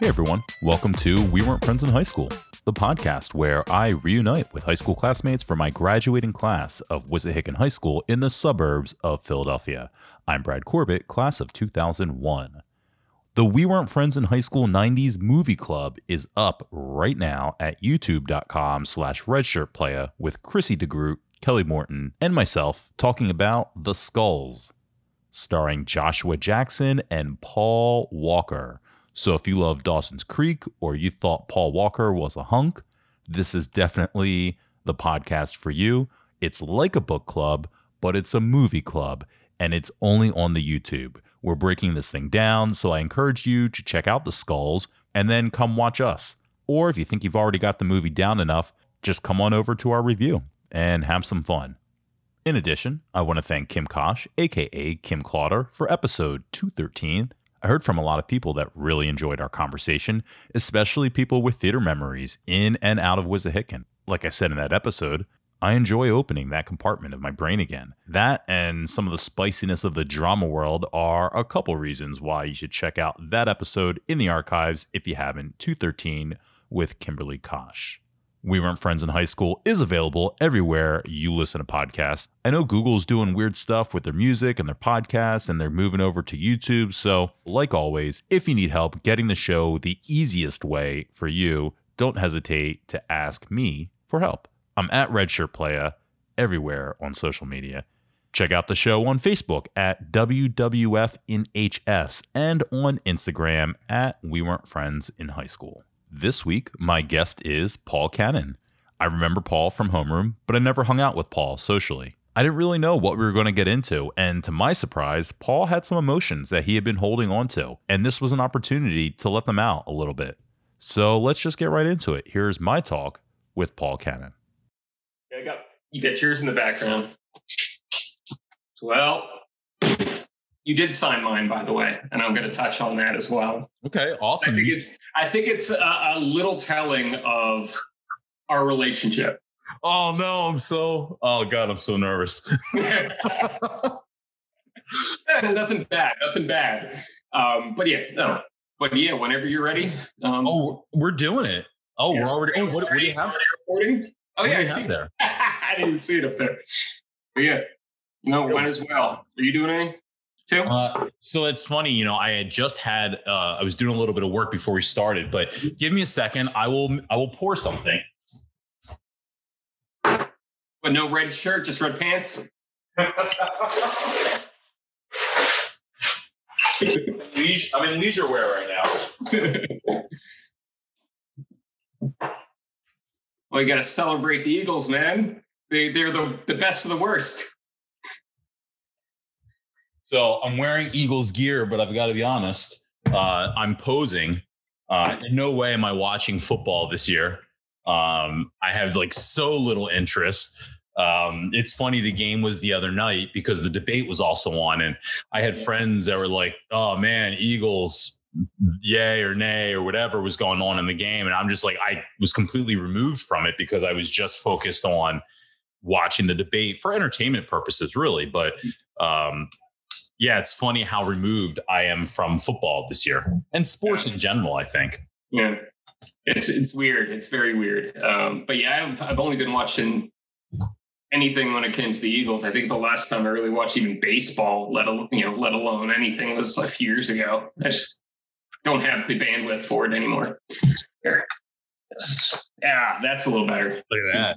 Hey everyone, welcome to We Weren't Friends in High School, the podcast where I reunite with high school classmates for my graduating class of Wissahickon High School in the suburbs of Philadelphia. I'm Brad Corbett, class of 2001. The We Weren't Friends in High School 90s movie club is up right now at youtube.com slash redshirtplaya with Chrissy DeGroot, Kelly Morton, and myself talking about The Skulls, starring Joshua Jackson and Paul Walker. So if you love Dawson's Creek or you thought Paul Walker was a hunk, this is definitely the podcast for you. It's like a book club, but it's a movie club and it's only on the YouTube. We're breaking this thing down, so I encourage you to check out the skulls and then come watch us. Or if you think you've already got the movie down enough, just come on over to our review and have some fun. In addition, I want to thank Kim Kosh, aka Kim Clauder, for episode 213 I heard from a lot of people that really enjoyed our conversation, especially people with theater memories in and out of Wissahickon. Like I said in that episode, I enjoy opening that compartment of my brain again. That and some of the spiciness of the drama world are a couple reasons why you should check out that episode in the archives if you haven't, 213 with Kimberly Kosh. We Weren't Friends in High School is available everywhere you listen to podcasts. I know Google's doing weird stuff with their music and their podcasts, and they're moving over to YouTube. So, like always, if you need help getting the show the easiest way for you, don't hesitate to ask me for help. I'm at Redshirt Playa everywhere on social media. Check out the show on Facebook at WWF in HS and on Instagram at We Weren't Friends in High School. This week, my guest is Paul Cannon. I remember Paul from Homeroom, but I never hung out with Paul socially. I didn't really know what we were going to get into, and to my surprise, Paul had some emotions that he had been holding on to, and this was an opportunity to let them out a little bit. So let's just get right into it. Here's my talk with Paul Cannon. I got you got yours in the background. Well, you did sign mine, by the way, and I'm going to touch on that as well. Okay, awesome. I think it's, I think it's a, a little telling of our relationship. Oh no, I'm so. Oh god, I'm so nervous. nothing bad, nothing bad. Um, but yeah, no. But yeah, whenever you're ready. Um, oh, we're doing it. Oh, yeah. we're already. Oh, what, what do you have? Recording? Oh yeah, I see there. I didn't see it up there. But yeah, you know, might as well. Are you doing anything? Too? Uh, so it's funny, you know, I had just had uh, I was doing a little bit of work before we started, but give me a second. I will I will pour something. But no red shirt, just red pants. Leisure, I'm in leisure wear right now. well, you got to celebrate the Eagles, man. They, they're the, the best of the worst. So I'm wearing Eagles gear, but I've got to be honest. Uh, I'm posing. Uh, in no way am I watching football this year. Um, I have like so little interest. Um, it's funny. The game was the other night because the debate was also on, and I had friends that were like, "Oh man, Eagles, yay or nay or whatever was going on in the game," and I'm just like, I was completely removed from it because I was just focused on watching the debate for entertainment purposes, really. But um, yeah, it's funny how removed I am from football this year and sports yeah. in general. I think. Yeah, it's it's weird. It's very weird. Um, but yeah, I've, I've only been watching anything when it comes to the Eagles. I think the last time I really watched even baseball, let alone you know, let alone anything, was a few years ago. I just don't have the bandwidth for it anymore. Here. Yeah, that's a little better. Look at that.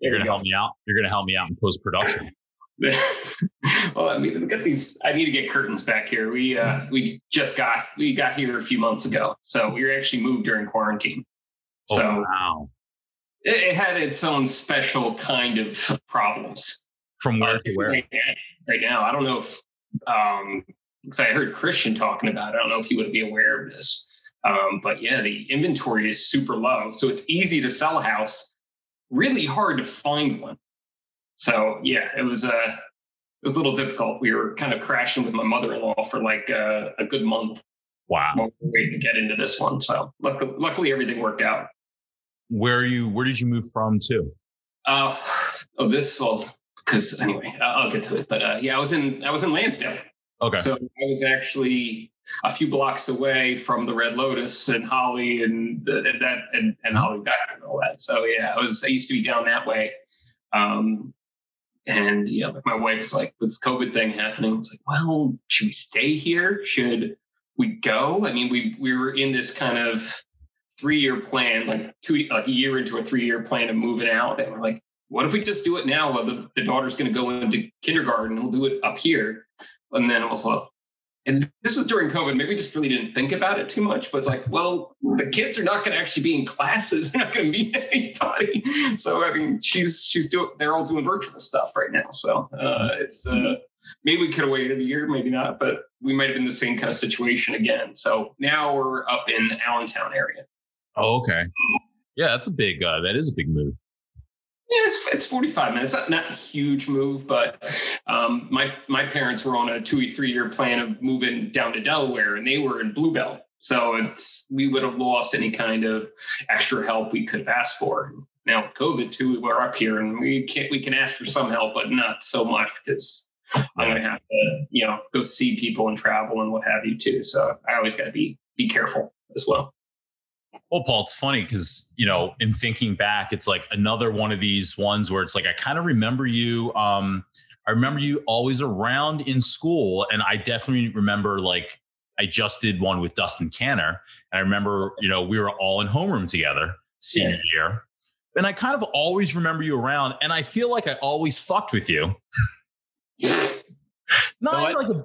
You're gonna help me out. You're gonna help me out in post production. well, I mean, look at these. I need to get curtains back here. We uh, we just got we got here a few months ago, so we were actually moved during quarantine. Oh, so wow. it, it, had its own special kind of problems. From where uh, to where? Right now, I don't know if um, because I heard Christian talking about it. I don't know if he would be aware of this. Um, but yeah, the inventory is super low, so it's easy to sell a house. Really hard to find one. So yeah, it was uh, it was a little difficult. We were kind of crashing with my mother-in-law for like uh, a good month. Wow. Waiting to get into this one. So luckily, luckily everything worked out. Where are you? Where did you move from to? Uh, oh, this well, because anyway, I'll get to it. But uh, yeah, I was in I was in Lansdale. Okay. So I was actually a few blocks away from the Red Lotus and Holly and the, and that and, and Holly back and all that. So yeah, I was I used to be down that way. Um, and yeah, like my wife's like, with this COVID thing happening, it's like, well, should we stay here? Should we go? I mean, we we were in this kind of three year plan, like two like a year into a three year plan of moving out, and we're like, what if we just do it now? Well, the, the daughter's to go into kindergarten, we'll do it up here. And then like, and this was during COVID. Maybe we just really didn't think about it too much. But it's like, well, the kids are not going to actually be in classes. They're not going to meet anybody. So I mean, she's she's doing. They're all doing virtual stuff right now. So uh, it's uh, maybe we could have waited a year, maybe not. But we might have been the same kind of situation again. So now we're up in Allentown area. Oh, okay. Yeah, that's a big. Uh, that is a big move. Yeah, it's, it's 45 minutes. Not, not a huge move, but um, my my parents were on a two or three year plan of moving down to Delaware, and they were in Bluebell. So it's we would have lost any kind of extra help we could have asked for. Now with COVID too, we're up here and we can we can ask for some help, but not so much because I'm going to have to you know go see people and travel and what have you too. So I always got to be be careful as well. Well, Paul, it's funny because, you know, in thinking back, it's like another one of these ones where it's like, I kind of remember you. Um, I remember you always around in school. And I definitely remember like, I just did one with Dustin Canner. And I remember, you know, we were all in homeroom together senior yeah. year. And I kind of always remember you around. And I feel like I always fucked with you. Not like a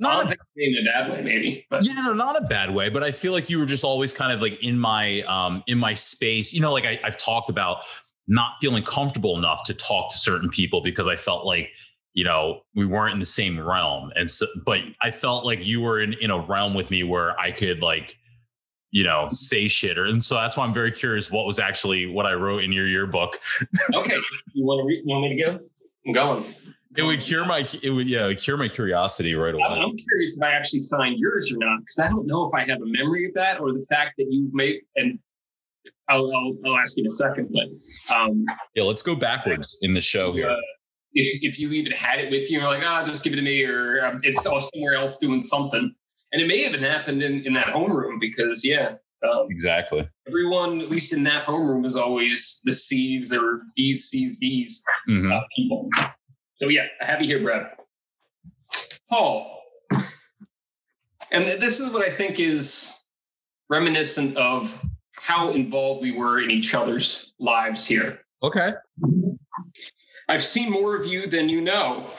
not a, in a bad way, maybe. But. Yeah, no, not a bad way. But I feel like you were just always kind of like in my um in my space. You know, like I, I've talked about not feeling comfortable enough to talk to certain people because I felt like you know we weren't in the same realm and so but i felt like you were in in a realm with me where i could like you know say shit or and so that's why i'm very curious what was actually what i wrote in your yearbook okay you want to re- want me to go i'm going it would cure my it would yeah it would cure my curiosity right away. I'm curious if I actually signed yours or not because I don't know if I have a memory of that or the fact that you made and I'll, I'll, I'll ask you in a second, but um, yeah, let's go backwards in the show here. Uh, if if you even had it with you, you're like, ah, oh, just give it to me, or um, it's somewhere else doing something, and it may have happened in in that homeroom because yeah, um, exactly. Everyone, at least in that homeroom, is always the C's or B's, C's, D's mm-hmm. uh, people. So yeah, happy here, Brad. Paul. And this is what I think is reminiscent of how involved we were in each other's lives here. Okay. I've seen more of you than you know.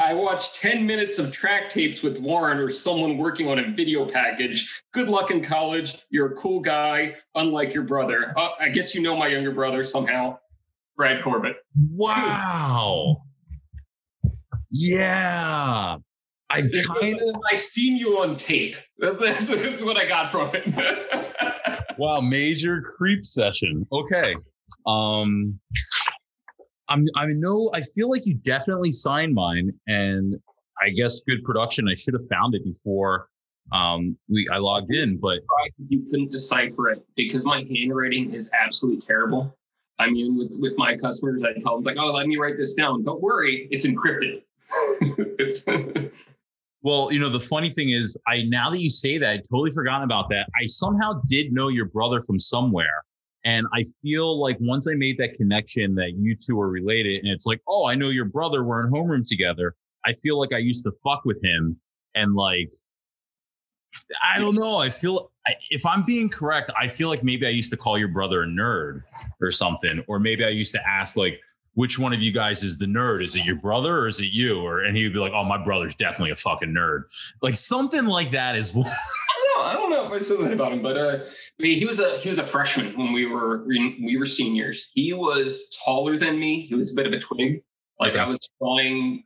I watched 10 minutes of track tapes with Warren or someone working on a video package. Good luck in college. You're a cool guy, unlike your brother. Uh, I guess you know my younger brother somehow. Brad Corbett. Wow. Yeah. I kind of I seen you on tape. That's, that's, that's what I got from it. wow, major creep session. Okay. Um I'm I know I feel like you definitely signed mine and I guess good production. I should have found it before um we I logged in, but you couldn't decipher it because my handwriting is absolutely terrible. I mean, with, with my customers, I tell them like, oh, let me write this down. Don't worry, it's encrypted. it's well, you know, the funny thing is, I now that you say that, I totally forgotten about that. I somehow did know your brother from somewhere. And I feel like once I made that connection that you two are related, and it's like, oh, I know your brother, we're in homeroom together. I feel like I used to fuck with him and like I don't know. I feel if I'm being correct, I feel like maybe I used to call your brother a nerd or something, or maybe I used to ask like, which one of you guys is the nerd? Is it your brother or is it you? Or and he would be like, oh, my brother's definitely a fucking nerd, like something like that is. I don't know. I don't know if I said that about him, but uh, I mean, he was a he was a freshman when we were we were seniors. He was taller than me. He was a bit of a twig. Like okay. I was trying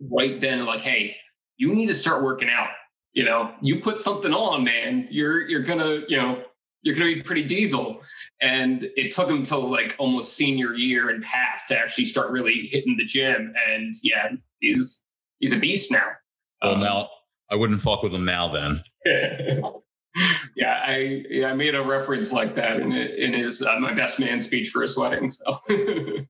right then, like, hey, you need to start working out you know, you put something on, man, you're you're gonna, you know, you're gonna be pretty diesel. And it took him till like almost senior year and past to actually start really hitting the gym. And yeah, he's he's a beast now. Well, um, now I wouldn't fuck with him now then. yeah, I yeah, I made a reference like that in in his uh, my best man speech for his wedding. So.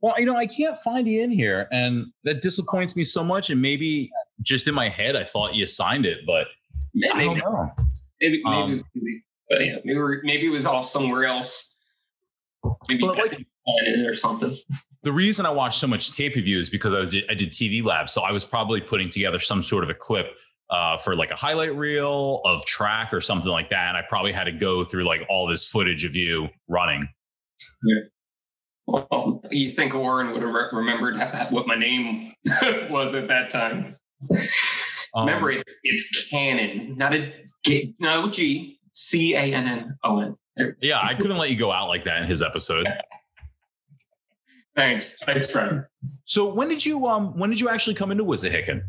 well, you know, I can't find you in here, and that disappoints me so much. And maybe just in my head, I thought you signed it, but yeah, I maybe, don't know. maybe, maybe, Um, it was, but yeah, maybe, maybe it was off somewhere else. Maybe But, like- or something. The reason I watched so much tape review is because I was I did TV lab, so I was probably putting together some sort of a clip uh, for like a highlight reel of track or something like that, and I probably had to go through like all this footage of you running. Yeah. Well, you think Warren would have re- remembered ha- what my name was at that time? Um, Remember, it, it's canon, not a G, no G, C A N N O N. Yeah, I couldn't let you go out like that in his episode. Thanks, thanks, Fred. So when did you um when did you actually come into Wissahickon?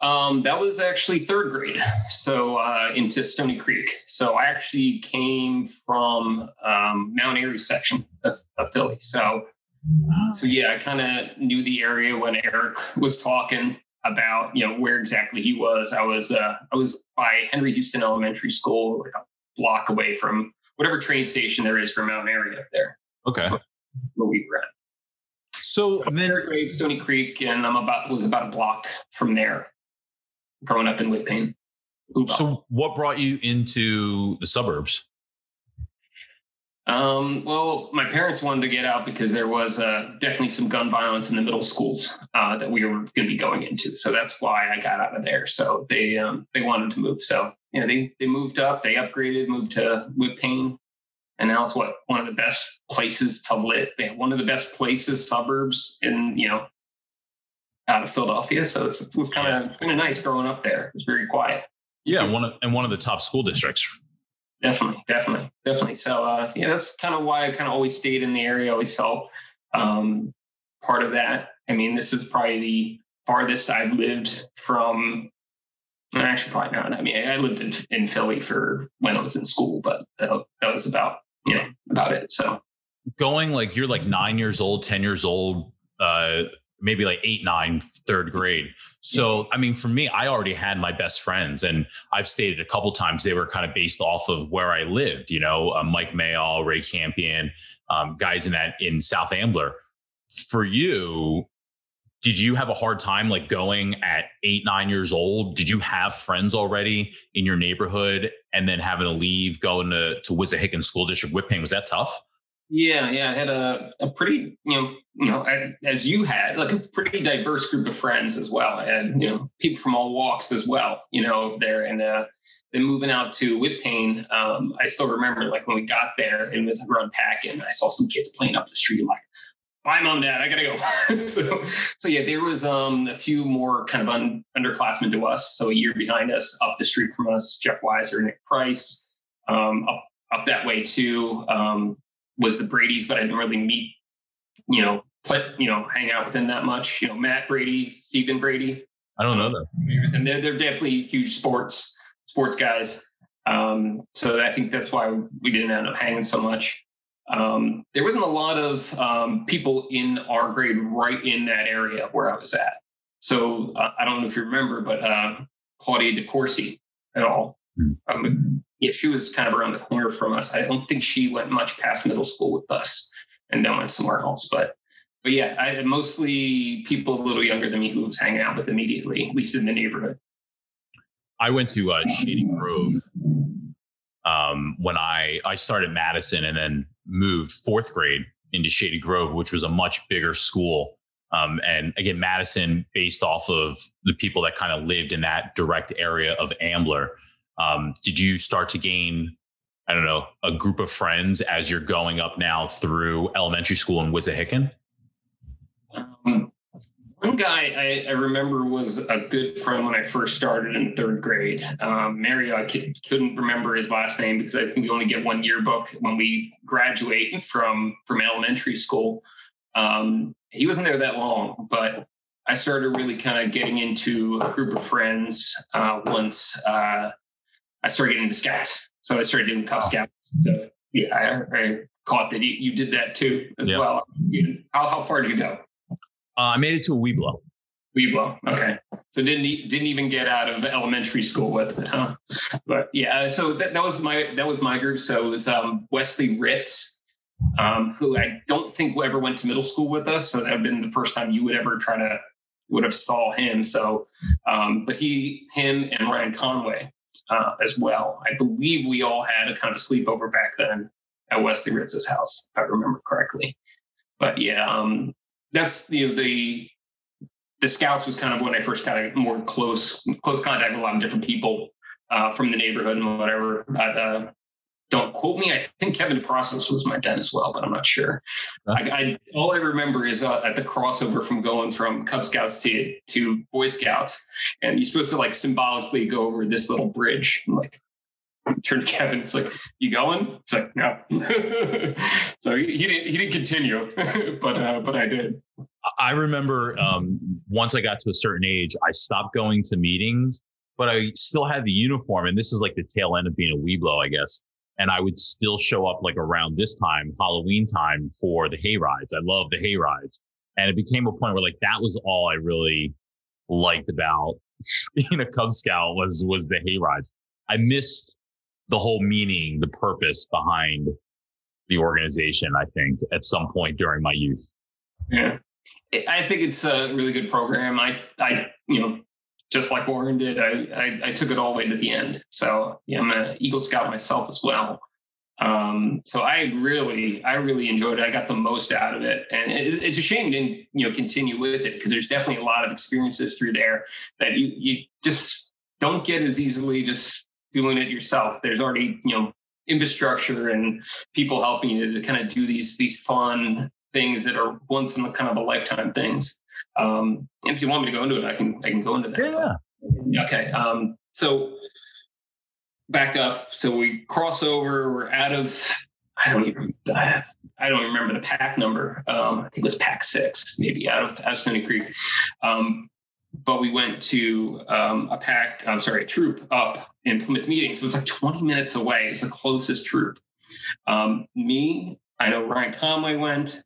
Um, that was actually third grade, so uh, into Stony Creek. So I actually came from um, Mount Airy section of, of Philly. So, so yeah, I kind of knew the area when Eric was talking about you know where exactly he was. I was uh, I was by Henry Houston Elementary School, like a block away from whatever train station there is for Mount Airy up there, Okay. where we were at. So So then grade, Stony Creek, and I'm about was about a block from there. Growing up in Whitpain. so what brought you into the suburbs? Um, well, my parents wanted to get out because there was uh, definitely some gun violence in the middle schools uh, that we were going to be going into. So that's why I got out of there. So they um, they wanted to move. So you know they they moved up, they upgraded, moved to Whitpain, and now it's what one of the best places to live. One of the best places, suburbs, in you know out of Philadelphia. So it's, it was kind of kind of nice growing up there. It was very quiet. Yeah, one of, and one of the top school districts. Definitely, definitely, definitely. So uh, yeah, that's kind of why I kind of always stayed in the area. Always felt um, part of that. I mean, this is probably the farthest I've lived from. Actually, probably not. I mean, I lived in, in Philly for when I was in school, but that, was about you know about it. So Going like you're like nine years old, ten years old, uh, maybe like eight, nine, third grade. So I mean, for me, I already had my best friends, and I've stated a couple times they were kind of based off of where I lived. You know, uh, Mike Mayall, Ray Campion, um, guys in that in South Ambler. For you, did you have a hard time like going at eight, nine years old? Did you have friends already in your neighborhood and then having to leave, going to, to Wissahickon School District, Whitpain? Was that tough? Yeah, yeah, I had a, a pretty, you know, you know, I- as you had, like a pretty diverse group of friends as well. Had, you know, people from all walks as well, you know, there. And uh, then moving out to Whitpain, um, I still remember like when we got there and was unpacking, I saw some kids playing up the street, like, bye, mom, dad, I gotta go. so, so yeah, there was um, a few more kind of un, underclassmen to us. So a year behind us, up the street from us, Jeff Weiser, Nick Price, um, up up that way too. Um, was the Brady's, but I didn't really meet, you know, you know, hang out with them that much. You know, Matt Brady, Stephen Brady, I don't know and they're they're definitely huge sports sports guys. Um, so I think that's why we didn't end up hanging so much. Um, there wasn't a lot of um, people in our grade right in that area where I was at. So uh, I don't know if you remember, but uh, Claudia DeCourcy at all. Hmm. Um, yeah, she was kind of around the corner from us. I don't think she went much past middle school with us, and then went somewhere else. But but yeah, I mostly people a little younger than me who was hanging out with immediately, at least in the neighborhood. I went to uh, Shady Grove um, when I I started Madison and then moved fourth grade into Shady Grove, which was a much bigger school. Um, and again, Madison, based off of the people that kind of lived in that direct area of Ambler. Um, did you start to gain, I don't know, a group of friends as you're going up now through elementary school in Wissahickon? Um, one guy I, I remember was a good friend when I first started in third grade. Um, Mario, I c- couldn't remember his last name because I think we only get one yearbook when we graduate from from elementary school. Um, he wasn't there that long, but I started really kind of getting into a group of friends uh, once uh, I started getting into scouts. So I started doing Cub Scouts. So yeah, I, I caught that you, you did that too as Yeah. well. You, how, how far did you go? Uh, I made it to a Webelo. Webelo. Okay. So didn't didn't even get out of elementary school with it, huh? But yeah, so that, that was my that was my group. So it was um, Wesley Ritz, um, who I don't think ever went to middle school with us. So that would have been the first time you would ever try to would have saw him. So, um, but he, him, and Ryan Conway uh, as well. I believe we all had a kind of sleepover back then at Wesley Ritz's house, if I remember correctly. But yeah, um, that's you know the the scouts was kind of when I first got more close close contact with a lot of different people uh, from the neighborhood and whatever. But uh, don't quote me. I think Kevin Process was my den as well, but I'm not sure. I, I, all I remember is uh, at the crossover from going from Cub Scouts to to Boy Scouts, and you're supposed to like symbolically go over this little bridge. I'm like, turn to Kevin. It's like, you going? It's like, no. so he, he, didn't he didn't continue, but uh, but I did. I remember um, once I got to a certain age, I stopped going to meetings, but I still had the uniform, and this is like the tail end of being a Webelo, I guess and I would still show up like around this time, Halloween time for the hay rides. I love the hay rides. And it became a point where like that was all I really liked about being a Cub Scout was was the hay rides. I missed the whole meaning, the purpose behind the organization, I think, at some point during my youth. Yeah. I think it's a really good program. I I you know just like Warren did, I, I, I took it all the way to the end. So yeah, I'm an Eagle Scout myself as well. Um, so I really, I really enjoyed it. I got the most out of it, and it's, it's a shame to you know continue with it because there's definitely a lot of experiences through there that you you just don't get as easily just doing it yourself. There's already you know infrastructure and people helping you to kind of do these these fun things that are once in a kind of a lifetime things. Um, if you want me to go into it, I can I can go into that. Yeah. Okay. Um, so back up. So we cross over. We're out of. I don't even. I, I don't remember the pack number. Um, I think it was pack six, maybe out of, out Creek. Um, but we went to um, a pack. I'm sorry, a troop up in Plymouth Meeting. So it's like 20 minutes away. It's the closest troop. Um, me, I know Ryan Conway went.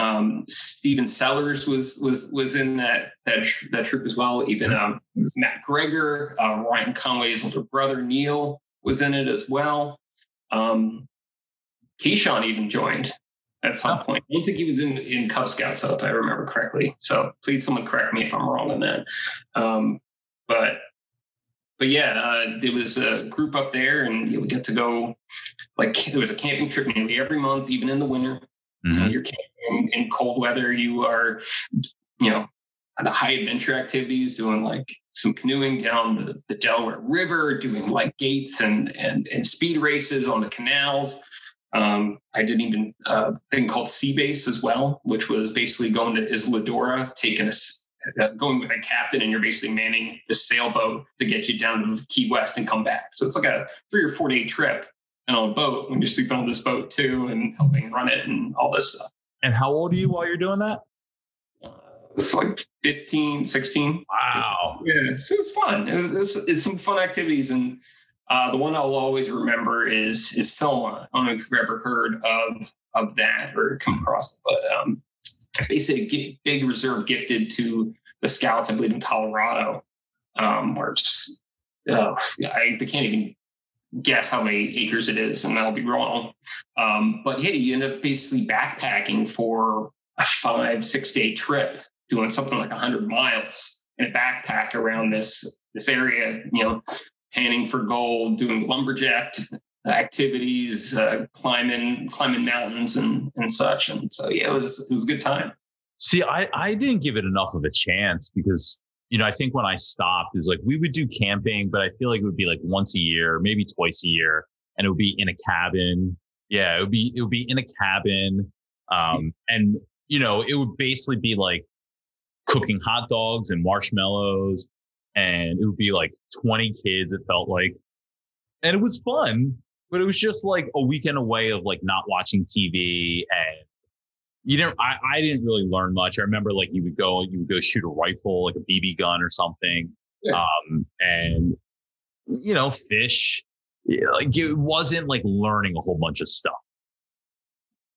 Um, Stephen Sellers was was was in that that that troop as well. Even um, Matt Gregor, uh, Ryan Conway's older brother Neil was in it as well. Um, Keyshawn even joined at some point. I don't think he was in in Cub Scouts, if I remember correctly. So please, someone correct me if I'm wrong on that. Um, but but yeah, uh, there was a group up there, and we get to go. Like there was a camping trip nearly every month, even in the winter. Mm-hmm. you're camping in cold weather. You are, you know, the high adventure activities, doing like some canoeing down the, the Delaware River, doing like gates and and and speed races on the canals. Um, I did even a uh, thing called Sea Base as well, which was basically going to Islamorada, taking a uh, going with a captain, and you're basically manning the sailboat to get you down to Key West and come back. So it's like a three or four day trip and on a boat when you're sleeping on this boat too and helping run it and all this stuff. And how old are you while you're doing that? It's like 15, 16. Wow. Yeah. So it's fun. It's, it's some fun activities. And uh, the one I'll always remember is is Philmont. I don't know if you've ever heard of of that or come across it, but um, it's basically a big reserve gifted to the scouts, I believe, in Colorado, um, where it's, uh, I, I can't even guess how many acres it is, and I'll be wrong. Um, but yeah, you end up basically backpacking for a five, six day trip, doing something like 100 miles in a backpack around this this area. You know, panning for gold, doing lumberjack activities, uh, climbing climbing mountains and and such. And so yeah, it was it was a good time. See, I I didn't give it enough of a chance because you know, I think when I stopped, it was like we would do camping, but I feel like it would be like once a year, maybe twice a year, and it would be in a cabin. Yeah, it would be it would be in a cabin, um, and you know, it would basically be like cooking hot dogs and marshmallows, and it would be like twenty kids. It felt like, and it was fun, but it was just like a weekend away of like not watching TV and you didn't I, I didn't really learn much. I remember like you would go you would go shoot a rifle, like a BB gun or something. Yeah. Um and you know, fish. Like it wasn't like learning a whole bunch of stuff.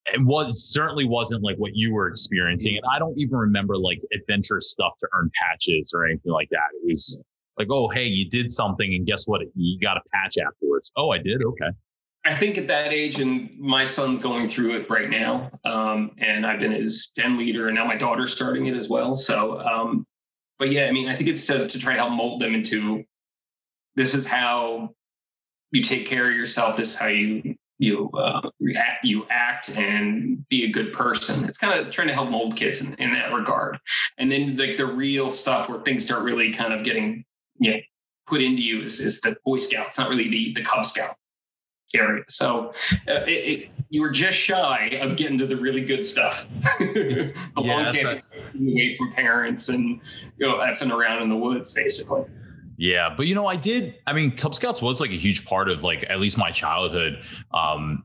It was certainly wasn't like what you were experiencing. And I don't even remember like adventurous stuff to earn patches or anything like that. It was like, oh, hey, you did something and guess what? You got a patch afterwards. Oh, I did. Okay. I think at that age, and my son's going through it right now, um, and I've been his den leader, and now my daughter's starting it as well. So um, but yeah, I mean, I think it's to, to try to help mold them into this is how you take care of yourself. This is how you you uh, react, you act, and be a good person. It's kind of trying to help mold kids in, in that regard. And then like the real stuff where things start really kind of getting you know, put into you is, is the Boy Scouts, not really the the Cub Scout area. So uh, it, it, you were just shy of getting to the really good stuff. the yeah, long right. away from parents and you know effing around in the woods, basically. Yeah, but you know, I did. I mean, Cub Scouts was like a huge part of like at least my childhood. Um,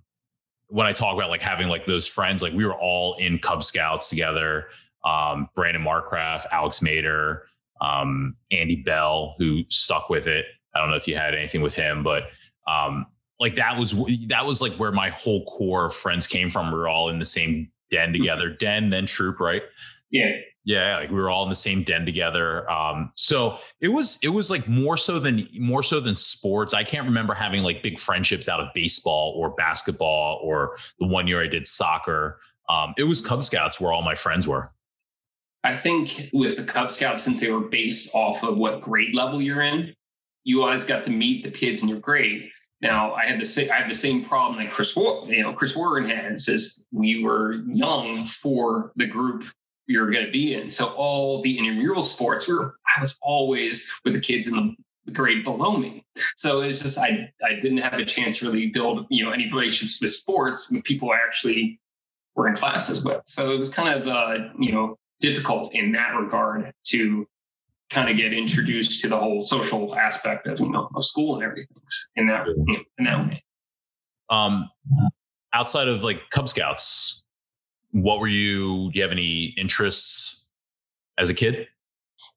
when I talk about like having like those friends, like we were all in Cub Scouts together. Um, Brandon Marcraft, Alex Mater, um, Andy Bell, who stuck with it. I don't know if you had anything with him, but um, like that was that was like where my whole core of friends came from. We were all in the same den mm-hmm. together, den then troop, right? Yeah yeah like we were all in the same den together. Um so it was it was like more so than more so than sports. I can't remember having like big friendships out of baseball or basketball or the one year i did soccer. Um it was cub scouts where all my friends were. I think with the cub scouts since they were based off of what grade level you're in you always got to meet the kids in your grade now I had the same I had the same problem that Chris you know Chris Warren had is we were young for the group you're going to be in. So all the intramural sports were I was always with the kids in the grade below me. So it's just I I didn't have a chance to really build you know any relationships with sports with people I actually were in classes with. So it was kind of uh, you know difficult in that regard to kind of get introduced to the whole social aspect of you know of school and everything in that you know, in that way. Um, outside of like Cub Scouts, what were you? Do you have any interests as a kid?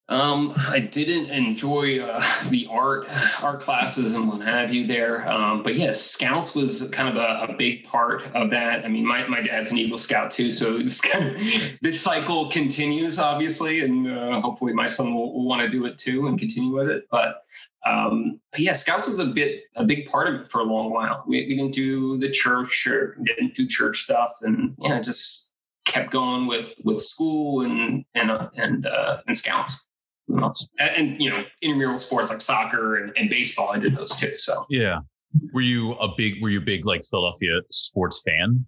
Um, I didn't enjoy uh, the art art classes and what have you there. Um, but yes, Scouts was kind of a, a, big part of that. I mean, my, my dad's an Eagle Scout too, so it's kind of the cycle continues, obviously, and uh, hopefully my son will, will want to do it too and continue with it. But um, but yeah, Scouts was a bit a big part of it for a long while. We, we didn't do the church or didn't do church stuff, and yeah, just kept going with with school and and uh, and uh, and Scouts. And, and, you know, intramural sports like soccer and, and baseball, I did those too. So yeah, were you a big were you a big like Philadelphia sports fan?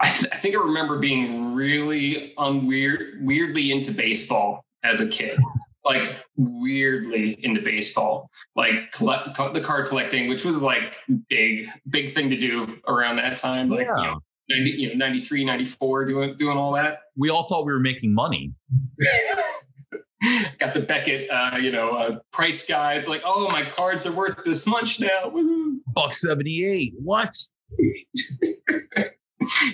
I, th- I think I remember being really unweird, weirdly into baseball as a kid like weirdly into baseball, like collect the card collecting, which was like big, big thing to do around that time. Like, yeah. you know, 90, you know, 93, 94, doing, doing all that. We all thought we were making money. Got the Beckett, uh, you know, uh, price guides. Like, oh, my cards are worth this much now. Woo-hoo. Buck 78. What?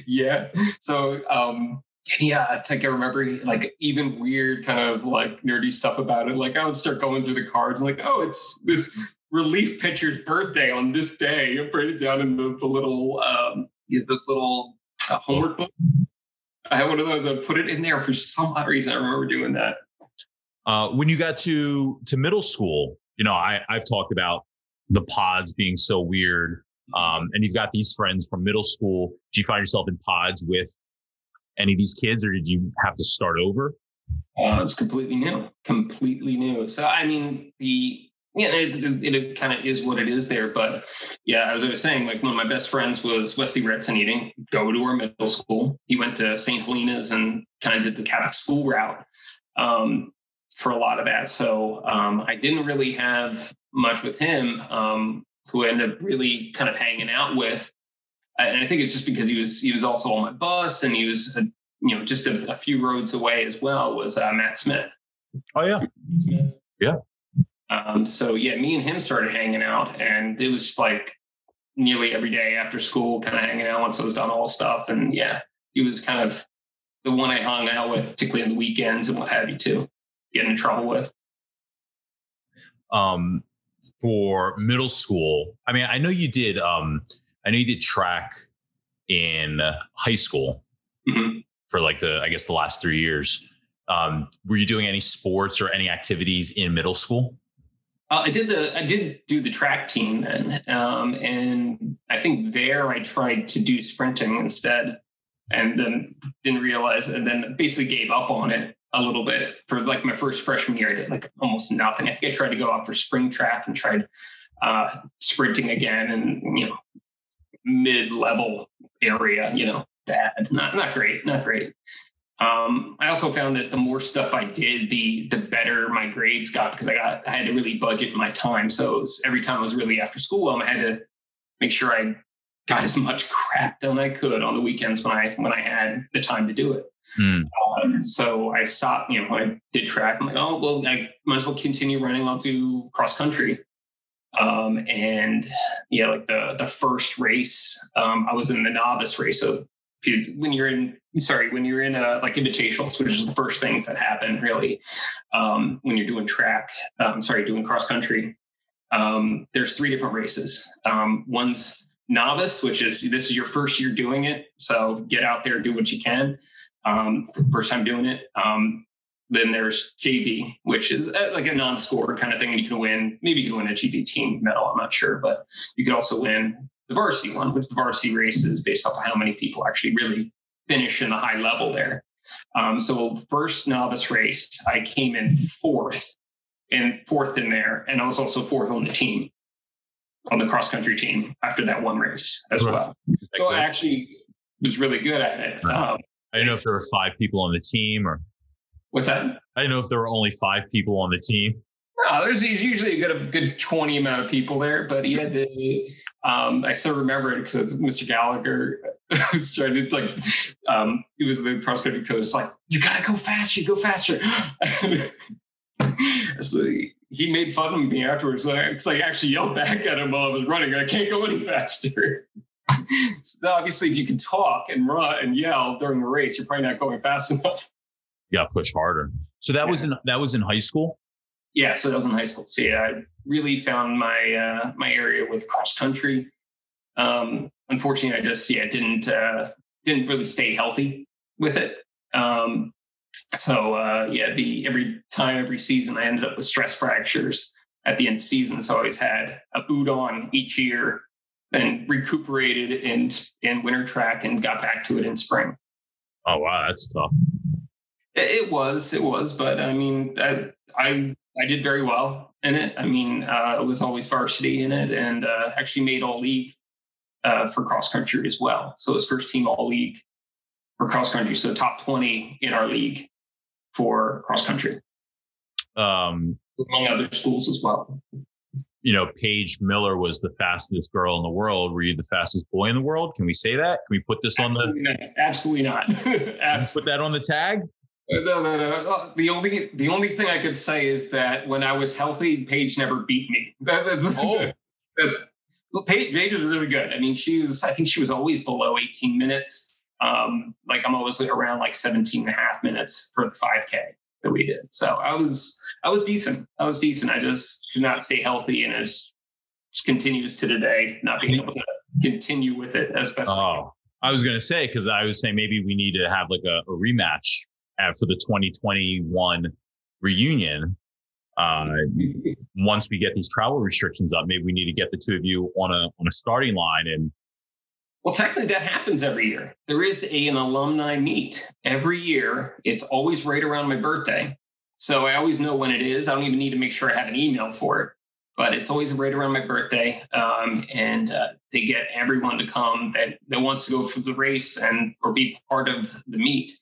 yeah. So, um, yeah, I think I remember like even weird kind of like nerdy stuff about it. Like I would start going through the cards, like, oh, it's this relief pitcher's birthday on this day. I write it down in the, the little um, this little uh, homework book. I had one of those. I put it in there for some odd reason. I remember doing that. Uh, when you got to to middle school, you know, I I've talked about the pods being so weird. Um, and you've got these friends from middle school. Do you find yourself in pods with any of these kids, or did you have to start over? Uh, it's completely new, completely new. So, I mean, the yeah, it, it, it kind of is what it is there. But yeah, as I was saying, like one of my best friends was Wesley Retson eating, go to our middle school. He went to St. Helena's and kind of did the Catholic school route um, for a lot of that. So um, I didn't really have much with him, um, who I ended up really kind of hanging out with and I think it's just because he was he was also on my bus and he was you know just a, a, few roads away as well was uh, Matt Smith. Oh yeah, yeah. Um, so yeah, me and him started hanging out, and it was like nearly every day after school, kind of hanging out once I was done all stuff. And yeah, he was kind of the one I hung out with, particularly on the weekends and what have you too, get in trouble with. Um, for middle school, I mean, I know you did. Um, I know you did track in high school mm-hmm. for like the, I guess the last three years. Um, were you doing any sports or any activities in middle school? Uh, I did the I did do the track team then, um, and I think there I tried to do sprinting instead, and then didn't realize, and then basically gave up on it a little bit for like my first freshman year. I did like almost nothing. I think I tried to go out for spring track and tried uh, sprinting again, and you know, mid level area. You know, bad, not not great, not great. Um, I also found that the more stuff I did, the the better my grades got because I got I had to really budget my time. So was, every time I was really after school, I had to make sure I got as much crap done I could on the weekends when I when I had the time to do it. Hmm. Um, so I stopped. You know, I did track, I'm like, oh well, I might as well continue running. I'll do cross country. Um, and yeah, like the the first race, um, I was in the novice race. So when you're in sorry when you're in a like invitationals which is the first things that happen really um, when you're doing track um, sorry doing cross country um, there's three different races um, one's novice which is this is your first year doing it so get out there do what you can um, first time doing it um, then there's JV, which is uh, like a non-score kind of thing, you can win. Maybe you can win a JV team medal. I'm not sure, but you could also win the varsity one, which the varsity race is based off of how many people actually really finish in the high level there. Um, so first novice race, I came in fourth and fourth in there, and I was also fourth on the team, on the cross country team after that one race as right. well. So I actually was really good at it. Um, I didn't know if there were five people on the team or. What's that? I didn't know if there were only five people on the team. No, there's usually a good, a good 20 amount of people there, but he had to, um, I still remember it because it's Mr. Gallagher was trying to like, um, he was the country coach, like, you gotta go faster, you go faster. so he made fun of me afterwards. It's like I actually yelled back at him while I was running. I can't go any faster. so obviously, if you can talk and run and yell during the race, you're probably not going fast enough. You got to push harder. So that yeah. was in that was in high school. Yeah, so that was in high school. So yeah, I really found my uh, my area with cross country. Um, unfortunately, I just yeah didn't uh, didn't really stay healthy with it. Um, so uh, yeah, the every time every season I ended up with stress fractures at the end of the season. So I always had a boot on each year and recuperated in in winter track and got back to it in spring. Oh wow, that's tough. It, it was, it was, but I mean, I I I did very well in it. I mean, uh, it was always varsity in it, and uh, actually made all league uh, for cross country as well. So it was first team all league for cross country. So top twenty in our league for cross country, um, among other schools as well. You know, Paige Miller was the fastest girl in the world. Were you the fastest boy in the world? Can we say that? Can we put this Absolutely on the? Not. Absolutely not. Absolutely. Put that on the tag. Uh, no, no, no. Uh, the only the only thing I could say is that when I was healthy, Paige never beat me. That, that's oh. that's well, Paige, Paige was really good. I mean, she was I think she was always below 18 minutes. Um, like I'm always around like 17 and a half minutes for the 5K that we did. So I was I was decent. I was decent. I just could not stay healthy, and it just, continues to today, not being able to continue with it as best. Oh, I, I was gonna say because I was saying maybe we need to have like a, a rematch for the 2021 reunion. Uh, once we get these travel restrictions up, maybe we need to get the two of you on a on a starting line and. Well, technically, that happens every year. There is a, an alumni meet every year. It's always right around my birthday. So I always know when it is. I don't even need to make sure I have an email for it, but it's always right around my birthday. Um, and uh, they get everyone to come that, that wants to go for the race and or be part of the meet.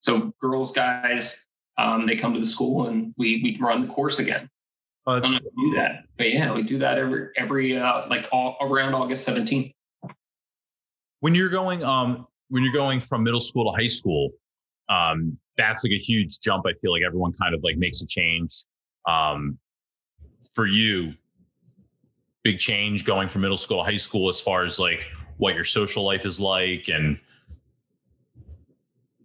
So girls, guys, um, they come to the school and we we run the course again. Oh, do that, but yeah, we do that every every uh, like all around August 17th. When you're going um when you're going from middle school to high school, um, that's like a huge jump. I feel like everyone kind of like makes a change. Um, for you, big change going from middle school to high school as far as like what your social life is like and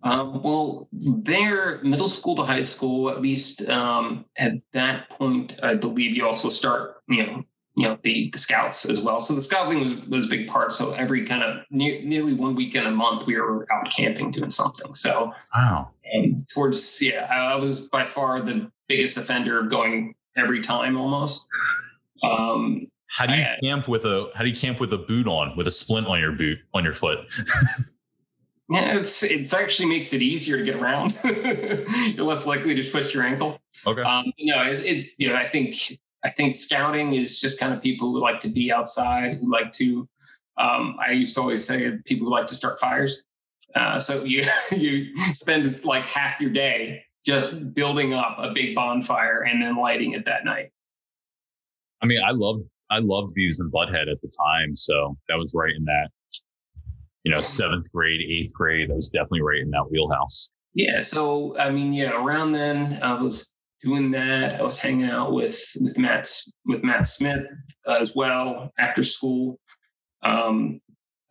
um, well, there, middle school to high school, at least um, at that point, I believe you also start, you know, you know the the scouts as well. So the scouting was was a big part. So every kind of ne- nearly one weekend a month, we were out camping doing something. So wow, um, towards yeah, I, I, was by far the biggest offender of going every time almost. Um, how do you I, camp with a How do you camp with a boot on with a splint on your boot on your foot? Yeah, it's it actually makes it easier to get around. You're less likely to twist your ankle. Okay. Um, no, it, it you know I think I think scouting is just kind of people who like to be outside, who like to. Um, I used to always say people who like to start fires. Uh, so you you spend like half your day just building up a big bonfire and then lighting it that night. I mean, I loved I loved Beavis and Butthead at the time, so that was right in that you know seventh grade, eighth grade. That was definitely right in that wheelhouse. Yeah. So I mean, yeah, around then I was doing that. I was hanging out with with Matt with Matt Smith uh, as well after school. Um,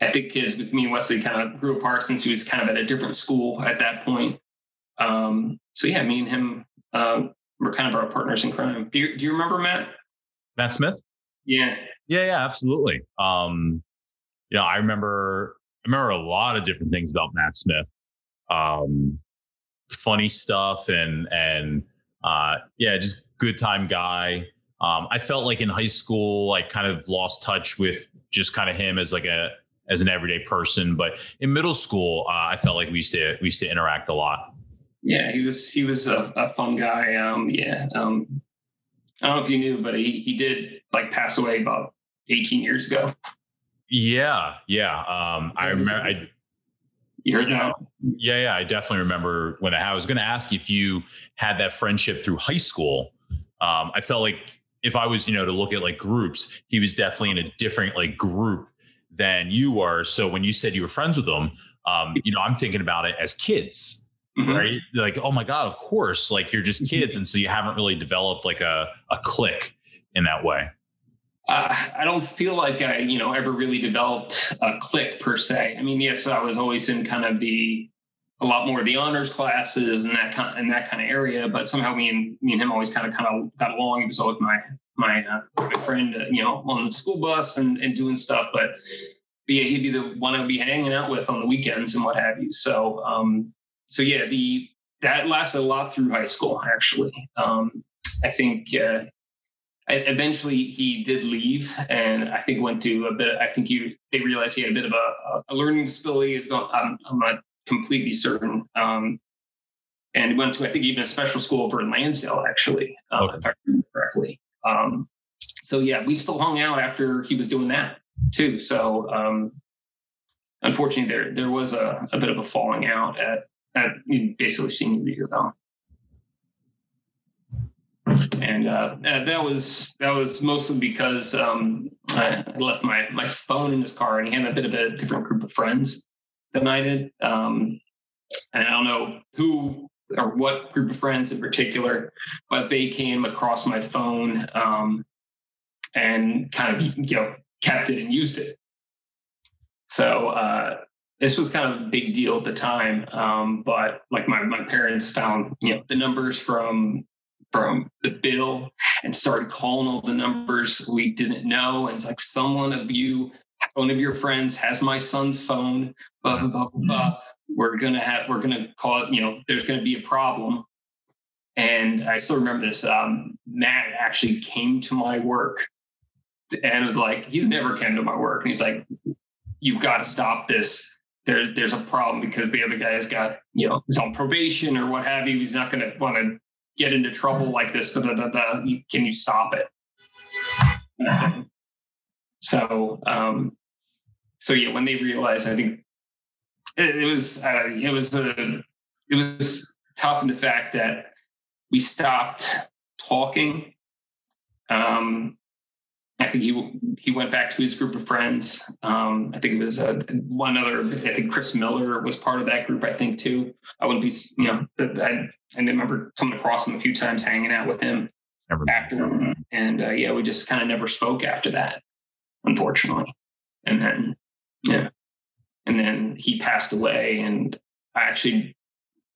I think kids with me and Wesley kind of grew apart since he was kind of at a different school at that point. Um, so yeah, me and him uh, were kind of our partners in crime. Do you, do you remember Matt? Matt Smith? Yeah. Yeah, yeah, absolutely. Um, you know, I remember I remember a lot of different things about Matt Smith. Um, funny stuff and and uh, yeah, just good time guy. Um, I felt like in high school, I kind of lost touch with just kind of him as like a as an everyday person. But in middle school, uh, I felt like we used to we used to interact a lot. Yeah, he was he was a, a fun guy. Um, yeah, um, I don't know if you knew, but he he did like pass away about 18 years ago. Yeah, yeah. Um, I remember. I, you heard that? Yeah, yeah. I definitely remember when I, I was going to ask if you had that friendship through high school. Um, I felt like if I was, you know, to look at like groups, he was definitely in a different like group than you were. So when you said you were friends with him, um, you know, I'm thinking about it as kids, mm-hmm. right? Like, oh my God, of course, like you're just mm-hmm. kids. And so you haven't really developed like a, a click in that way. Uh, I don't feel like I, you know, ever really developed a click per se. I mean, yes, I was always in kind of the a lot more of the honors classes and that kind and that kind of area. But somehow me and me and him always kind of kind of got along. He was always my my uh, my friend, uh, you know, on the school bus and and doing stuff. But, but yeah, he'd be the one I'd be hanging out with on the weekends and what have you. So um, so yeah, the that lasted a lot through high school actually. Um, I think uh, eventually he did leave and I think went to a bit, I think he, they realized he had a bit of a, a learning disability. I'm, I'm not completely certain. Um, and went to, I think even a special school over in Lansdale, actually, uh, okay. if I remember correctly. Um, so yeah, we still hung out after he was doing that too. So, um, unfortunately there, there was a, a bit of a falling out at, at basically senior year though and uh, that was that was mostly because um, I left my my phone in his car, and he had a bit of a different group of friends did. Um, and I don't know who or what group of friends in particular, but they came across my phone um, and kind of you know kept it and used it. So uh, this was kind of a big deal at the time. Um, but like my my parents found you know the numbers from from the bill and started calling all the numbers we didn't know. And it's like someone of you, one of your friends has my son's phone, blah, blah, blah, blah, blah. We're gonna have we're gonna call it, you know, there's gonna be a problem. And I still remember this. Um, Matt actually came to my work and was like, he's never came to my work. And he's like, you've got to stop this. There, there's a problem because the other guy has got, you know, he's on probation or what have you. He's not going to want to get into trouble like this. Da, da, da, can you stop it? So, um, so yeah, when they realized, I think it, it was uh, it was a it was tough in the fact that we stopped talking. Um, I think he he went back to his group of friends. Um, I think it was uh, one other. I think Chris Miller was part of that group. I think too. I wouldn't be, you know, I I remember coming across him a few times, hanging out with him never after, and uh, yeah, we just kind of never spoke after that, unfortunately. And then yeah, and then he passed away, and I actually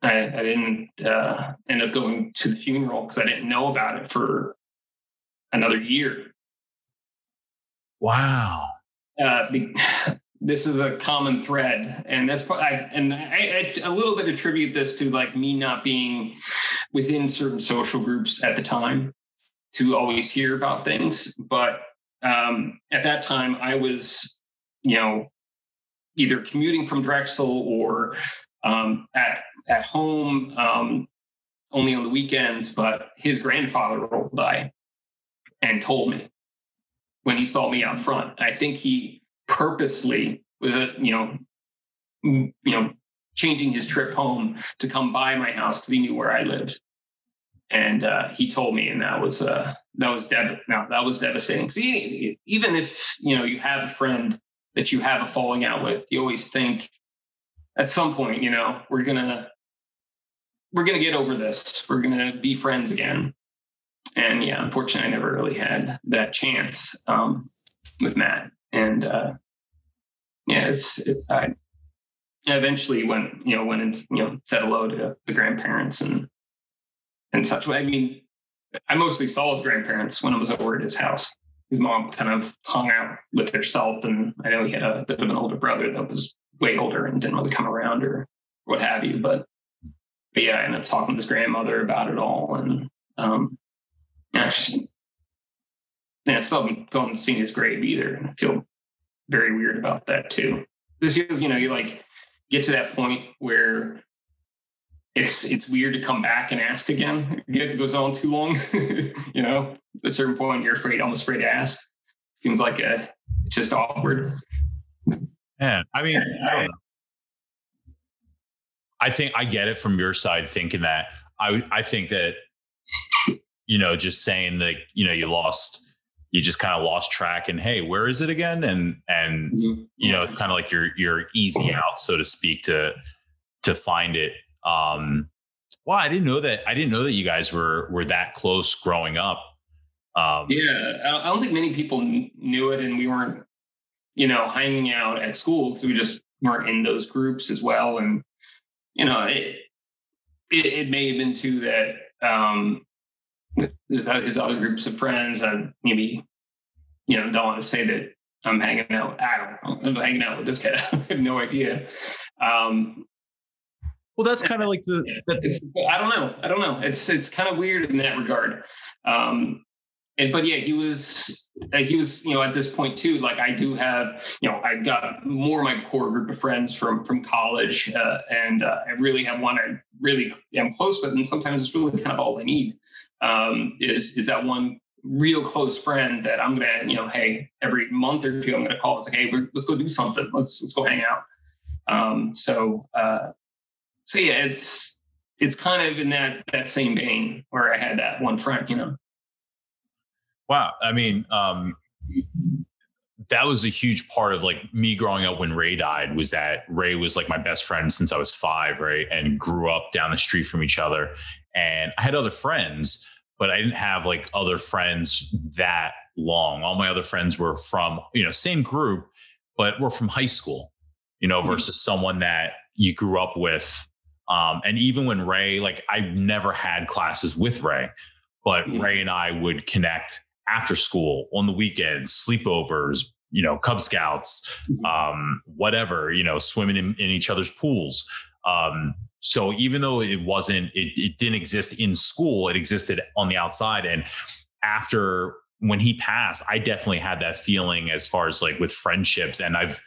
I, I didn't uh, end up going to the funeral because I didn't know about it for another year. Wow. Uh, be, this is a common thread, and that's I, and I, I, a little bit attribute this to like me not being within certain social groups at the time to always hear about things, but um, at that time I was, you know, either commuting from Drexel or um, at at home um, only on the weekends. But his grandfather rolled by and told me when he saw me out front. I think he purposely was a you know you know changing his trip home to come by my house because he knew where I lived. And uh, he told me, and that was uh, that was dev- that was devastating. See, even if you know you have a friend that you have a falling out with, you always think at some point, you know, we're gonna we're gonna get over this. We're gonna be friends again. And yeah, unfortunately, I never really had that chance um, with Matt. And uh, yeah, it's, it's I eventually went you know went and you know said hello to the grandparents and and such. I mean, I mostly saw his grandparents when I was over at his house. His mom kind of hung out with herself, and I know he had a bit of an older brother that was way older and didn't really come around or what have you. But but yeah, I ended up talking to his grandmother about it all, and um, yeah, yeah, I still haven't gone and seen his grave either. and I feel very weird about that too. Because you know, you like get to that point where it's it's weird to come back and ask again. It goes on too long, you know. At a certain point, you're afraid, almost afraid to ask. Seems like a it's just awkward. Man, I mean, I, I think I get it from your side, thinking that I I think that you know just saying that you know you lost you just kind of lost track and hey where is it again and and mm-hmm. you know it's kind of like your your easy out so to speak to to find it um well i didn't know that i didn't know that you guys were were that close growing up um yeah i don't think many people knew it and we weren't you know hanging out at school because we just weren't in those groups as well and you know it it, it may have been too that um without his other groups of friends, I maybe, you know, don't want to say that I'm hanging out. I don't know. I'm hanging out with this guy. I have no idea. Um, well, that's kind of like the. I don't know. I don't know. It's it's kind of weird in that regard. Um, and but yeah, he was uh, he was you know at this point too. Like I do have you know I've got more my core group of friends from from college, uh, and uh, I really have one I really am close with, and sometimes it's really kind of all I need um, is is that one real close friend that I'm gonna, you know, hey, every month or two I'm gonna call. It's like, hey, let's go do something. Let's let's go hang out. Um, so uh, so yeah, it's it's kind of in that that same vein where I had that one friend, you know. Wow, I mean, um, that was a huge part of like me growing up when Ray died was that Ray was like my best friend since I was five, right? And grew up down the street from each other. And I had other friends, but I didn't have like other friends that long. All my other friends were from, you know, same group, but were from high school, you know, mm-hmm. versus someone that you grew up with. Um, and even when Ray, like I've never had classes with Ray, but mm-hmm. Ray and I would connect after school on the weekends, sleepovers, you know, Cub Scouts, mm-hmm. um, whatever, you know, swimming in, in each other's pools. Um, so even though it wasn't, it, it didn't exist in school, it existed on the outside. And after when he passed, I definitely had that feeling as far as like with friendships. And I've,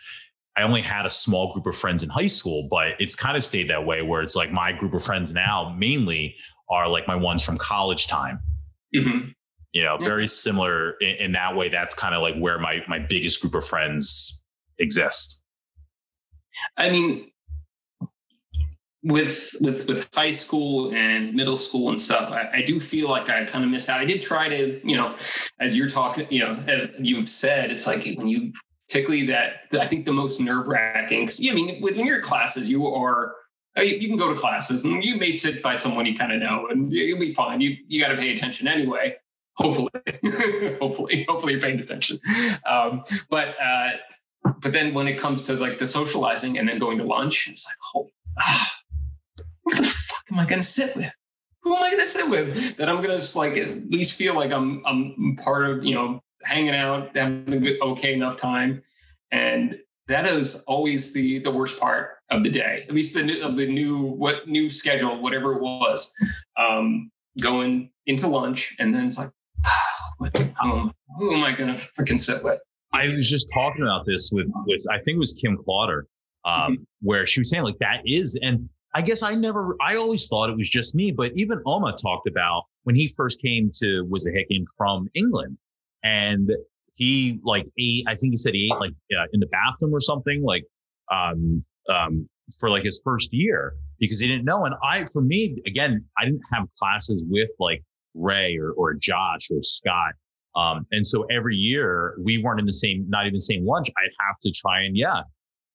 I only had a small group of friends in high school, but it's kind of stayed that way where it's like my group of friends now mainly are like my ones from college time. Mm-hmm. You know, yeah. very similar in, in that way. That's kind of like where my my biggest group of friends exist. I mean, with with with high school and middle school and stuff I, I, do feel like i kind of missed out i did try to you know as you're talking you know you've said it's like when you particularly that i think the most nerve-wracking because yeah, i mean when you're in classes you are uh, you can go to classes and you may sit by someone you kind of know and you'll be fine. You you got to pay attention anyway. Hopefully hopefully hopefully you're paying attention. Um, but uh but then when it comes to like the socializing and then going to lunch it's like oh ah, what the fuck am I going to sit with? Who am I going to sit with that I'm going to just like at least feel like I'm I'm part of you know hanging out, having a good okay enough time, and that is always the the worst part of the day. At least the new, of the new what new schedule, whatever it was, um, going into lunch, and then it's like, what, um, who am I going to freaking sit with? I was just talking about this with with I think it was Kim Clauder um, mm-hmm. where she was saying like that is, and I guess I never, I always thought it was just me, but even Oma talked about when he first came to Wissahickon from England and he like ate, I think he said he ate like uh, in the bathroom or something like, um, um, for like his first year because he didn't know. And I, for me, again, I didn't have classes with like Ray or, or Josh or Scott. Um, and so every year we weren't in the same, not even the same lunch. I'd have to try and yeah,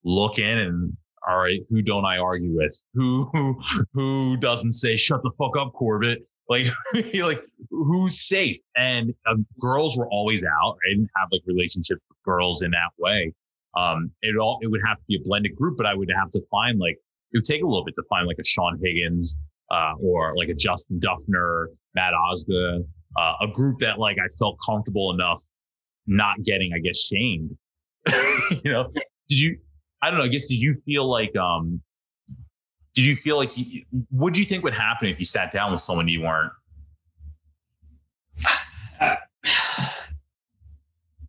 look in and all right, who don't I argue with? Who who who doesn't say shut the fuck up, Corbett? Like like who's safe? And um, girls were always out. I didn't have like relationships with girls in that way. Um, it all it would have to be a blended group, but I would have to find like it would take a little bit to find like a Sean Higgins uh, or like a Justin Duffner, Matt Osga, uh, a group that like I felt comfortable enough not getting, I guess, shamed. you know, did you I don't know. I guess did you feel like um did you feel like what do you think would happen if you sat down with someone you weren't?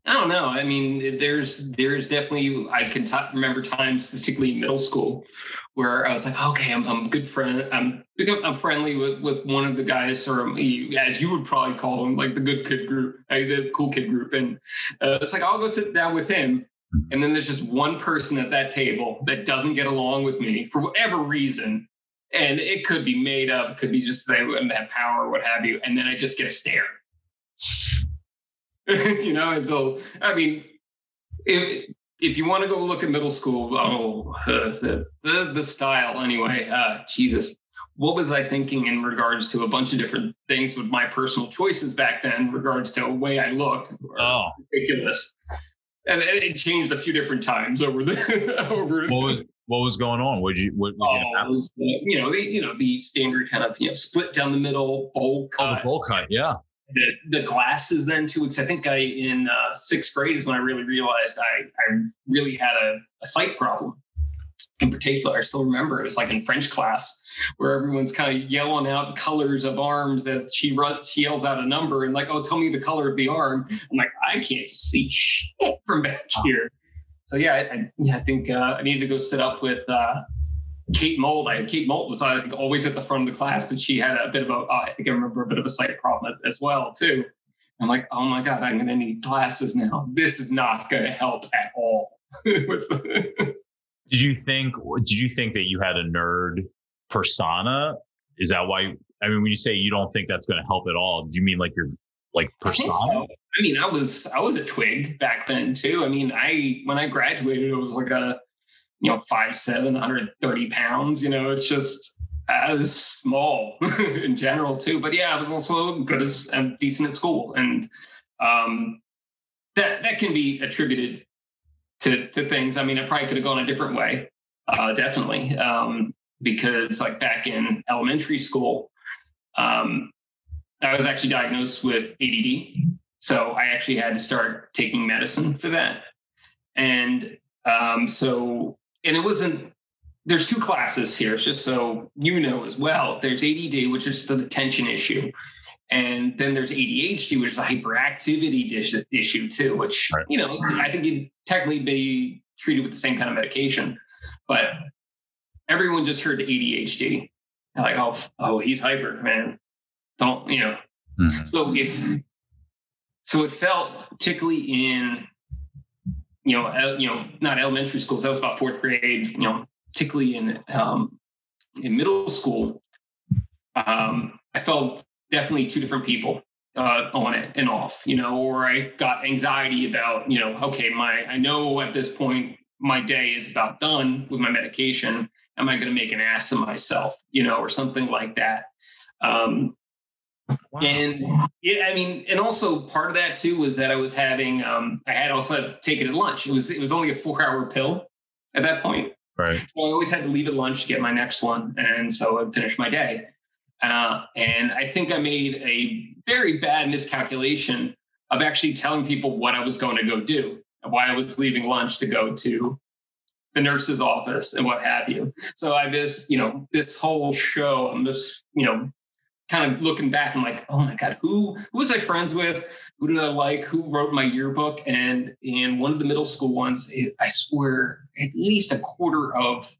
I don't know. I mean, there's there's definitely I can t- remember times, particularly middle school, where I was like, okay, I'm I'm good friend. I'm I'm friendly with with one of the guys, or as you would probably call them, like the good kid group, the cool kid group, and uh, it's like I'll go sit down with him, and then there's just one person at that table that doesn't get along with me for whatever reason. And it could be made up, it could be just they wouldn't have power or what have you. And then I just get a stare. you know, and so, I mean, if, if you want to go look at middle school, oh, uh, the, the, the style anyway, uh, Jesus, what was I thinking in regards to a bunch of different things with my personal choices back then, in regards to the way I looked? Oh, ridiculous and it changed a few different times over the over. What was what was going on? What you what? what oh, was you know the you know the standard kind of you know split down the middle bowl cut. Oh, the bowl cut, yeah. The the glasses then too, because I think I in uh, sixth grade is when I really realized I I really had a, a sight problem in particular, I still remember it was like in French class where everyone's kind of yelling out colors of arms that she runs, she yells out a number and like, oh, tell me the color of the arm. I'm like, I can't see shit from back here. So yeah, I, yeah, I think uh, I needed to go sit up with uh, Kate Mold. I Kate Mold was I think always at the front of the class, but she had a bit of a uh, I think I remember a bit of a sight problem as well too. I'm like, oh my god, I'm going to need glasses now. This is not going to help at all. Did you think? Did you think that you had a nerd persona? Is that why? I mean, when you say you don't think that's going to help at all, do you mean like your like persona? I, so. I mean, I was I was a twig back then too. I mean, I when I graduated, it was like a you know five seven, 130 pounds. You know, it's just I was small in general too. But yeah, I was also good as and decent at school, and um, that that can be attributed to to things. I mean, I probably could have gone a different way, uh, definitely, um, because like back in elementary school, um, I was actually diagnosed with ADD, so I actually had to start taking medicine for that, and um, so and it wasn't. There's two classes here, just so you know as well. There's ADD, which is the attention issue, and then there's ADHD, which is a hyperactivity dish, issue too, which, right. you know, I think you'd technically be treated with the same kind of medication. But everyone just heard ADHD. They're like, oh, oh, he's hyper, man. Don't, you know. Mm-hmm. So if, so it felt particularly in, you know, you know, not elementary schools. That was about fourth grade. You know, particularly in um, in middle school. Um, I felt definitely two different people uh, on it and off, you know, or I got anxiety about, you know, okay, my, I know at this point my day is about done with my medication. Am I going to make an ass of myself, you know, or something like that? Um, wow. And yeah, I mean, and also part of that too was that I was having, um, I had also taken at lunch. It was, it was only a four hour pill at that point. Right. So I always had to leave at lunch to get my next one. And so I'd finish my day. Uh, and I think I made a very bad miscalculation of actually telling people what I was going to go do, why I was leaving lunch to go to the nurse's office and what have you. So I just, you know, this whole show, I'm just, you know, kind of looking back, I'm like, oh my god, who who was I friends with? Who did I like? Who wrote my yearbook? And in one of the middle school ones, it, I swear, at least a quarter of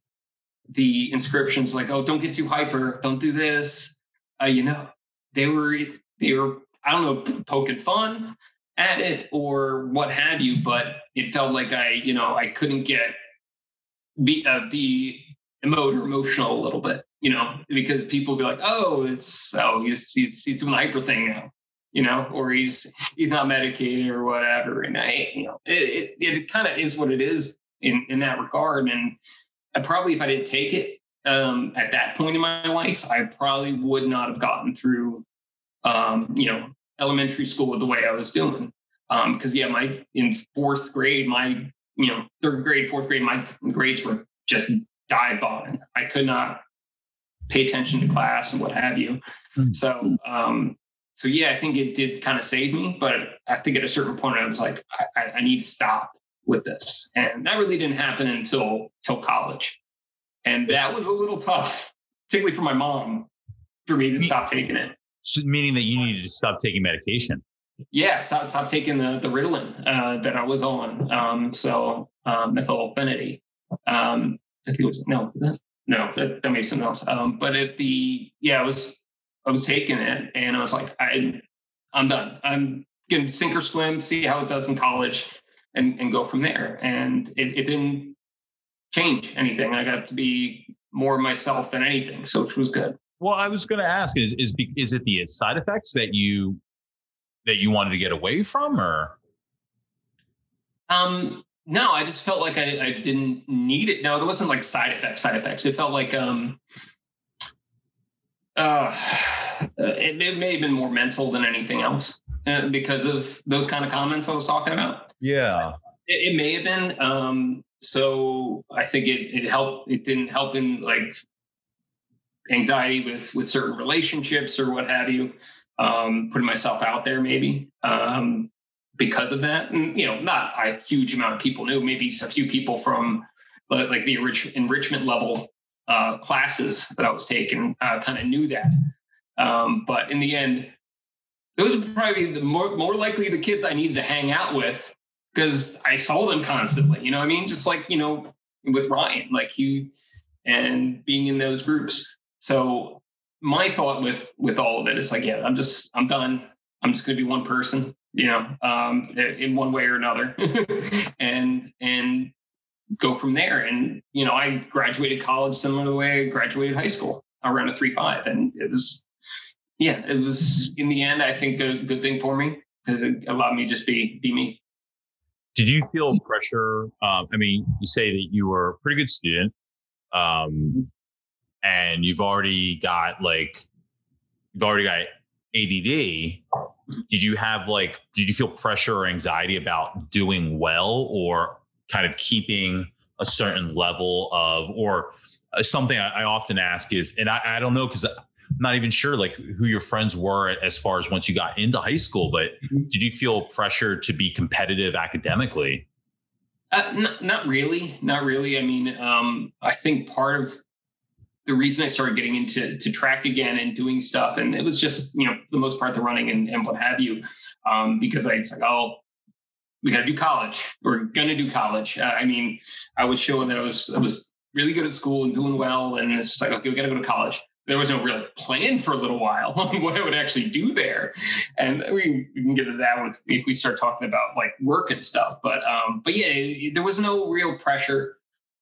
the inscriptions like, oh, don't get too hyper, don't do this. Uh, you know, they were they were I don't know poking fun at it or what have you, but it felt like I you know I couldn't get be uh, be emote or emotional a little bit, you know, because people be like, oh, it's oh he's he's he's doing the hyper thing now, you know, or he's he's not medicated or whatever, and I you know it it, it kind of is what it is in in that regard, and I probably if I didn't take it um, at that point in my life, I probably would not have gotten through, um, you know, elementary school the way I was doing. Because um, yeah, my in fourth grade, my you know third grade, fourth grade, my grades were just dive bombing. I could not pay attention to class and what have you. Mm-hmm. So um, so yeah, I think it did kind of save me, but I think at a certain point I was like, I, I need to stop with this, and that really didn't happen until till college, and that was a little tough, particularly for my mom, for me to stop taking it. So meaning that you needed to stop taking medication. Yeah, stop, stop taking the the Ritalin uh, that I was on. Um, so um, methylphenidate. Um, I think it was no, no, that that made something else. Um, but at the yeah, I was I was taking it, and I was like, I I'm done. I'm gonna sink or swim, see how it does in college and, and go from there. And it, it didn't change anything. I got to be more myself than anything, so which was good. Well, I was going to ask is is is it the side effects that you that you wanted to get away from, or? Um, no, I just felt like I, I didn't need it. No, there wasn't like side effects. Side effects. It felt like um, uh, it, it may have been more mental than anything else uh, because of those kind of comments I was talking about. Yeah. It, it may have been. Um, so I think it, it helped. It didn't help in like anxiety with with certain relationships or what have you. Um, putting myself out there maybe um, because of that. And you know, not a huge amount of people knew. Maybe a few people from like the enrich, enrichment level uh, classes that I was taking uh, kind of knew that. Um, but in the end, those are probably the more more likely the kids I needed to hang out with because I saw them constantly. You know I mean? Just like, you know, with Ryan, like he and being in those groups. So my thought with with all of it, it is like, yeah, I'm just I'm done. I'm just gonna be one person, you know, um, in one way or another. and and go from there. And, you know, I graduated college similar to the way I graduated high school around a three five. And it was yeah, it was in the end, I think a good thing for me because it allowed me just be be me. Did you feel pressure? Um, I mean, you say that you were a pretty good student, um, and you've already got like you've already got ADD. Did you have like did you feel pressure or anxiety about doing well or kind of keeping a certain level of or uh, something I, I often ask is, and I, I don't know because not even sure like who your friends were as far as once you got into high school, but mm-hmm. did you feel pressure to be competitive academically? Uh, n- not really, not really. I mean, um, I think part of the reason I started getting into to track again and doing stuff, and it was just you know the most part the running and, and what have you, um, because I was like, oh, we got to do college. We're gonna do college. Uh, I mean, I was showing that I was I was really good at school and doing well, and it's just like, okay, we got to go to college there was no real plan for a little while on what I would actually do there. And we, we can get to that with, if we start talking about like work and stuff. But um, but yeah, there was no real pressure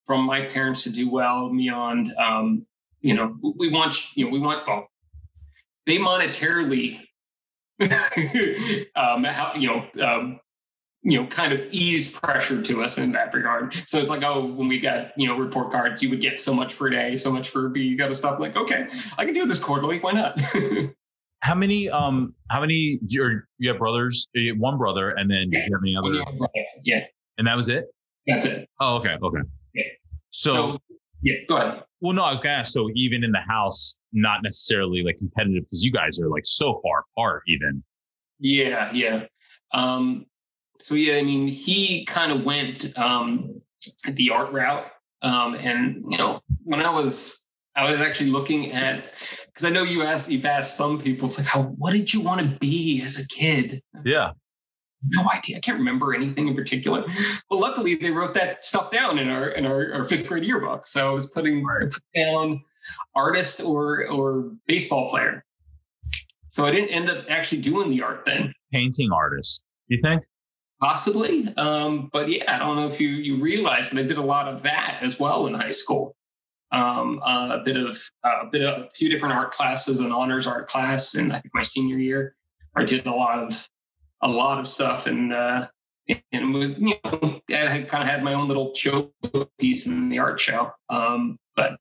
from my parents to do well beyond um, you know, we want you know, we want well, they monetarily um, how, you know, um, you know, kind of ease pressure to us in that regard. So it's like, oh, when we got, you know, report cards, you would get so much for a day, so much for a B, you got to stop like, okay, I can do this quarterly. Why not? how many, um, how many, your, you have brothers, you have one brother, and then yeah. you have any other? Yeah. And that was it? That's it. Oh, okay. Okay. Yeah. So, so yeah, go ahead. Well, no, I was going to ask. So even in the house, not necessarily like competitive because you guys are like so far apart, even. Yeah, yeah. Um, so yeah, I mean, he kind of went um, the art route, um, and you know, when I was I was actually looking at because I know you asked you've asked some people it's like how what did you want to be as a kid? Yeah. No idea. I can't remember anything in particular. Well, luckily they wrote that stuff down in our in our, our fifth grade yearbook. So I was putting put down artist or or baseball player. So I didn't end up actually doing the art then. Painting artist. You think? Possibly. Um, but yeah, I don't know if you you realize, but I did a lot of that as well in high school. Um, uh, a bit of a bit of a few different art classes, an honors art class, and I think my senior year, I did a lot of a lot of stuff, and uh, and was you know I kind of had my own little show piece in the art show. Um, but I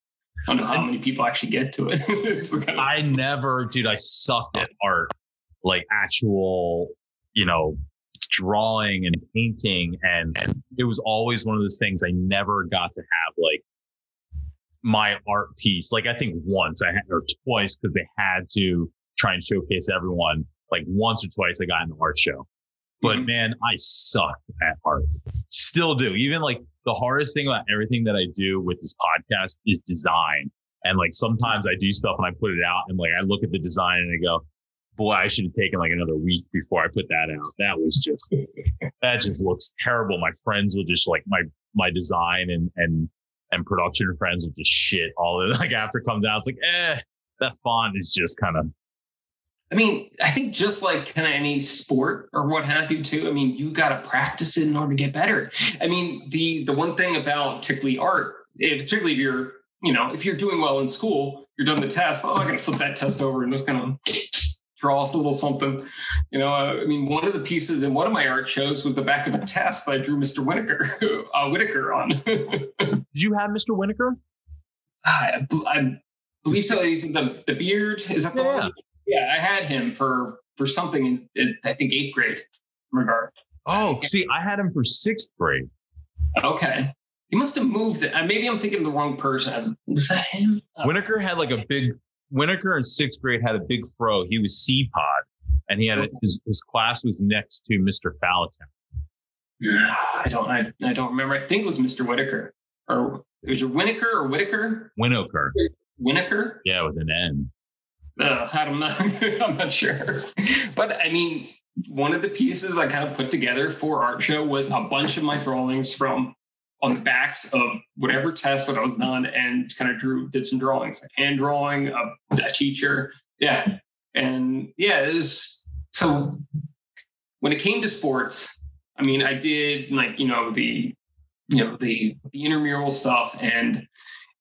don't know how many people actually get to it. Kind of- I never, dude, I sucked at art, like actual, you know, drawing and painting. And, and it was always one of those things I never got to have like my art piece. Like I think once I had, or twice, because they had to try and showcase everyone. Like once or twice I got in the art show. But Mhm. man, I suck at art. Still do. Even like the hardest thing about everything that I do with this podcast is design. And like sometimes I do stuff and I put it out and like I look at the design and I go, boy, I should have taken like another week before I put that out. That was just that just looks terrible. My friends will just like my my design and and and production friends will just shit all of it. Like after it comes out, it's like, eh, that font is just kind of I mean, I think just like kind of any sport or what have you too. I mean, you got to practice it in order to get better. I mean, the the one thing about particularly art, if, particularly if you're you know if you're doing well in school, you're done the test. Oh, I got to flip that test over and just kind of draw us a little something. You know, uh, I mean, one of the pieces in one of my art shows was the back of a test that I drew Mr. Whitaker uh, Whitaker on. Did you have Mr. Whitaker? I, I believe so. He's the the beard is that the Yeah. one? Yeah, I had him for for something in, in I think eighth grade regard. Oh, see, I had him for sixth grade. Okay, he must have moved. It. Uh, Maybe I'm thinking the wrong person. Was that him? Uh, Winokur had like a big Winokur in sixth grade had a big fro. He was C pod, and he had a, his his class was next to Mr. Fallatown. I don't. I, I don't remember. I think it was Mr. Whitaker or it was it Winokur or Whitaker? Winokur, Winokur? yeah, with an N. Uh, I'm not. I'm not sure. But I mean, one of the pieces I kind of put together for art show was a bunch of my drawings from on the backs of whatever test that I was done, and kind of drew did some drawings, like hand drawing of a teacher. Yeah, and yeah, it was so. When it came to sports, I mean, I did like you know the you know the the intramural stuff, and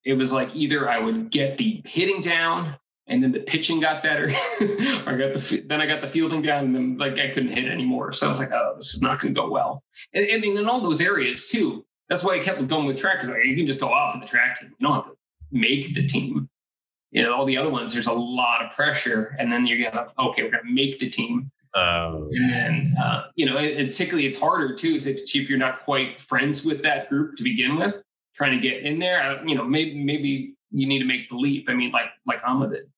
it was like either I would get the hitting down and then the pitching got better. I got the then I got the fielding down, and then like I couldn't hit anymore. So I was like, oh, this is not going to go well. And, and in all those areas too. That's why I kept going with track because like, you can just go off of the track team. You don't have to make the team. You know, all the other ones, there's a lot of pressure, and then you're gonna okay, we're gonna make the team. Oh, And then, uh, you know, and, and particularly it's harder too, is if, if you're not quite friends with that group to begin with, trying to get in there. uh, You know, maybe maybe you need to make the leap. I mean, like like Amma did.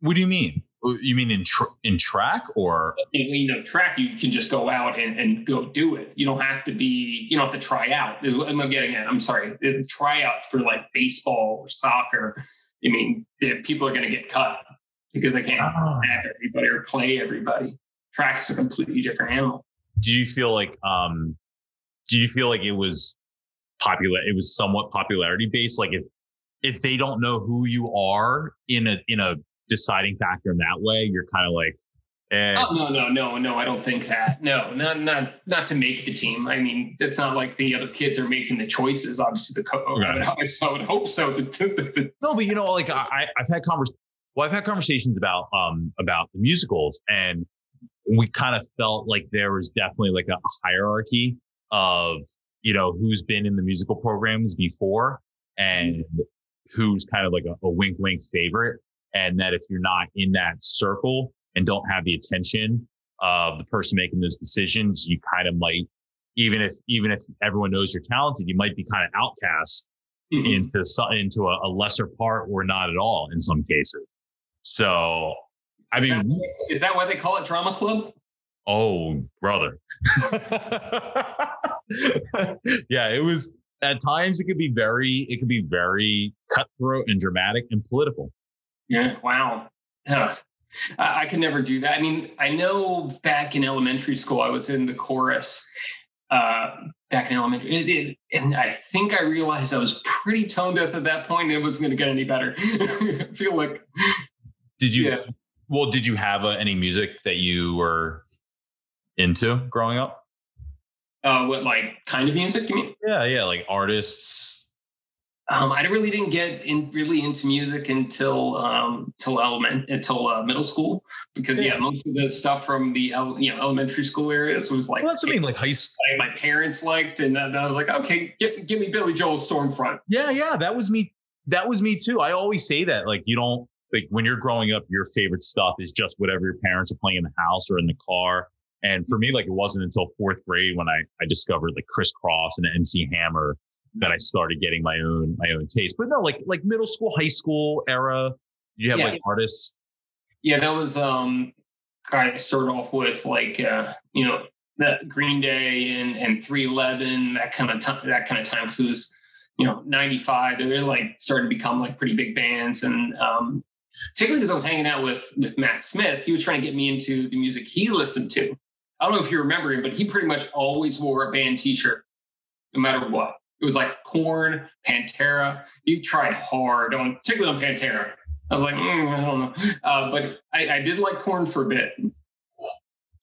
what do you mean? You mean in tr- in track or In, you know, track you can just go out and, and go do it. You don't have to be. You don't have to try out. Is what I'm getting at. I'm sorry. The tryouts for like baseball or soccer. I mean, people are going to get cut because they can't Oh. attack everybody or play everybody. Track is a completely different animal. do you feel like um do you feel like it was popular it was somewhat popularity based like if if they don't know who you are in a in a deciding factor in that way you're kind of like eh, Oh no, no, no, no! I don't think that. No, not not not to make the team. I mean, it's not like the other kids are making the choices. Obviously, the coach. I, would, I would hope so. no but you know like i i've had convers well i've had conversations about um about the musicals and we kind of felt like there was definitely like a hierarchy of you know who's been in the musical programs before and who's kind of like a, a wink wink favorite and that if you're not in that circle and don't have the attention of the person making those decisions you kind of might even if even if everyone knows you're talented you might be kind of outcast Mhm. into into a, a lesser part or not at all in some cases. So, I Is mean, that- is that why they call it drama club? oh brother, yeah, it was at times it could be very it could be very cutthroat and dramatic and political. Yeah. Wow. Huh. I, I could never do that. I mean, I know back in elementary school, I was in the chorus uh, back in elementary, it, it, and I think I realized I was pretty tone deaf at that point, and it wasn't going to get any better. I feel like. Did you? Yeah. Well, did you have uh, any music that you were into growing up? Uh, what like kind of music? You mean? Yeah, yeah, like artists, um, I really didn't get in really into music until um, till element until uh, middle school because yeah. yeah. most of the stuff from the you know elementary school areas was like well, that's what I mean like high school. My parents liked, and then I was like, okay, give, give me Billy Joel Storm Front. Yeah, yeah, that was me. That was me too. I always say that like you don't like when you're growing up, your favorite stuff is just whatever your parents are playing in the house or in the car. And for me, like it wasn't until fourth grade when I I discovered like Kris Kross and MC Hammer that I started getting my own my own taste. But no, like like middle school, high school era, you have yeah. like artists. Yeah, that was um I started off with like uh, you know, that Green Day and and 311, that kind of time that kind of time because it was, you know, 95. They were like starting to become like pretty big bands. And um particularly because I was hanging out with with Matt Smith, he was trying to get me into the music he listened to. I don't know if you remember him, but he pretty much always wore a band t-shirt, no matter what. It was like Korn, Pantera. You tried hard on, particularly on Pantera. I was like, mm, I don't know, uh, but I, I, did like Korn for a bit.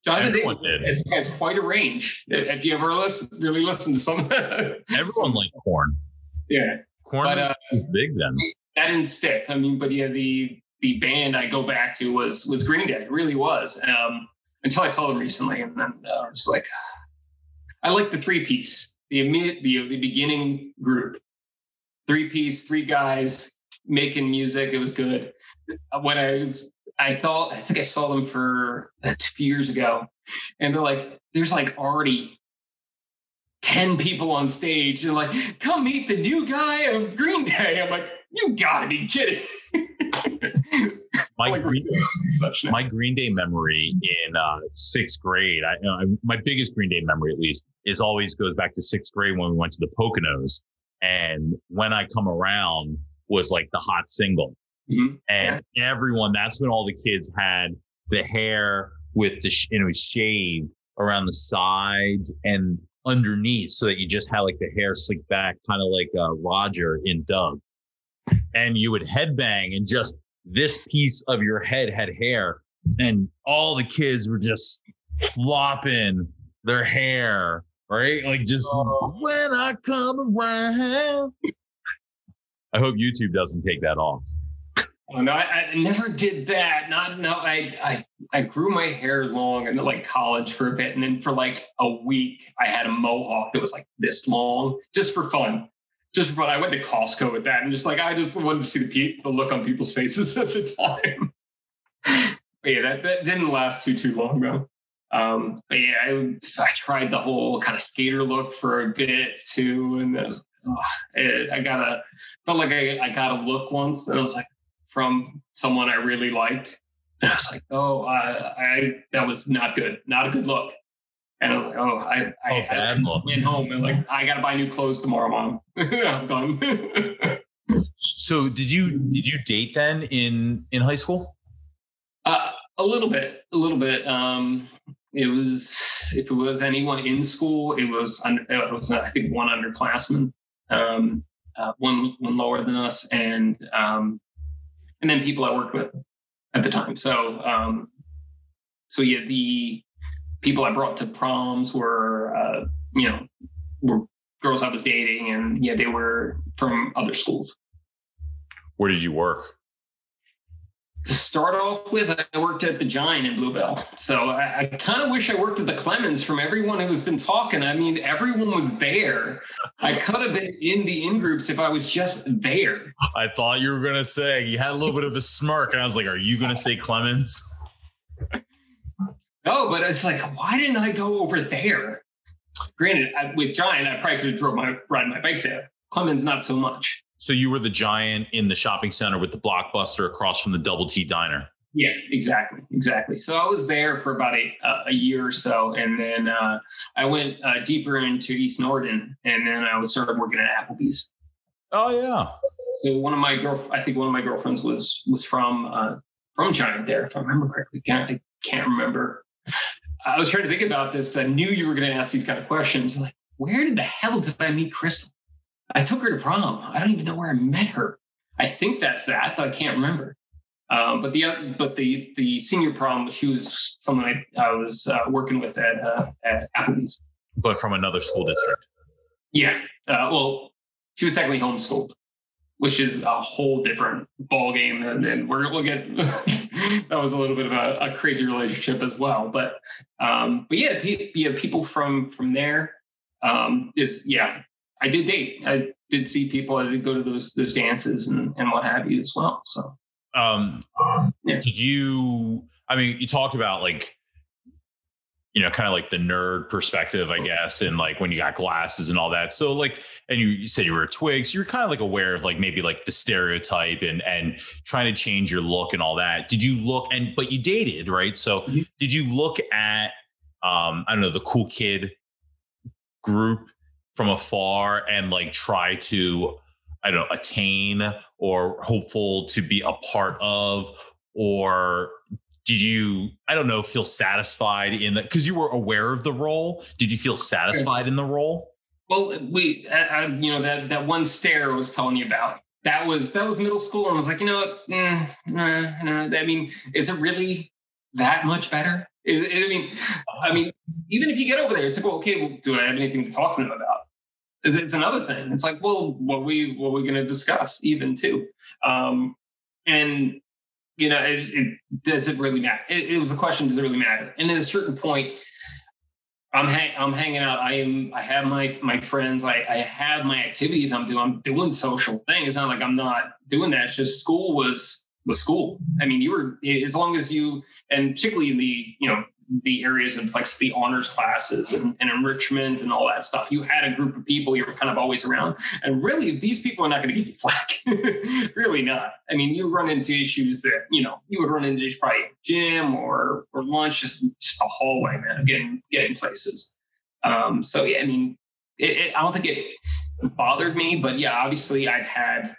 Jonathan Davis has, has, quite a range. If you ever listen, really listen to some, everyone liked Korn. Yeah, Korn but, uh, was big then. That didn't stick. I mean, but yeah, the the band I go back to was was Green Day. It really was. Um, until I saw them recently, and then uh, I was like, I like the three piece the immediate the, the beginning group. Three piece three guys making music. It was good. Uh, when i was i thought i think i saw them for uh, a few years ago and they're like there's like already 10 people on stage. And like come meet the new guy of green day. I'm like you gotta be kidding my, Green, my Green Day memory in uh, sixth grade, I, uh, my biggest Green Day memory at least, is always goes back to sixth grade when we went to the Poconos. And when I come around was like the hot single. Mm-hmm. And yeah. everyone, that's when all the kids had the hair with the, sh- it was shaved around the sides and underneath so that you just had like the hair slicked back, kind of like uh, Roger in Doug. And you would headbang and just this piece of your head had hair. And all the kids were just flopping their hair right? Like just oh. when I come around. I hope YouTube doesn't take that off. Oh, no, I, I, never did that. Not no, I, I I grew my hair long in like college for a bit, and then for like a week I had a mohawk that was like this long, just for fun. Just for. I went to Costco with that, and just like I just wanted to see the, pe- the look on people's faces at the time. yeah, that, that didn't last too too long though. Um, but yeah, I, I tried the whole kind of skater look for a bit too, and was, oh, it, I got a felt like I, I got a look once, and it was like from someone I really liked, and I was like, oh, I, I that was not good, not a good look. And I was like, oh, I, I, oh, I went home and like, I got to buy new clothes tomorrow, mom. I'm done. so did you did you date then in in high school? Uh, a little bit, a little bit. Um, it was if it was anyone in school, it was under, it was I think one underclassman, um, uh, one one lower than us, and um, and then people I worked with at the time. So um, so yeah, the people I brought to proms were uh, you know were girls I was dating, and yeah, they were from other schools. Where did you work? to start off with, I worked at the Giant in Blue Bell. So I, I kind of wish I worked at the Clemens from everyone who's been talking. I mean, everyone was there. I could have been in the in groups if I was just there. I thought you were going to say, you had a little bit of a smirk. And I was like, are you going to say Clemens? No, but it's like, why didn't I go over there? Granted, I, with Giant, I probably could have drove my ride my bike there. Clemens, not so much. So you were the giant in the shopping center with the blockbuster across from the Double T Diner. Yeah, exactly, exactly. So I was there for about a, a year or so, and then uh, I went uh, deeper into East Norriton, and then I was started working at Applebee's. Oh yeah. So one of my girl, I think one of my girlfriends was was from uh, from Giant there, if I remember correctly. Can't, I can't remember. I was trying to think about this. I knew you were going to ask these kind of questions. Like, where did the hell did I meet Crystal? I took her to prom. I don't even know where I met her. I think that's that, but I can't remember. Um, but the but the the senior prom, she was someone I, I was uh, working with at uh, at Applebee's. But from another school district. Yeah. Uh, well, she was technically homeschooled, which is a whole different ball game, and, and we're, we'll get that was a little bit of a, a crazy relationship as well. But um, but yeah, pe- yeah, people from from there um, is yeah. I did date. I did see people. I did go to those those dances and and what have you as well. So um, yeah. did you? I mean, you talked about like you know, kind of like the nerd perspective, I guess, and like when you got glasses and all that. So like, and you, you said you were a twig, so you're kind of like aware of like maybe like the stereotype and and trying to change your look and all that. Did you look and but you dated, right? So mm-hmm. did you look at um, I don't know, the cool kid group from afar and like try to, I don't know, attain or hopeful to be a part of, or did you i don't know feel satisfied in that because you were aware of the role. Did you feel satisfied in the role? Well we I, you know that that one stare I was telling you about that was that was middle school and i was like you know what? Eh, nah, nah. i mean is it really that much better? I, I mean i mean even if you get over there it's like well okay well, do i have anything to talk to them about? It's, it's another thing. It's like well what we what we're going to discuss even too. Um and you know, it, it does it really matter? It, it, was a question: Does it really matter? And at a certain point, I'm I'm hanging out. I am. I have my my friends. I I have my activities. I'm doing. I'm doing social things. It's not like I'm not doing that. It's just school was was school. I mean, you were as long as you, and particularly in the you know the areas of like the honors classes and, and, enrichment and all that stuff. You had a group of people you were kind of always around. And really, these people are not going to give you flack. really not. I mean, you run into issues that, you know, you would run into just probably gym or or lunch, just just a hallway, man, of getting getting places. Um, so yeah, I mean, it, it, I don't think it bothered me, but yeah, obviously I've had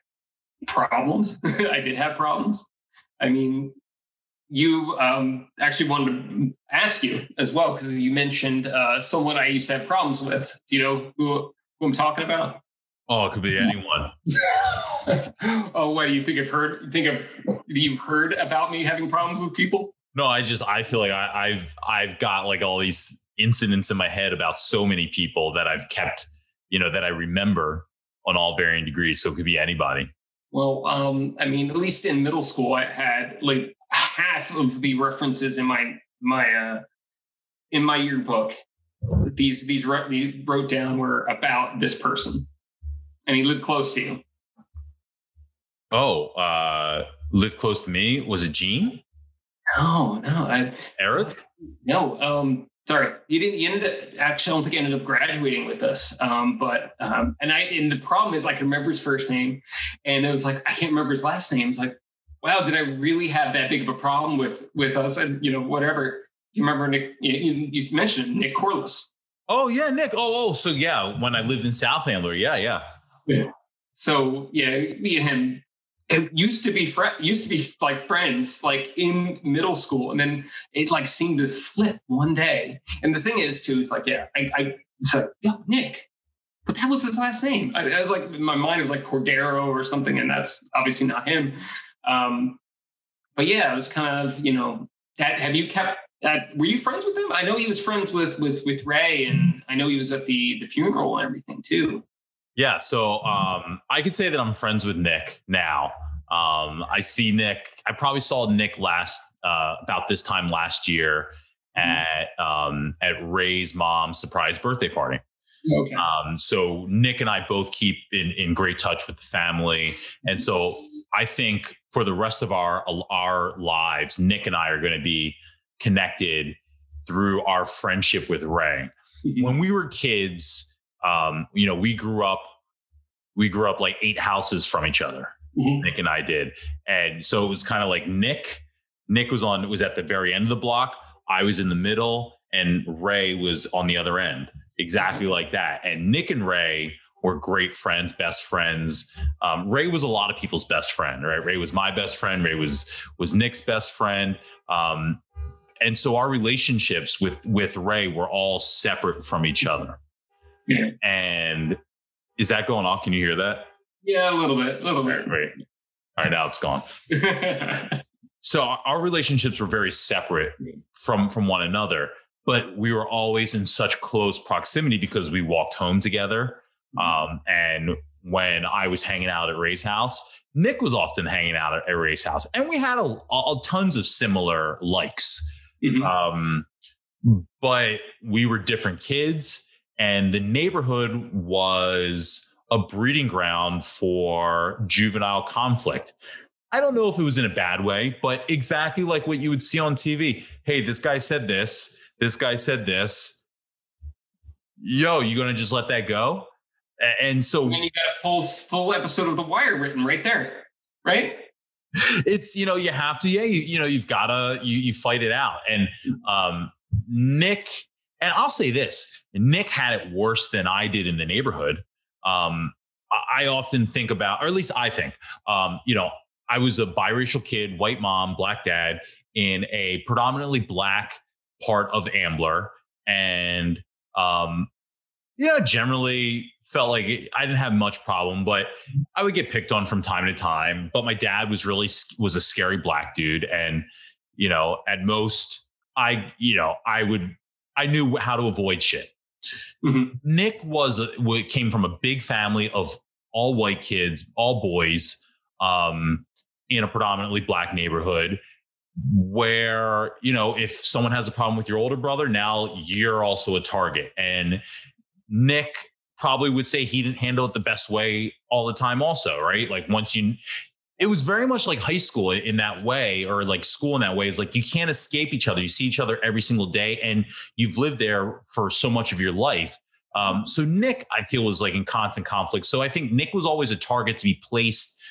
problems. I did have problems. I mean, you um, actually wanted to ask you as well because you mentioned uh, someone I used to have problems with. Do you know who, who I'm talking about? Oh, it could be anyone. oh, what do you think I've heard? Think of you've heard about me having problems with people? No, I just I feel like I, I've I've got like all these incidents in my head about so many people that I've kept, you know, that I remember on all varying degrees. So it could be anybody. Well, um, I mean, at least in middle school, I had like half of the references in my my uh, in my yearbook. These these wrote down were about this person, and he lived close to you. Oh, uh, lived close to me. Was it Gene? No, no. I, Eric? No. Um, sorry, you didn't. You ended up actually. I don't think you ended up graduating with us. Um, but um, and I and the problem is I can remember his first name, and it was like I can't remember his last name. It's like wow, did I really have that big of a problem with with us? And you know, whatever. Do you remember Nick? You, you mentioned Nick Corliss. Oh yeah, Nick. Oh oh, so yeah, when I lived in Southampton, yeah, yeah. yeah. So yeah, me and him it used to be fr- used to be like friends like in middle school and then it like seemed to flip one day and the thing is too it's like yeah i, I said yeah nick but that was his last name I, I was like my mind was like cordero or something and that's obviously not him um, but yeah, it was kind of you know that. Have you kept? that? were you friends with him? I know he was friends with with with Ray, and I know he was at the the funeral and everything too. Yeah, so um, I could say that I'm friends with Nick now. Um, I see Nick. I probably saw Nick last uh, about this time last year mm-hmm. at um, at Ray's mom's surprise birthday party. Okay. Um, so Nick and I both keep in in great touch with the family, and so I think for the rest of our our lives, Nick and I are going to be connected through our friendship with Ray. Mm-hmm. When we were kids, um, you know, we grew up we grew up like eight houses from each other. Mm-hmm. Nick and I did, and so it was kind of like Nick Nick was on was at the very end of the block. I was in the middle, and Ray was on the other end, exactly like that. And Nick and Ray were great friends, best friends. Um, Ray was a lot of people's best friend, right? Ray was my best friend. Ray was was Nick's best friend. Um, and so our relationships with with Ray were all separate from each other. Yeah. And is that going off? Can you hear that? Yeah, a little bit, a little bit. Right. All right, now it's gone. so our relationships were very separate from from one another, but we were always in such close proximity because we walked home together. Um, and when I was hanging out at Ray's house, Nick was often hanging out at Ray's house, and we had a, a tons of similar likes. Mhm. Um, but we were different kids, and the neighborhood was a breeding ground for juvenile conflict. I don't know if it was in a bad way, but exactly like what you would see on TV. Hey, this guy said this. This guy said this. Yo, you gonna just let that go? And so and you got a full full episode of The Wire written right there, right? it's you know you have to yeah you, you know you've gotta you you fight it out. And um nick and i'll say this nick had it worse than i did in the neighborhood. Um i I often think about or at least i think um you know i was a biracial kid white mom black dad in a predominantly black part of ambler. And um you know generally felt like it- i didn't have much problem but I would get picked on from time to time, but my dad was really was a scary black dude, and you know, at most, I you know, I would I knew how to avoid shit. Mhm. Nick was a, came from a big family of all white kids, all boys, um, in a predominantly black neighborhood. Where you know, if someone has a problem with your older brother, now you're also a target, and Nick probably would say he didn't handle it the best way all the time also right? Like once you it was very much like high school in that way or like school in that way. Is like you can't escape each other. You see each other every single day and you've lived there for so much of your life. Um, so nick i feel was like in constant conflict. So i think nick was always a target to be placed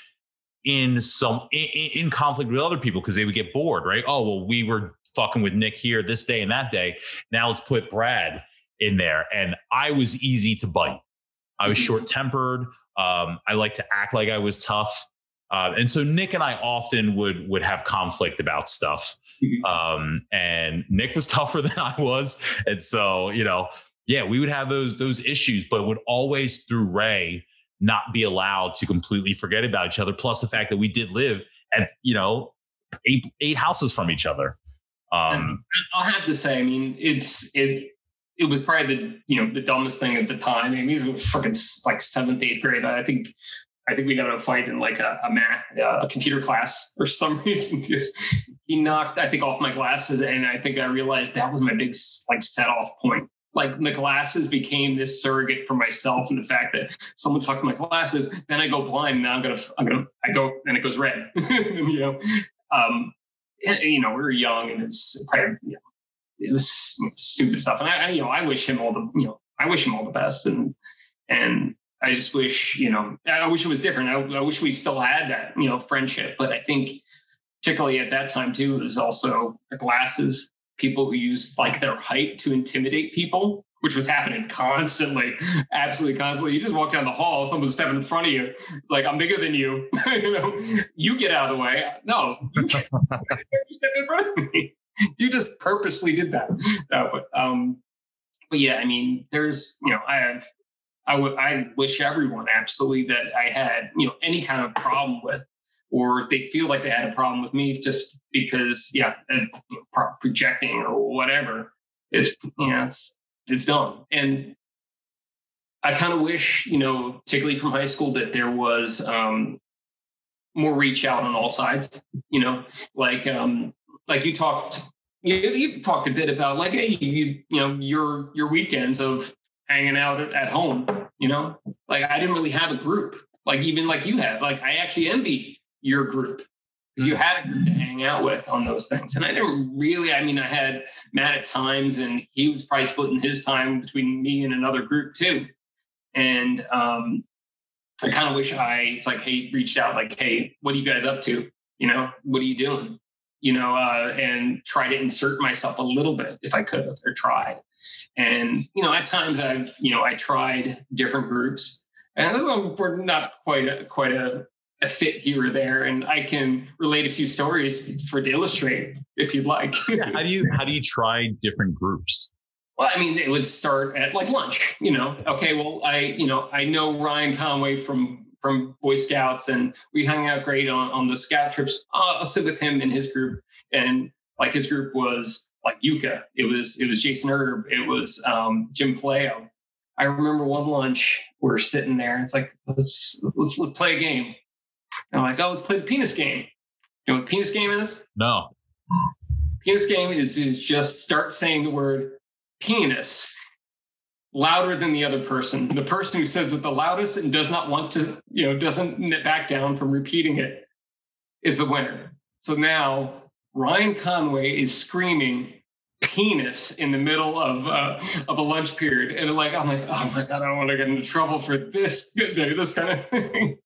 in some in, in conflict with other people because they would get bored right? Oh well we were fucking with nick here this day and that day. Now let's put brad in there. And i was easy to bite. I was Mhm. short tempered um, i like to act like i was tough. Uh, and so nick and i often would would have conflict about stuff. Mhm. um, and nick was tougher than i was. And so you know yeah we would have those those issues but would always through ray not be allowed to completely forget about each other. Plus the fact that we did live at you know eight eight houses from each other. Um I'll have to say, I mean, it's it. It was probably the you know the dumbest thing at the time. I mean, it was fucking like seventh, eighth grade. I think, I think we got a fight in like a, a math, uh, a computer class for some reason. Just he knocked, I think, off my glasses, and I think I realized that was my big like set off point. Like the glasses became this surrogate for myself, and the fact that someone fucked my glasses, then I go blind. Now I'm gonna, I'm gonna, I go, and it goes red. you know, um, and, you know, we were young, and it's probably, you know, it was stupid stuff. And I, I, you know, I wish him all the, you know, I wish him all the best. And, and I just wish, you know, I wish it was different. I, I wish we still had that, you know, friendship. But I think, particularly at that time too, there's also the glasses, people who used like their height to intimidate people, which was happening constantly, absolutely constantly. You just walk down the hall, someone's step in front of you. It's like, I'm bigger than you. you know, you get out of the way. No, you step in front of me. You just purposely did that. No, but um, but yeah, I mean, there's you know, I have, I would, I wish everyone absolutely that I had you know any kind of problem with, or they feel like they had a problem with me just because yeah, projecting or whatever. It's you know, it's it's dumb and. I kind of wish, you know, particularly from high school, that there was um, more reach out on all sides. You know, like um, like you talked you, you talked a bit about like hey you you know your your weekends of hanging out at, at home you know? Like i didn't really have a group like even like you have like i actually envy your group because you had a group to hang out with on those things. And i didn't really i mean i had matt at times and he was probably splitting his time between me and another group too. And um i kind of wish i it's like hey reached out like hey what are you guys up to? You know what are you doing you know, uh, and try to insert myself a little bit if I could have or tried. And, you know, at times I've, you know, I tried different groups and we're not quite a, quite a, a fit here or there. And I can relate a few stories for to illustrate if you'd like. yeah, how do you, how do you try different groups? Well, I mean, it would start at like lunch, you know, okay, well, I, you know, I know Ryan Conway from from Boy Scouts, and we hung out great on, on the scout trips. Uh, I'll sit with him and his group, and like his group was like Yuka. It was it was Jason Erb. It was um, Jim Paleo. I remember one lunch we are sitting there. And it's like let's let's let's play a game. And I'm like, oh, let's play the penis game. You know what penis game is? No. Penis game is, is just start saying the word penis louder than the other person. The person who says it the loudest and does not want to, you know, doesn't back down from repeating it is the winner. So now Ryan Conway is screaming penis in the middle of uh, of a lunch period, and like I'm like, oh my god, I don't want to get into trouble for this this kind of thing.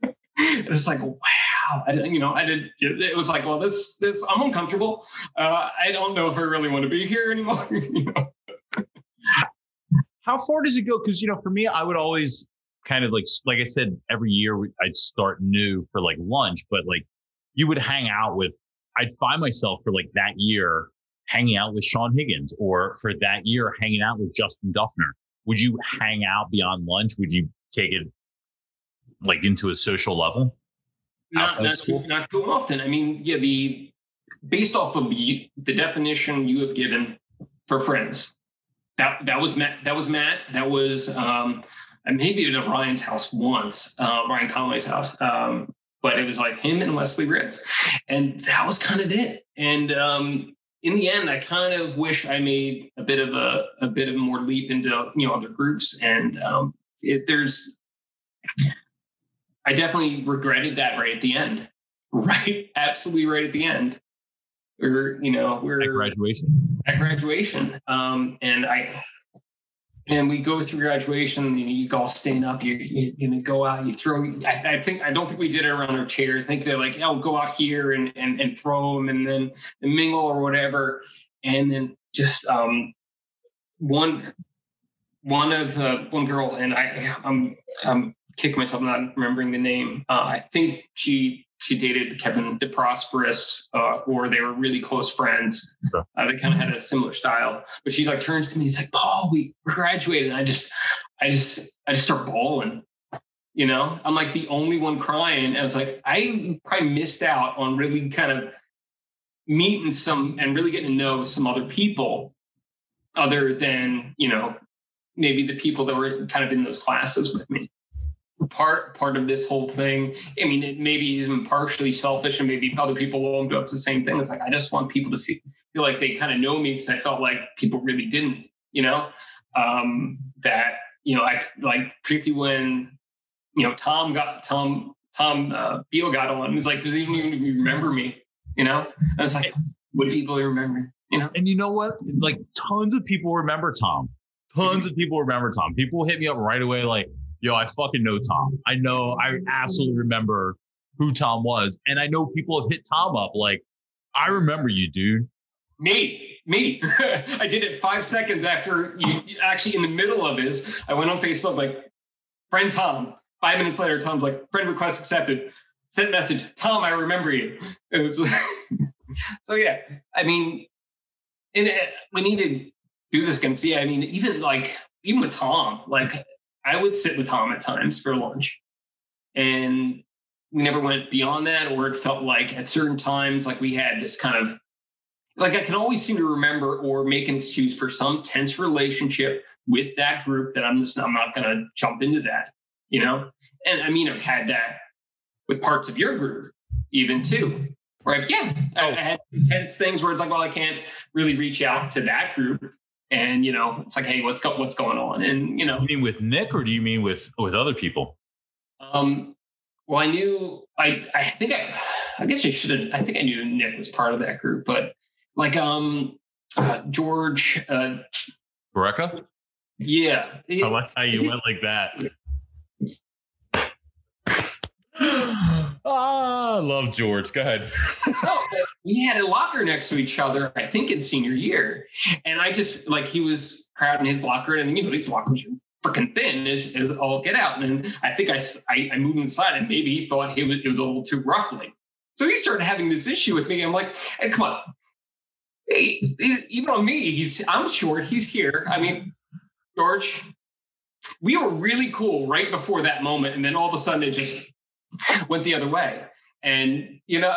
it was like, wow, I, you know, I didn't. It was like, well, this this I'm uncomfortable. Uh, I don't know if I really want to be here anymore. you know? How far does it go? Because you know, for me, I would always kind of like, like I said, every year I'd start new for like lunch, but like you would hang out with. I'd find myself for like that year hanging out with Sean Higgins, or for that year hanging out with Justin Duffner. Would you hang out beyond lunch? Would you take it like into a social level? Not, not too, not too often. I mean, yeah, the based off of the, the definition you have given for friends, that that was Matt. That was Matt. That was um, maybe even at Ryan's house once, uh, Ryan Conway's house. Um, but it was like him and Wesley Ritz, and that was kind of it. And um, in the end, I kind of wish I made a bit of a a bit of more leap into you know other groups. And um, it, there's, I definitely regretted that right at the end. Right, absolutely right at the end we're you know we're at graduation. at graduation. Um, and i and we go through graduation and you all stand up you, you, you know go out you throw I, I, think i don't think we did it around our chairs. I think they're like oh go out here and and, and throw them and then and mingle or whatever. And then just um one one of uh, one girl and i i'm i'm kicking myself not remembering the name. Uh, i think she she dated Kevin DeProsperous, uh, or they were really close friends. Uh, they kind of had a similar style. But she like turns to me, he's like, Paul, we graduated. And I just, I just, I just start bawling. You know, I'm like the only one crying. I was like, I probably missed out on really kind of meeting some and really getting to know some other people other than, you know, maybe the people that were kind of in those classes with me part part of this whole thing. I mean, it maybe even partially selfish, and maybe other people won't do up the same thing. It's like I just want people to feel, feel like they kind of know me because I felt like people really didn't. You know, um, that you know, I like particularly when you know Tom got Tom Tom uh, Beal got on. He's like, does he even remember me? You know, and it's like, would people remember? You know, and you know what? Like tons of people remember Tom. Tons of people remember Tom. People hit me up right away, like, yo, I fucking know Tom. I know, I absolutely remember who Tom was. And I know people have hit Tom up like, I remember you, dude. Me, me. I did it five seconds after you actually in the middle of his. I went on Facebook, like, friend Tom. Five minutes later, Tom's like, friend request accepted. Sent message, Tom, I remember you. So yeah. I mean, and uh, we need to do this again. Yeah, I mean, even like even with Tom, like I would sit with Tom at times for lunch. And we never went beyond that, or it felt like at certain times, like we had this kind of like I can always seem to remember or make an excuse for some tense relationship with that group that I'm just I'm not gonna jump into that, you know? And I mean I've had that with parts of your group even too. Where I've yeah, oh. I had tense things where it's like, well, I can't really reach out to that group and you know it's like hey what's go- what's going on? And you know you mean with nick or do you mean with with other people? Um well i knew i i think i i guess i should have i think i knew nick was part of that group but like um uh, george uh Barreca? yeah. I like how you went like that Ah, I love George. Go ahead. we had a locker next to each other, I think in senior year. And I just like he was crowding his locker, and you know, these lockers are freaking thin as, as all get out. And I think I, I, I moved inside, and maybe he thought it was, it was a little too ruffling. So he started having this issue with me. I'm like, hey, come on. Hey, even on me, he's I'm short, he's here. I mean, George, we were really cool right before that moment, and then all of a sudden it just went the other way. And you know,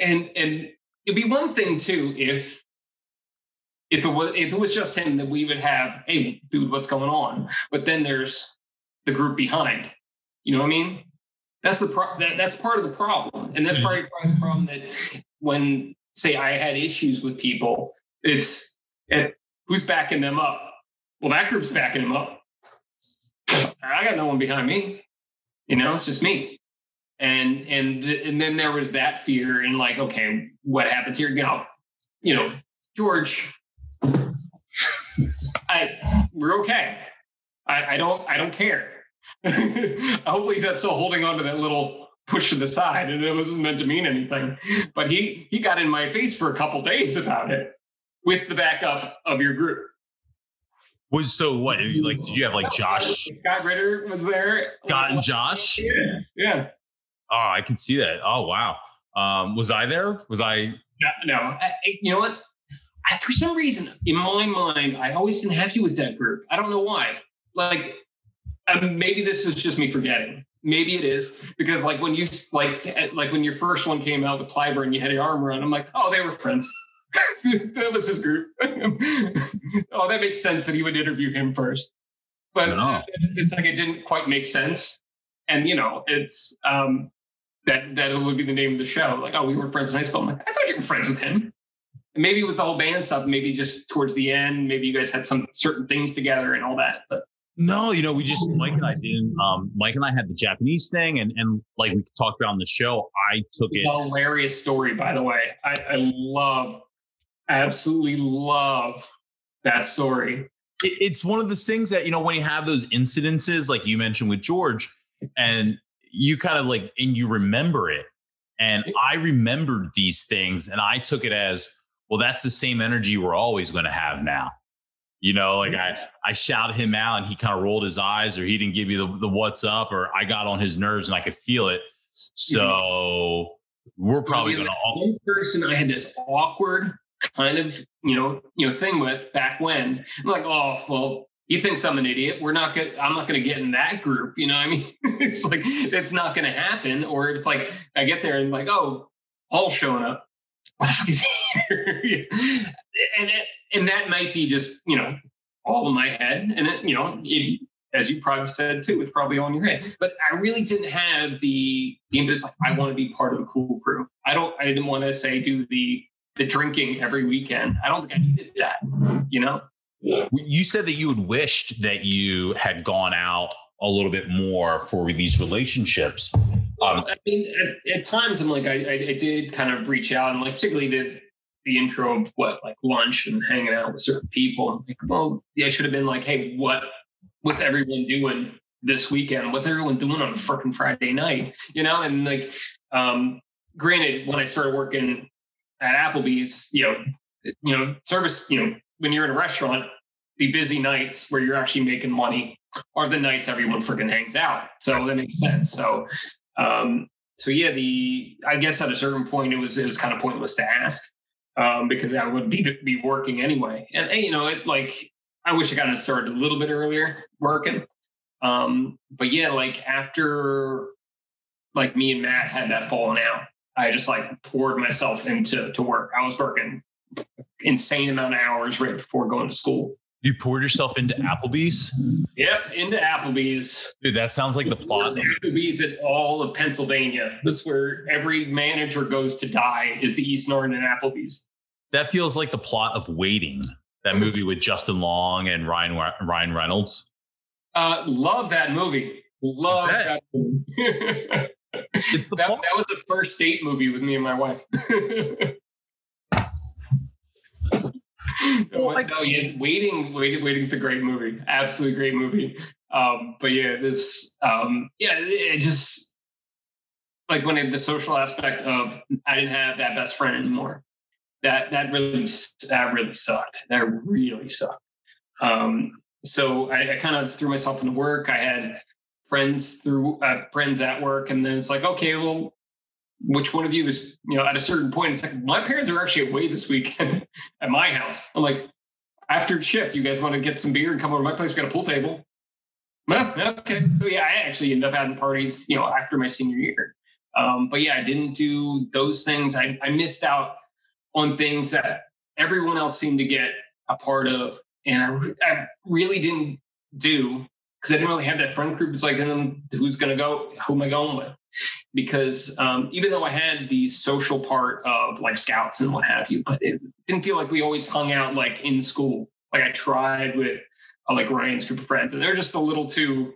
and and it'd be one thing too if if it was if it was just him that we would have, hey, dude, what's going on? But then there's the group behind. You know what I mean? That's the pro- that, that's part of the problem, and that's hmm. part of the problem that when say I had issues with people, it's it, who's backing them up. Well, that group's backing them up. I got no one behind me. You know, it's just me. And and and then there was that fear and like, okay, what happens here? You know, you know, George, I we're okay. I, I don't I don't care. Hopefully he's not still holding on to that little push to the side and it wasn't meant to mean anything. But he he got in my face for a couple days about it with the backup of your group. Was so what? Like, did you have like Josh? Scott Ritter was there. Scott and Josh. Yeah, yeah. Oh, I can see that. Oh, wow. Um, was I there? Was I? No, no. I, you know what? I, for some reason, in my mind, I always didn't have you with that group. I don't know why. Like, um, maybe this is just me forgetting. Maybe it is because, like, when you like, like when your first one came out with Clyburn, you had your arm around. I'm like, oh, they were friends. that was his group. oh, that makes sense that he would interview him first. But no. it's like it didn't quite make sense. And you know, it's um that that would be the name of the show. Like, oh, we were friends in high school. I'm like, I thought you were friends with him. And maybe it was the whole band stuff. Maybe just towards the end, maybe you guys had some certain things together and all that. But no, you know, we just Mike and I didn't. Um, Mike and I had the Japanese thing, and and like we talked about on the show, I took it. Hilarious story, by the way. I, I love absolutely love that story. It's one of those things that, you know, when you have those incidences, like you mentioned with George, and you kind of like, and you remember it. And I remembered these things and I took it as, well, that's the same energy we're always going to have now. You know, like I, I shouted him out and he kind of rolled his eyes or he didn't give me the, the what's up or I got on his nerves and I could feel it. So we're probably going to all. One person I had this awkward kind of you know you know thing with back when i'm like oh well he thinks i'm an idiot we're not good i'm not going to get in that group you know i mean it's like it's not going to happen or it's like i get there and like oh paul's showing up and it, and that might be just you know all in my head and it, you know it, as you probably said too, it's probably on your head. But I really didn't have the the impetus like I want to be part of a cool crew. I don't I didn't want to say do the the drinking every weekend. I don't think I needed that, you know? You said that you had wished that you had gone out a little bit more for these relationships. Um, I mean, at, at, times I'm like, I, I, I, did kind of reach out and like, particularly the, the intro of what, like lunch and hanging out with certain people. I'm like, well, yeah, I should have been like, hey, what, what's everyone doing this weekend? What's everyone doing on a freaking Friday night? You know, and like, um, granted, when I started working at Applebee's, you know, you know, service, you know, when you're in a restaurant, the busy nights where you're actually making money are the nights everyone freaking hangs out. So that makes sense. So, um, so yeah, the I guess at a certain point it was it was kind of pointless to ask um, because I would be be working anyway. And, you know, it like I wish I kind of started a little bit earlier working. Um, but yeah, like after like me and Matt had that falling out, I just like poured myself into to work. I was working insane amount of hours right before going to school. You poured yourself into Applebee's? Yep, into Applebee's. Dude, that sounds like the plot. Applebee's at all of Pennsylvania. That's where every manager goes to die is the East Norriton Applebee's. That feels like the plot of Waiting, that movie with Justin Long and Ryan Ryan Reynolds. Uh, love that movie. Love that, that movie. It's the that, that was the first date movie with me and my wife. well, like, no, yeah, waiting, waiting, waiting's a great movie. Absolutely great movie. Um, but yeah, this, um, yeah, it just like when it, the social aspect of I didn't have that best friend anymore. That that really that really sucked. That really sucked. Um, so I, I kind of threw myself into work. I had friends through uh, friends at work, and then it's like, okay, well, which one of you is you know at a certain point? It's like my parents are actually away this weekend at my house. I'm like, after shift, you guys want to get some beer and come over to my place? We got a pool table. Well, okay. So yeah, I actually ended up having parties, you know, after my senior year. Um, but yeah, I didn't do those things. I, I missed out on things that everyone else seemed to get a part of, and I, I really didn't do because I didn't really have that friend group. It's like, who's going to go? Who am I going with? Because um, even though I had the social part of like scouts and what have you, but it didn't feel like we always hung out like in school. Like I tried with uh, like Ryan's group of friends, and they're just a little too,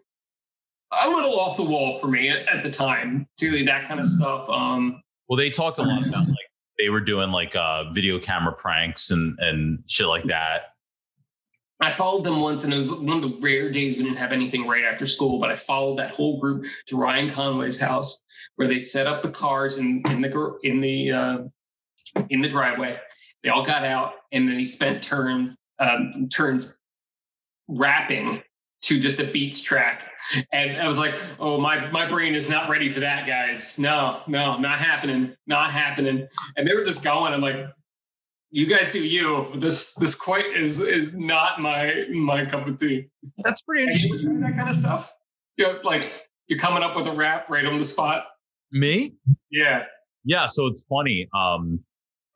a little off the wall for me at, at the time. To that kind of stuff. Um, well, they talked a lot about like they were doing like uh, video camera pranks and and shit like that I followed them once, and it was one of the rare days we didn't have anything right after school. But I followed that whole group to Ryan Conway's house, where they set up the cars in in the in the uh, in the driveway. They all got out, and then he spent turns um, turns rapping to just a beats track. And I was like, oh, my my brain is not ready for that, guys. No, no, not happening, not happening. And they were just going. I'm like, you guys do you. This this quite is is not my my cup of tea. That's pretty interesting. That kind of stuff. You know, like you're coming up with a rap right on the spot. Me? Yeah. Yeah. So it's funny. Um,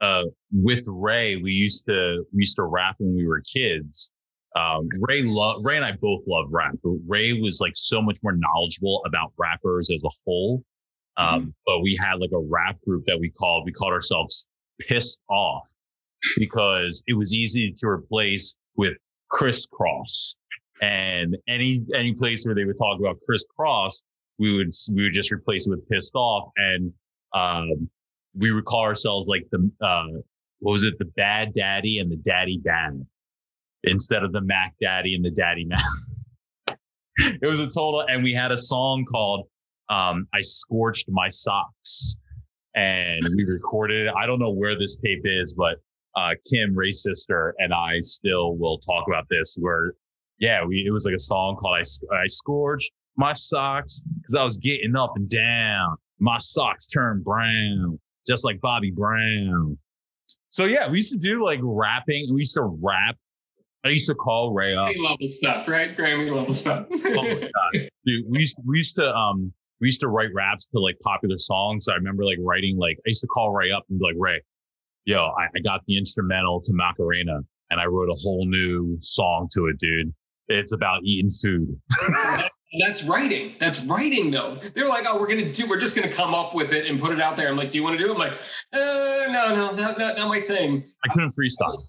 uh, with Ray, we used to we used to rap when we were kids. Um, Ray love Ray and I both love rap. Ray was like so much more knowledgeable about rappers as a whole. Um, mm-hmm. but we had like a rap group that we called we called ourselves Pissed Off because it was easy to replace with Kris Kross. And any any place where they would talk about Kris Kross, we would we would just replace it with pissed off. And um, we would call ourselves like the uh, what was it, the bad daddy and the daddy bad, instead of the Mac Daddy and the Daddy Mac. it was a total, and we had a song called um, "I Scorched My Socks." and we recorded. I don't know where this tape is, but uh, Kim, Ray's sister, and I still will talk about this. Where, yeah, we it was like a song called "I I scorched my socks" because I was getting up and down. My socks turned brown, just like Bobby Brown. So yeah, we used to do like rapping. We used to rap. I used to call Ray up. Grammy level stuff, right? Grammy level stuff. oh dude! We used we used to um we used to write raps to like popular songs. I remember like writing like I used to call Ray up and be like, Ray, yo, I, I got the instrumental to Macarena and I wrote a whole new song to it, dude. It's about eating food. That's writing. That's writing, though. They're like, oh, we're gonna do. We're just gonna come up with it and put it out there. I'm like, do you want to do it? I'm like, uh, no, no, not, not, not my thing. I couldn't freestyle.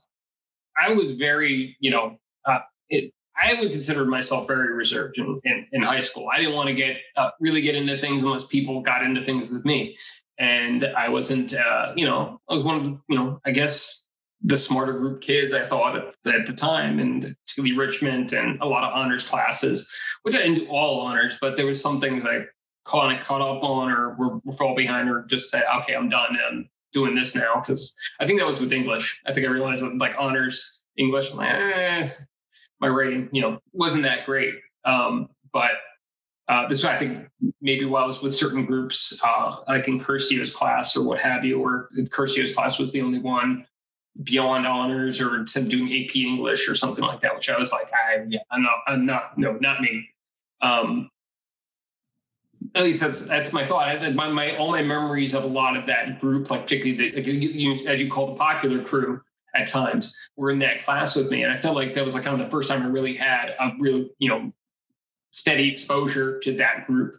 I was very, you know, uh, it, I would consider myself very reserved in, in, in high school. I didn't want to get uh, really get into things unless people got into things with me and I wasn't, uh, you know, I was one of you know, I guess the smarter group kids I thought at, at the time, and particularly Richmond and a lot of honors classes, which I didn't do all honors, but there was some things I of caught up on or were, were fall behind or just said, okay, I'm done. I'm doing this now because I think that was with English. I think I realized that like honors English, I'm like, eh, my rating, you know, wasn't that great. Um, but uh, this is I think maybe while I was with certain groups, uh, like in Curcio's class or what have you, or Curcio's class was the only one beyond honors or doing AP English or something like that, which I was like, I, yeah, I'm not, I'm not, no, not me. Um, at least that's that's my thought. I, my, my all my memories of a lot of that group, like particularly the, like you, as you call the popular crew, at times were in that class with me, and I felt like that was like kind of the first time I really had a real, you know, steady exposure to that group.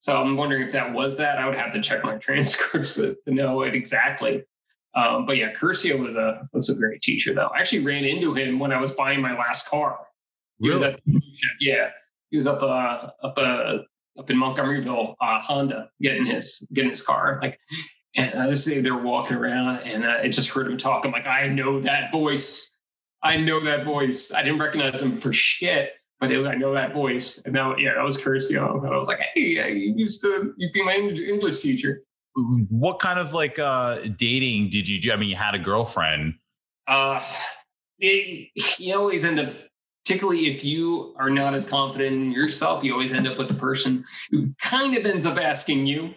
So I'm wondering if that was that. I would have to check my transcripts to, to know it exactly. Um, but yeah, Curcio was a was a great teacher though. I actually ran into him when I was buying my last car. He really? was at yeah, he was up uh up uh up in Montgomeryville, uh, Honda, getting his getting his car. Like, and I was they were walking around, and I just heard him talk. I'm like, I know that voice. I know that voice. I didn't recognize him for shit but it, I know that voice. And now, yeah, that was Curcio. And I was like, hey, I used to you be my English teacher. What kind of like uh dating did you do? I mean, you had a girlfriend. Uh, it, you always end up, particularly if you are not as confident in yourself, you always end up with the person who kind of ends up asking you.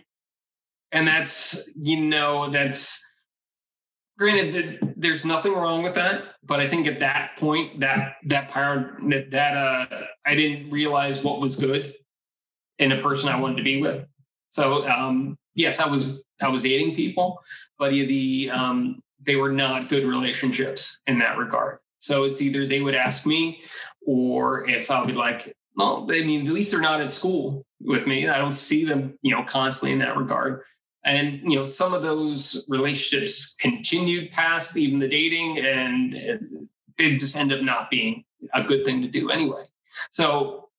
And that's, you know, that's granted that there's nothing wrong with that but i think at that point that that power that, that uh i didn't realize what was good in a person i wanted to be with. So um yes i was i was dating people but the um they were not good relationships in that regard. So it's either they would ask me or if i would like well i mean at least they're not at school with me. I don't see them you know constantly in that regard and you know some of those relationships continued past even the dating and it just ended up not being a good thing to do anyway. So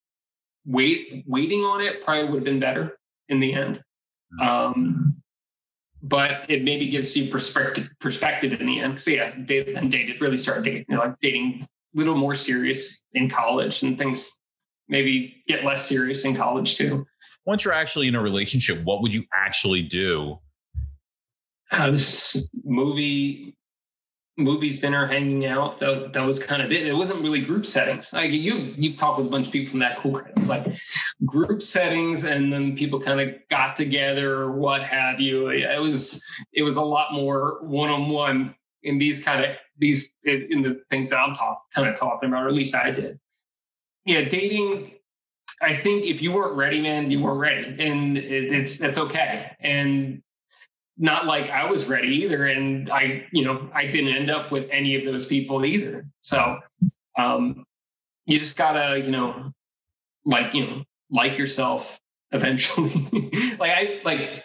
wait waiting on it probably would have been better in the end. Um, but it maybe gives you perspective perspective in the end. So yeah they then dated really started dating you know, like dating a little more serious in college and things maybe get less serious in college too once you're actually in a relationship, what would you actually do? Uh, movie, movies, dinner, hanging out. That, that was kind of it. It wasn't really group settings. Like you, you've talked with a bunch of people from that cool. It was like group settings, and then people kind of got together what have you. It was, it was a lot more one on one in these kind of these in the things that I'm talking kind of talking about, or at least I did. Yeah, dating I think if you weren't ready, man, you weren't ready, and it, it's that's okay. And not like I was ready either, and I, you know, I didn't end up with any of those people either. So, um, you just gotta, you know, like you know, like yourself eventually. like I like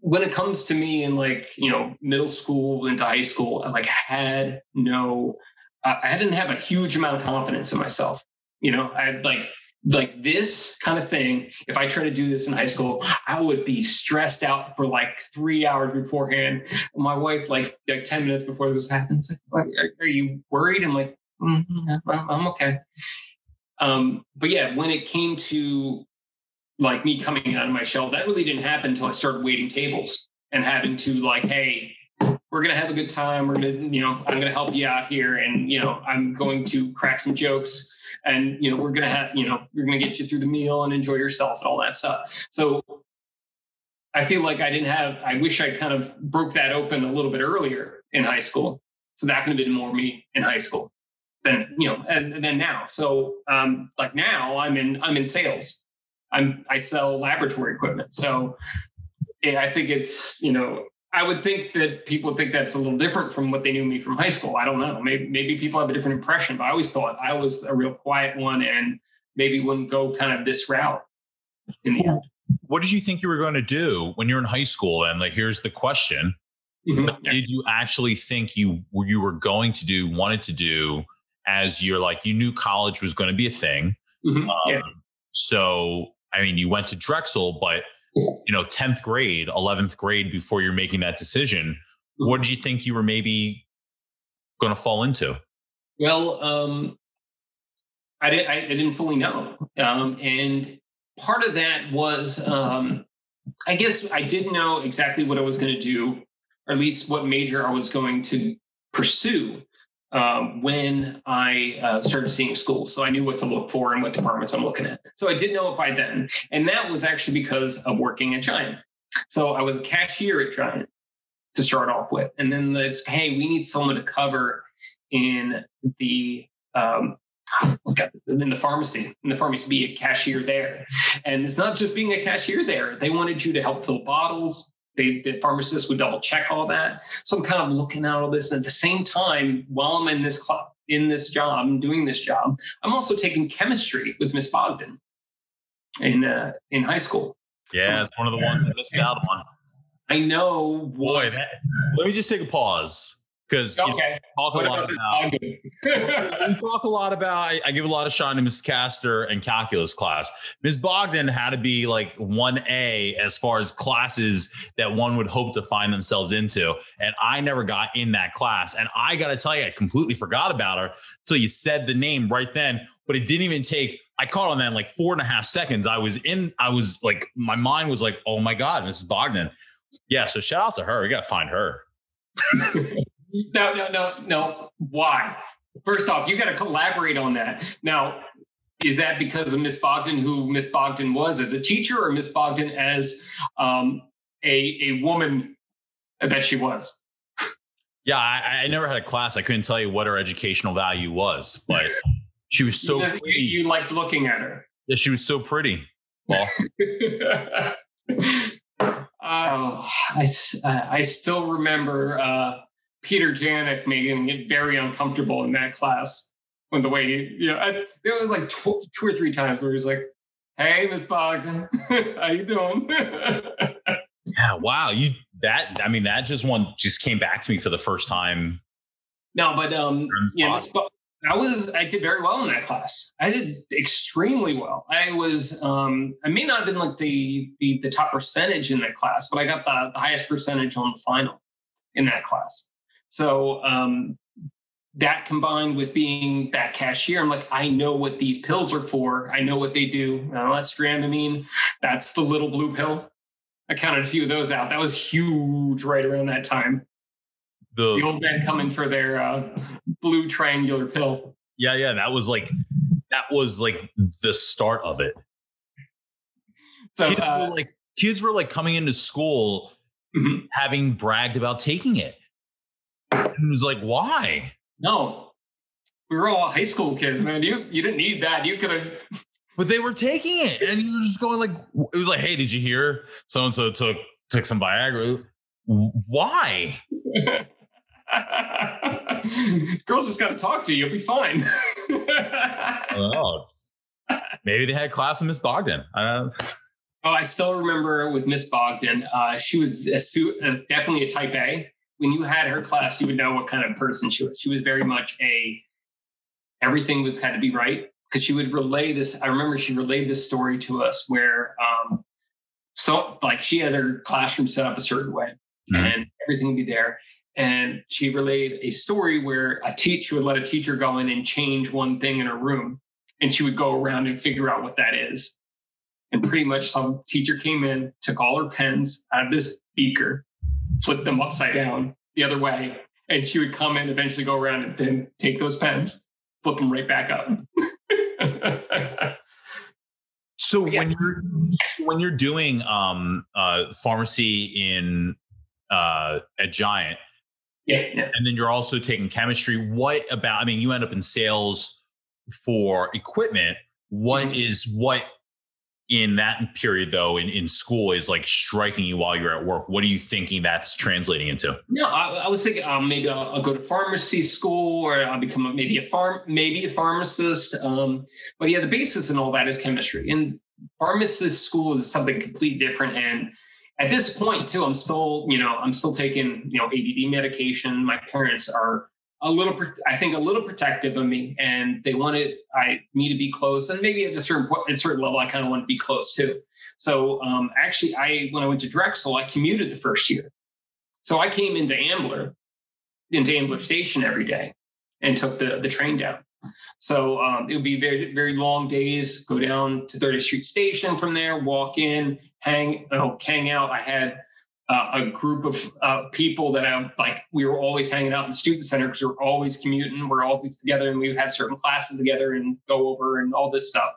when it comes to me in like you know middle school into high school, I like had no, I didn't have a huge amount of confidence in myself. You know, I like like this kind of thing, if I try to do this in high school, I would be stressed out for like three hours beforehand. My wife, like, like 10 minutes before this happens, like, are, are, you worried? I'm like, mm-hmm, I'm okay. Um, but yeah, when it came to like me coming out of my shell, that really didn't happen until I started waiting tables and having to like, hey, we're gonna have a good time. We're gonna, you know, I'm gonna help you out here, and you know, I'm going to crack some jokes and you know we're gonna have you know we're gonna get you through the meal and enjoy yourself and all that stuff. So i feel like i didn't have i wish i kind of broke that open a little bit earlier in high school. So that could have been more me in high school than you know and, and then now. So um like now i'm in i'm in sales. I'm i sell laboratory equipment. So i think it's you know I would think that people think that's a little different from what they knew me from high school. I don't know. Maybe maybe people have a different impression, but I always thought I was a real quiet one and maybe wouldn't go kind of this route in the end. What did you think you were going to do when you're in high school? And like, here's the question: mm-hmm. What did you actually think you you were going to do, wanted to do, as you're like you knew college was going to be a thing? Mm-hmm. Um, yeah. So I mean, you went to Drexel, but you know 10th grade 11th grade before you're making that decision what did you think you were maybe going to fall into? Well um, I, did, I, I, didn't fully know. Um, and part of that was um, i guess i didn't know exactly what i was going to do or at least what major i was going to pursue um, when I uh, started seeing schools. So I knew what to look for and what departments I'm looking at. So I did know it by then. And that was actually because of working at Giant. So I was a cashier at Giant to start off with. And then it's, hey, we need someone to cover in the um, in the pharmacy, in the pharmacy, be a cashier there. And it's not just being a cashier there. They wanted you to help fill bottles, they, the pharmacist would double check all that. So I'm kind of looking at all this. And at the same time, while I'm in this club, in this job, I'm doing this job, I'm also taking chemistry with Miss Bogdan in uh, in high school. Yeah, so, it's one of the ones I missed out on. I know. Boy, that, let me just take a pause because okay. you know, talk what a lot about, we talk a lot about I, give a lot of shine to Miss Castor and calculus class. Ms. Bogdan had to be like 1A as far as classes that one would hope to find themselves into. And I never got in that class. And I gotta tell you, I completely forgot about her until you said the name right then. but it didn't even take. I caught on that in like four and a half seconds. I was in. I was like, my mind was like, oh my god, Mrs. Bogdan. Yeah, so shout out to her. We got to find her. no, no, no, no. Why? First off, you got to collaborate on that. Now, is that because of Miss Bogdan, who Miss Bogdan was as a teacher, or Miss Bogdan as um, a a woman that she was? Yeah, I, I, never had a class. I couldn't tell you what her educational value was, but she was so you, pretty. You liked looking at her. Yeah, she was so pretty. Well. Uh, I, I still remember uh, Peter Janik making it very uncomfortable in that class when the way he, you know, I, it was like tw- two or three times where he's like, "Hey, Miss Bogdan, how you doing?" yeah, wow, you that I mean that just one just came back to me for the first time. No, but um, yeah, Miss, I was I did very well in that class. I did extremely well. I was um, I may not have been like the, the the top percentage in that class, but I got the, the highest percentage on the final in that class. So um, that combined with being that cashier, I'm like, I know what these pills are for. I know what they do. Now that's Dramamine. That's the little blue pill. I counted a few of those out. That was huge right around that time. The, the old men coming for their uh, blue triangular pill. Yeah, yeah, that was like that was like the start of it. So kids uh, were like kids were like coming into school mm-hmm. having bragged about taking it. And it was like, why? No, we were all high school kids, man. You you didn't need that. You could have. But they were taking it, and you were just going like, it was like, hey, did you hear so and so took took some Viagra? Why? Girls just got to talk to you. You'll be fine. oh, maybe they had class with Miss Bogdan. I don't know. Oh, I still remember with Miss Bogdan. Uh, she was a uh, definitely a type A. When you had her class, you would know what kind of person she was. She was very much a everything was had to be right because she would relay this. I remember she relayed this story to us where, um, so like she had her classroom set up a certain way, mm-hmm. and everything would be there and she relayed a story where a teacher would let a teacher go in and change one thing in a room and she would go around and figure out what that is and pretty much some teacher came in took all her pens out of this beaker flipped them upside down the other way and she would come in eventually go around and then take those pens flip them right back up so yeah. when you're when you're doing um, uh, pharmacy in uh, at giant yeah, yeah. And then you're also taking chemistry. What about, I mean, you end up in sales for equipment. What mm-hmm. is what in that period though in, in school is like striking you while you're at work. What are you thinking that's translating into? No i, I was thinking um, maybe I'll, I'll, go to pharmacy school or i'll become a, maybe a farm maybe a pharmacist um, but yeah the basis and all that is chemistry. And pharmacist school is something completely different and at this point too i'm still you know i'm still taking you know add medication. My parents are a little i think a little protective of me and they wanted i me to be close and maybe at a certain point at a certain level i kind of want to be close too. So um, actually i when i went to drexel i commuted the first year. So i came into ambler into ambler station every day and took the the train down. So um, it would be very very long days go down to 30th street station from there walk in hang, know, hang out. I had uh, a group of uh, people that I like. We were always hanging out in the student center because we are always commuting. We're all together, and we had certain classes together and go over and all this stuff.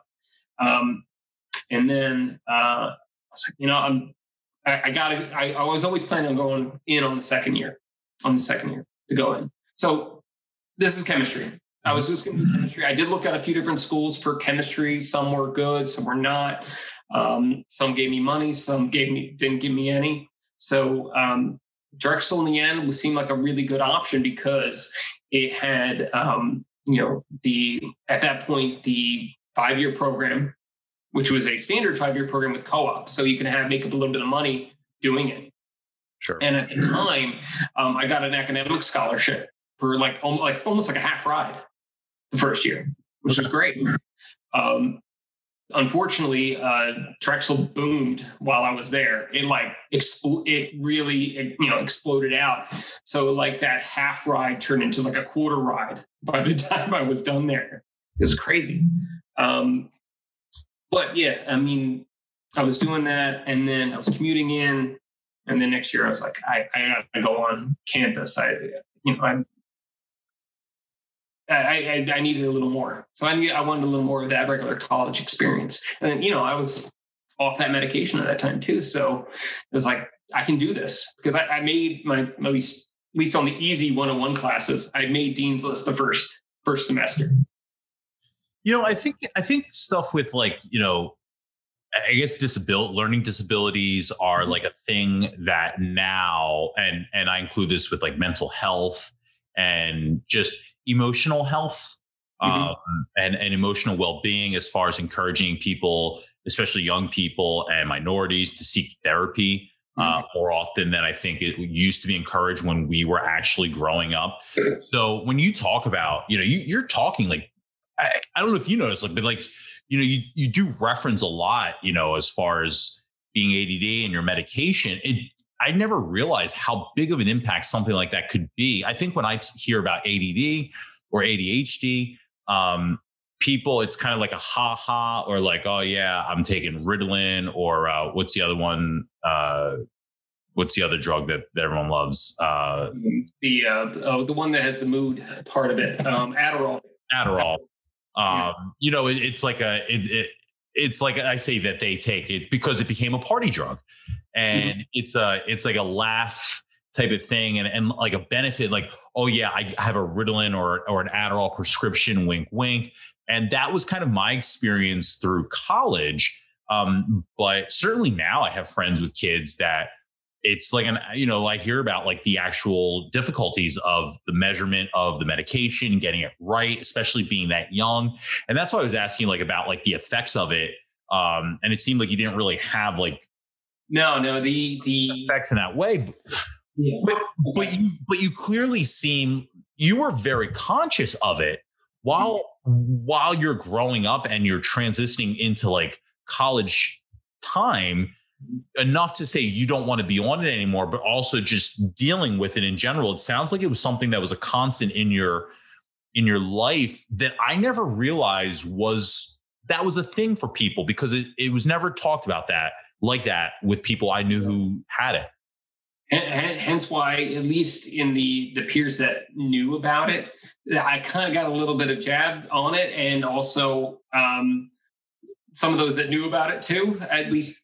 Um, and then uh, I was like, you know, I'm I, I got to. I, I was always planning on going in on the second year, on the second year to go in. So this is chemistry. I was just going to do chemistry. I did look at a few different schools for chemistry. Some were good, some were not. Um, some gave me money, some gave me didn't give me any. So um, Drexel in the end would seem like a really good option because it had um, you know the at that point the five year program, which was a standard five year program with co op, so you can have make up a little bit of money doing it. Sure. And at the time, um, I got an academic scholarship for like like almost like a half ride the first year, which was great. Um, unfortunately, uh, Drexel boomed while I was there. It like expl- it really it, you know exploded out. So like that half ride turned into like a quarter ride by the time I was done there. was crazy. Um, but yeah, I mean, I was doing that, and then I was commuting in, and then next year I was like, I, I gotta go on campus. I, you know, I, I, I, needed a little more. So I, I wanted a little more of that regular college experience. And then, you know, I was off that medication at that time too. So it was like, I can do this because I, I made my, at least, at least on the easy one-on-one classes, I made Dean's List the first, first semester. You know, I think, I think stuff with like, you know, I guess disability learning disabilities are mm-hmm. like a thing that now and and I include this with like mental health and just emotional health mm-hmm. um, and and emotional well-being as far as encouraging people especially young people and minorities to seek therapy uh, mm-hmm. more often than I think it used to be encouraged when we were actually growing up. So when you talk about, you know, you, are talking like, I, I, don't know if you notice, like, but like you know, you you do reference a lot, you know, as far as being ADD and your medication. It I never realized how big of an impact something like that could be. I think when I hear about ADD or ADHD, um, people, it's kind of like a ha ha or like, oh yeah, I'm taking Ritalin or uh, what's the other one? Uh, what's the other drug that, that everyone loves? Uh, the uh, oh, the one that has the mood part of it, um, Adderall. Adderall. Um, you know, it, it's like a it, it, it's like I say that they take it because it became a party drug, and mm-hmm. it's a it's like a laugh type of thing and, and like a benefit like oh yeah i have a ritalin or or an adderall prescription wink wink. And that was kind of my experience through college. Um, but certainly now i have friends with kids that it's like an you know i hear about like the actual difficulties of the measurement of the medication getting it right especially being that young. And that's why i was asking like about like the effects of it um and it seemed like you didn't really have like no no the the effects in that way. Yeah. but but you but you clearly seem you were very conscious of it while while you're growing up and you're transitioning into like college time enough to say you don't want to be on it anymore, but also just dealing with it in general. It sounds like it was something that was a constant in your in your life that I never realized was that was a thing for people because it, it was never talked about that like that with people I knew who had it. Hence why, at least in the the peers that knew about it, I kind of got a little bit of jab on it, and also um, some of those that knew about it too. At least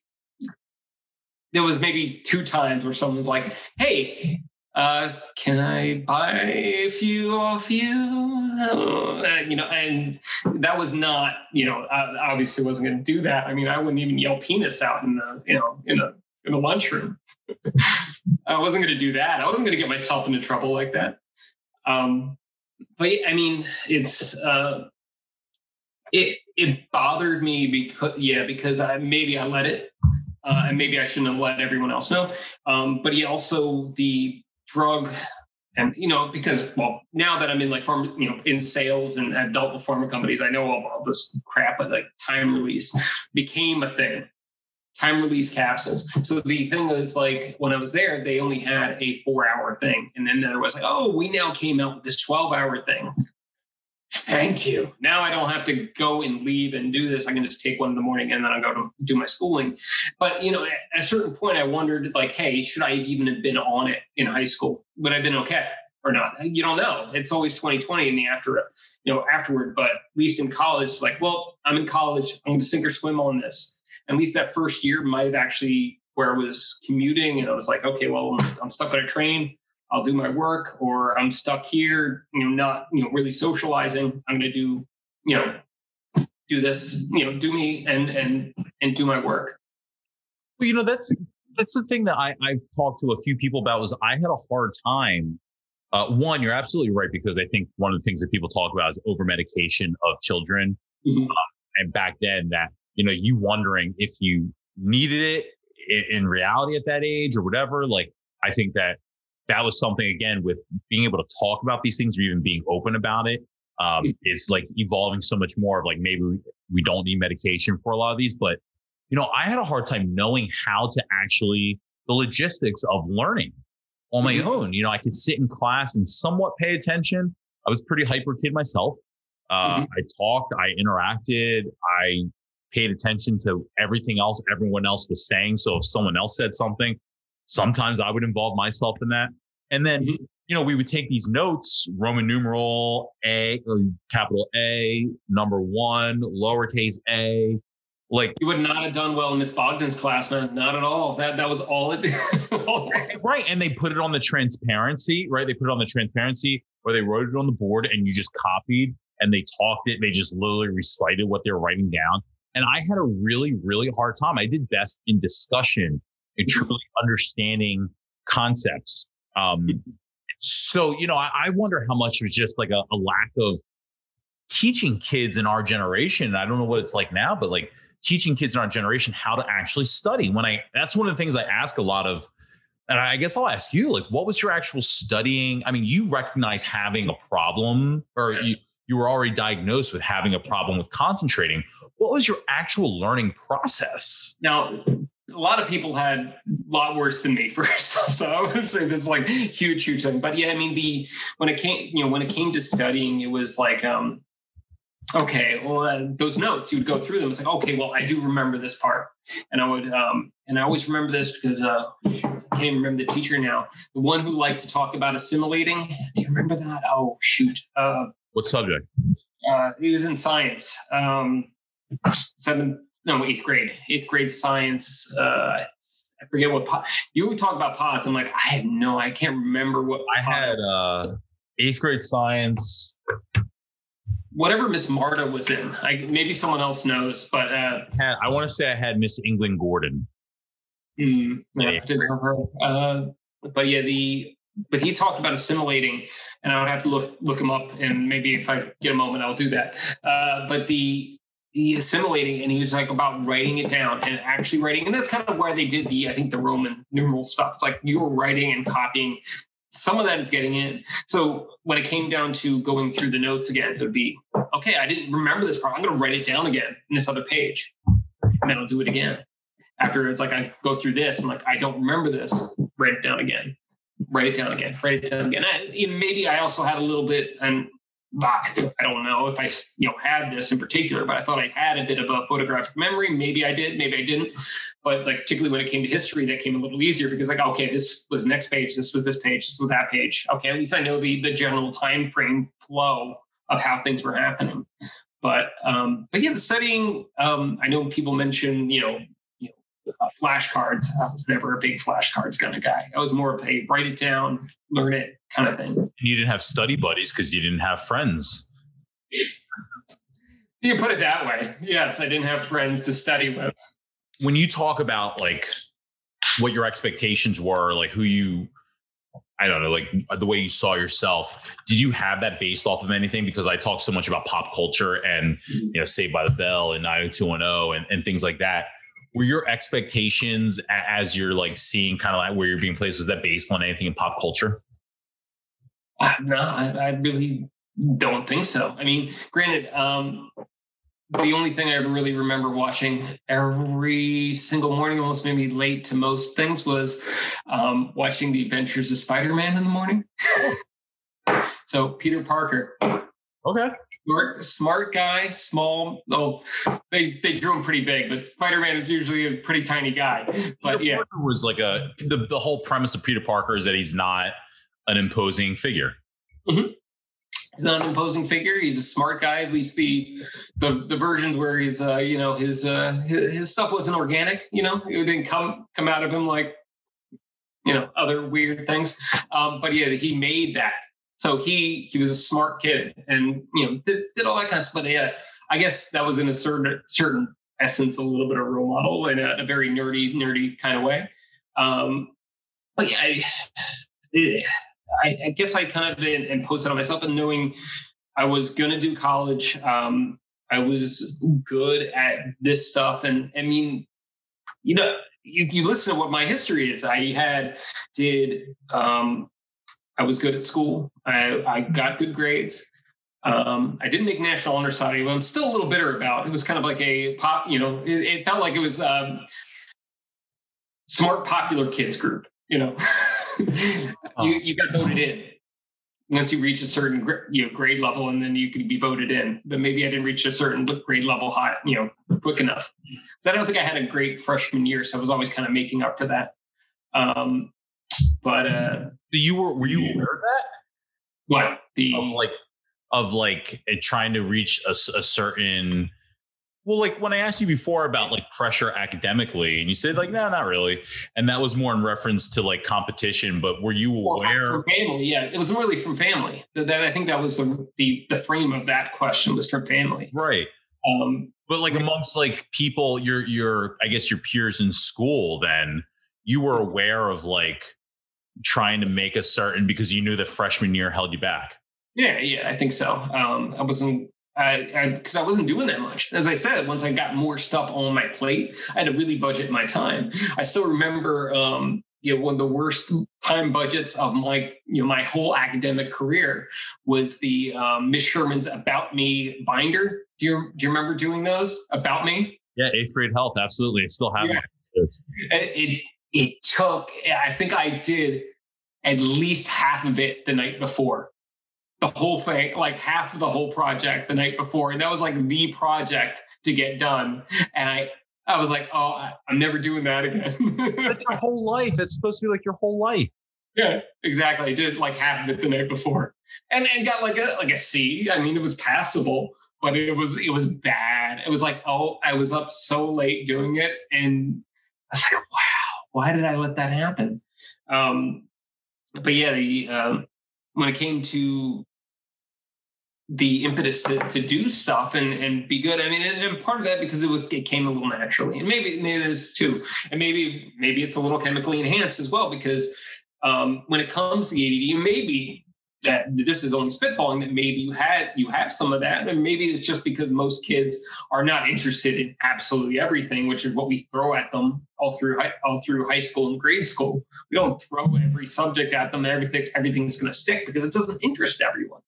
there was maybe two times where someone's like, "Hey, uh, can I buy a few off you?" Uh, you know, and that was not, you know, I obviously wasn't going to do that. I mean, I wouldn't even yell penis out in the, you know, in a in the lunchroom. I wasn't going to do that. I wasn't going to get myself into trouble like that. Um, but I mean, it's uh, it it bothered me because yeah, because I maybe I let it uh, and maybe I shouldn't have let everyone else know. Um, but he also the drug, and you know, because well, now that I'm in like farm, you know, in sales and have dealt with pharma companies, I know all, all this crap. But like time release became a thing. Time release capsules. So the thing was like when I was there, they only had a four hour thing. And then there was like, oh, we now came out with this 12 hour thing. Thank you. Now I don't have to go and leave and do this. I can just take one in the morning and then I'll go to do my schooling. But you know, at a certain point, I wondered, like, hey, should I even have been on it in high school? Would I have been okay or not? You don't know. It's always 2020 in the after, you know, afterward. But at least in college, it's like, well, I'm in college. I'm going to sink or swim on this. At least that first year might have actually where I was commuting and I was like, okay, well, I'm stuck on a train. I'll do my work, or I'm stuck here, you know, not you know really socializing. I'm going to do, you know, do this, you know, do me and and and do my work. Well, you know, that's that's the thing that I, I've talked to a few people about was I had a hard time. Uh, one, you're absolutely right because I think one of the things that people talk about is over medication of children, mm-hmm. uh, and back then that you know you wondering if you needed it in, in reality at that age or whatever. Like I think that that was something again with being able to talk about these things or even being open about it um, mm. is like evolving so much more of like maybe we, we don't need medication for a lot of these but you know i had a hard time knowing how to actually the logistics of learning on my mm-hmm. own you know i could sit in class and somewhat pay attention i was pretty hyper kid myself Uh, mm-hmm. I talked, I interacted, I paid attention to everything else everyone else was saying. So if someone else said something, sometimes I would involve myself in that. And then, mm-hmm. you know, we would take these notes, Roman numeral A, capital A, number one, lowercase a. Like you would not have done well in Miss Bogdan's class, man. Not at all. That that was all it. right, and they put it on the transparency, right? They put it on the transparency, or they wrote it on the board, and you just copied and they talked it. They just literally recited what they were writing down. And I had a really, really hard time. I did best in discussion and mm-hmm. truly understanding concepts. Um, so, you know, I, I, wonder how much it was just like a, a lack of teaching kids in our generation. I don't know what it's like now, but like teaching kids in our generation how to actually study. When I, that's one of the things I ask a lot of, and I guess I'll ask you, like, what was your actual studying? I mean, you recognize having a problem or you, you were already diagnosed with having a problem with concentrating. What was your actual learning process? Now, a lot of people had a lot worse than me first off, so I would say that's like huge, huge thing. But yeah, I mean, the when it came, you know, when it came to studying, it was like, um, okay, well, uh, those notes, you would go through them. It's like, okay, well, I do remember this part, and I would, um, and I always remember this because uh, I can't even remember the teacher now, the one who liked to talk about assimilating. Do you remember that? Oh shoot. Uh, what subject? Uh, he was in science. Um, seventh, no, eighth grade. Eighth grade science. Uh, I forget what pod. You would talk about pods. I'm like, I have no, I can't remember what. I had uh, eighth grade science. Whatever Miss Marta was in, I, maybe someone else knows, but uh, I, I want to say I had Miss England Gordon. Mm, yeah, didn't have her. Uh, but yeah, the but he talked about assimilating, and I would have to look look him up, and maybe if I get a moment, I'll do that. Uh, but the assimilating, and he was like about writing it down and actually writing, and that's kind of where they did the I think the Roman numeral stuff. It's like you were writing and copying. Some of that is getting in. So when it came down to going through the notes again, it would be okay. I didn't remember this part. I'm going to write it down again in this other page, and then I'll do it again after it's like I go through this and like I don't remember this, write it down again write it down again, write it down again. I, maybe I also had a little bit, and I don't know if I you know had this in particular, but I thought I had a bit of a photographic memory. Maybe I did, maybe I didn't. But like particularly when it came to history, that came a little easier because like okay, this was next page, this was this page, this was that page. Okay, at least I know the the general time frame flow of how things were happening. But um, but yeah, the studying. Um, I know people mention you know uh, flashcards. I was never a big flashcards kind of guy. I was more of a write it down, learn it kind of thing. You didn't have study buddies because you didn't have friends. You put it that way. Yes, I didn't have friends to study with. When you talk about like what your expectations were, like who you I don't know, like the way you saw yourself. Did you have that based off of anything? Because I talk so much about pop culture and you know, Saved by the Bell and 90210 and, and things like that were your expectations as you're like seeing kind of like where you're being placed was that based on anything in pop culture? Uh, no I, I, really don't think so. I mean granted um, the only thing i ever really remember watching every single morning almost maybe late to most things was um, watching the adventures of spider-man in the morning. So peter parker. Okay smart, smart guy, small. Oh, they they drew him pretty big, but Spider Man is usually a pretty tiny guy. But Peter yeah, Parker was like a the the whole premise of Peter Parker is that he's not an imposing figure. Mm-hmm. He's not an imposing figure. He's a smart guy. At least the the the versions where he's uh you know his uh his, his stuff wasn't organic. You know, it didn't come come out of him like you know other weird things. Um, but yeah, he made that so he he was a smart kid and you know did, did all that kind of stuff. But yeah, I guess that was in a certain certain essence a little bit of role model in a, a very nerdy nerdy kind of way. Um, but yeah, I, I, I guess I kind of imposed it on myself and knowing I was going to do college. Um, I was good at this stuff, and I mean, you know, you, you listen to what my history is. I had did um, I was good at school. I, I got good grades. Um, I didn't make national honor society, but I'm still a little bitter about. It was kind of like a pop, you know, it, it felt like it was um, smart, popular kids group. You know, you you got voted in. once you reach a certain you know grade level and then you could be voted in but maybe i didn't reach a certain grade level high you know quick enough so i don't think i had a great freshman year so i was always kind of making up to that um but uh so you were were you aware of that what the of like of like trying to reach a, a certain well, like when I asked you before about like pressure academically, and you said like, no, not really, and that was more in reference to like competition. But were you aware? From family, yeah, it was really from family. That, that I think that was the, the the frame of that question was from family, right? Um, but like amongst like people, your your I guess your peers in school, then you were aware of like trying to make a certain because you knew the freshman year held you back. Yeah, yeah, I think so. Um, I wasn't because I, because I, wasn't doing that much. As I said, once I got more stuff on my plate, I had to really budget my time. I still remember, um, you know, one of the worst time budgets of my, you know, my whole academic career was the um, Miss Sherman's About Me binder. Do you do you remember doing those About Me? Yeah, eighth grade health, absolutely. I still have yeah. It, it it took. I think I did at least half of it the night before the whole thing, like half of the whole project the night before. And that was like the project to get done. And I, I was like, oh, I, am never doing that again. That's your whole life. It's supposed to be like your whole life. Yeah, exactly. I did like half of it the night before, and and got like a like a C. I mean, it was passable, but it was it was bad. It was like, oh, I was up so late doing it, and I was like, wow, why did I let that happen? Um, but yeah, the um, when it came to the impetus to, to do stuff and, and be good. I mean, and, and, part of that because it was it came a little naturally, and maybe, maybe it is too, and maybe maybe it's a little chemically enhanced as well because um, when it comes to the ADD, maybe that this is only spitballing that maybe you had you have some of that, and maybe it's just because most kids are not interested in absolutely everything, which is what we throw at them all through high, all through high school and grade school. We don't throw every subject at them; everything everything's going to stick because it doesn't interest everyone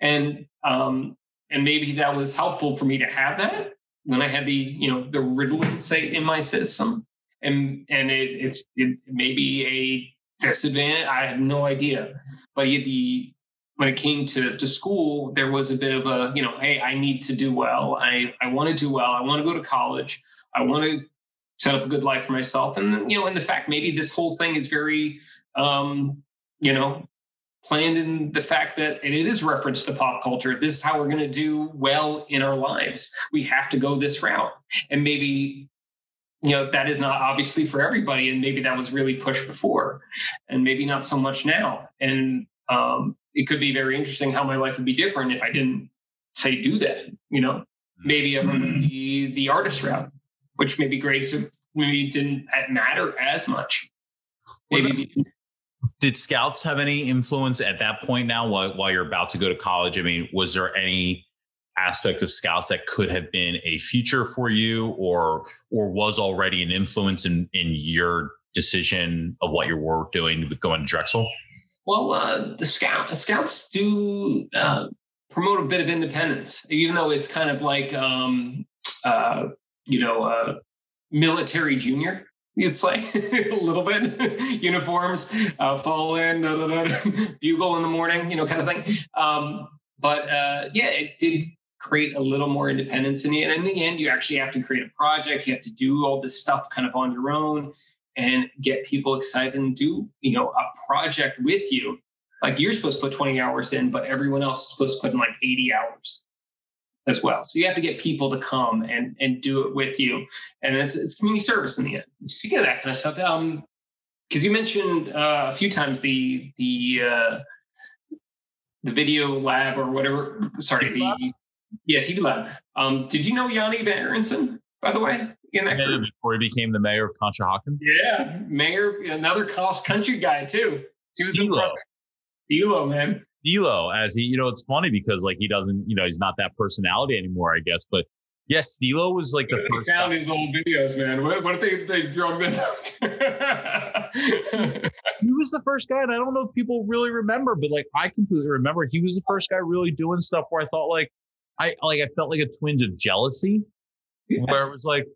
and um, and maybe that was helpful for me to have that when I had the you know the Ritalin say in my system, and and it it's it may be a disadvantage. I have no idea, but the when it came to to school, there was a bit of a you know, hey, I need to do well. I I want to do well. I want to go to college. I want to set up a good life for myself. And you know, and the fact maybe this whole thing is very um, you know, planned in the fact that and it is referenced to pop culture this is how we're going to do well in our lives we have to go this route and maybe you know that is not obviously for everybody and maybe that was really pushed before and maybe not so much now and um, it could be very interesting how my life would be different if i didn't say do that you know maybe i would be the artist route which maybe grades maybe didn't matter as much maybe did scouts have any influence at that point now while, while you're about to go to college? I mean, was there any aspect of scouts that could have been a future for you or or was already an influence in in your decision of what you were doing with going to Drexel? Well, uh, the scout scouts do uh, promote a bit of independence, even though it's kind of like um, uh, you know uh, military junior it's like a little bit uniforms uh, fall in da, da, da, bugle in the morning you know kind of thing um, but uh, yeah it did create a little more independence in you and in the end you actually have to create a project you have to do all this stuff kind of on your own and get people excited and do you know a project with you like you're supposed to put 20 hours in but everyone else is supposed to put in like 80 hours as well. So you have to get people to come and and do it with you, and it's it's community service in the end. Speaking of that kind of stuff, um, because you mentioned uh, a few times the the uh, the video lab or whatever. Sorry, the? Yeah TV lab. Um, did you know Yaniv Aronson, by the way? In that yeah, before he became the mayor of Conshohocken. Yeah, mayor, another cross country guy too. He was Stilo. Stilo, man. Stilo as he, you know, it's funny because like he doesn't, you know, he's not that personality anymore, I guess. But yes, Stilo was like the first. Found his old videos, man. What, what if they they drug them? he was the first guy, and I don't know if people really remember, but like I completely remember, he was the first guy really doing stuff where I thought like I like I felt like a twinge of jealousy, yeah. where it was like,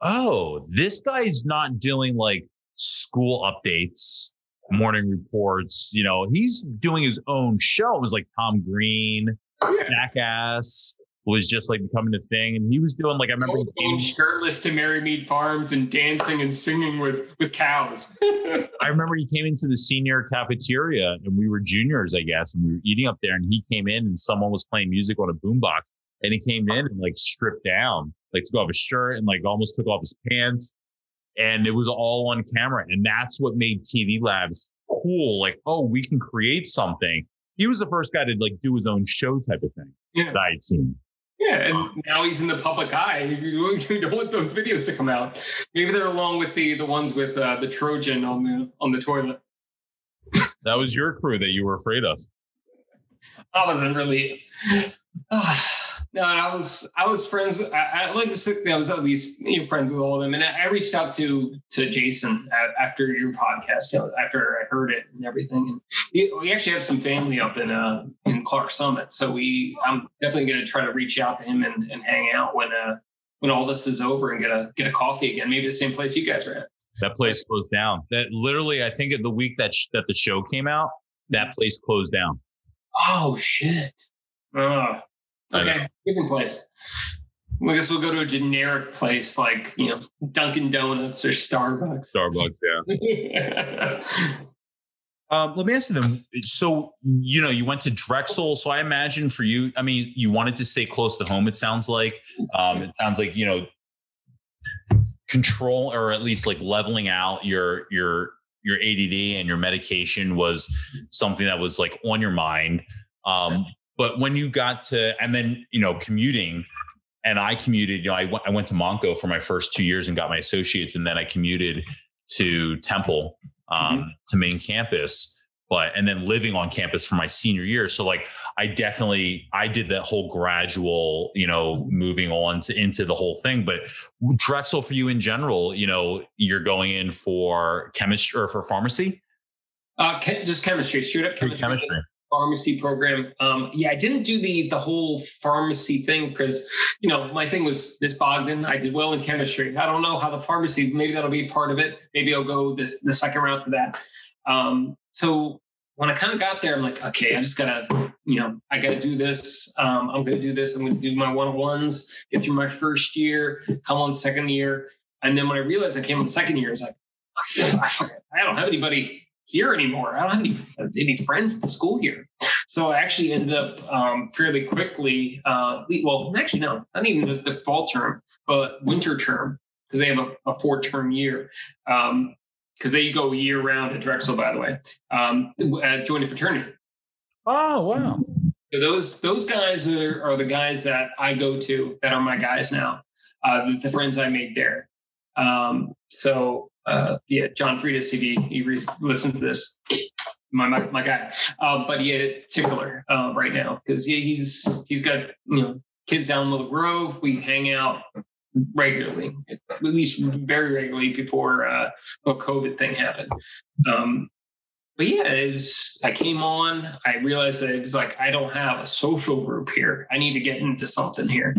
oh, this guy's not doing like school updates morning reports. You know, he's doing his own show. It was like Tom Green, yeah. Jackass was just like becoming a thing. And he was doing like I remember going shirtless to Merrymead Farms and dancing and singing with with cows. I remember he came into the senior cafeteria and we were juniors, I guess, and we were eating up there. And he came in and someone was playing music on a boombox, and he came in and like stripped down, like took off his shirt and like almost took off his pants, and it was all on camera. And that's what made TV Labs cool. Like, oh, we can create something. He was the first guy to like do his own show type of thing yeah. that I had seen. Yeah, and now he's in the public eye. You don't want those videos to come out. Maybe they're along with the the ones with uh, the Trojan on the on the toilet. That was your crew that you were afraid of. I wasn't really. Uh, no, I was I was friends. With, I, I like to think I was at least you know, friends with all of them, and I, I reached out to to Jason after your podcast, you know, after I heard it and everything. And we, we actually have some family up in uh in Clarks Summit, so we I'm definitely going to try to reach out to him and, and hang out when uh when all this is over and get a get a coffee again. Maybe the same place you guys are at. That place closed down. That literally, I think, the week that sh- that the show came out, that place closed down. Oh shit! Uh, Okay, different place. I guess we'll go to a generic place like you know Dunkin' Donuts or Starbucks. Starbucks, yeah. um, let me ask you them. So you know, you went to Drexel. So I imagine for you, I mean, you wanted to stay close to home. It sounds like. Um, it sounds like you know, control or at least like leveling out your your your ADD and your medication was something that was like on your mind. Um, but when you got to, and then, you know, commuting, and I commuted, you know, I, w- I went to Montco for my first two years and got my associates. And then I commuted to Temple, um, mm-hmm. to main campus but and then living on campus for my senior year so like i definitely i did that whole gradual you know moving on to into the whole thing but drexel for you in general you know you're going in for chemistry or for pharmacy uh just chemistry straight up chemistry, chemistry pharmacy program. Um, yeah, I didn't do the the whole pharmacy thing because you know my thing was this Bogdan. I did well in chemistry. I don't know how the pharmacy. Maybe that'll be part of it. Maybe I'll go this the second round for that. Um, so when I kind of got there, I'm like, okay, I just gotta, you know, I gotta do this. Um, I'm gonna do this. I'm gonna do my one on ones, get through my first year, come on second year, and then when I realized I came on second year, it's like, I don't have anybody here anymore. I don't have any, any friends at the school here. So I actually ended up um, fairly quickly, uh, well, actually, no, not even the, the fall term, but winter term, because they have a, a four term year. Because um, they go year round at Drexel, by the way, um, at joining fraternity. Oh, wow. So those those guys are, are the guys that I go to that are my guys now, uh, the, the friends I made there. Um, so uh, yeah, John Friedis, if you, re- listen to this, my my, my guy. Uh, but had tickler uh, right now because he, he's he's got you know kids down in Little Grove. We hang out regularly, at least very regularly before uh, the COVID thing happened. Um, but yeah, it was, I came on. I realized that it was like I don't have a social group here. I need to get into something here,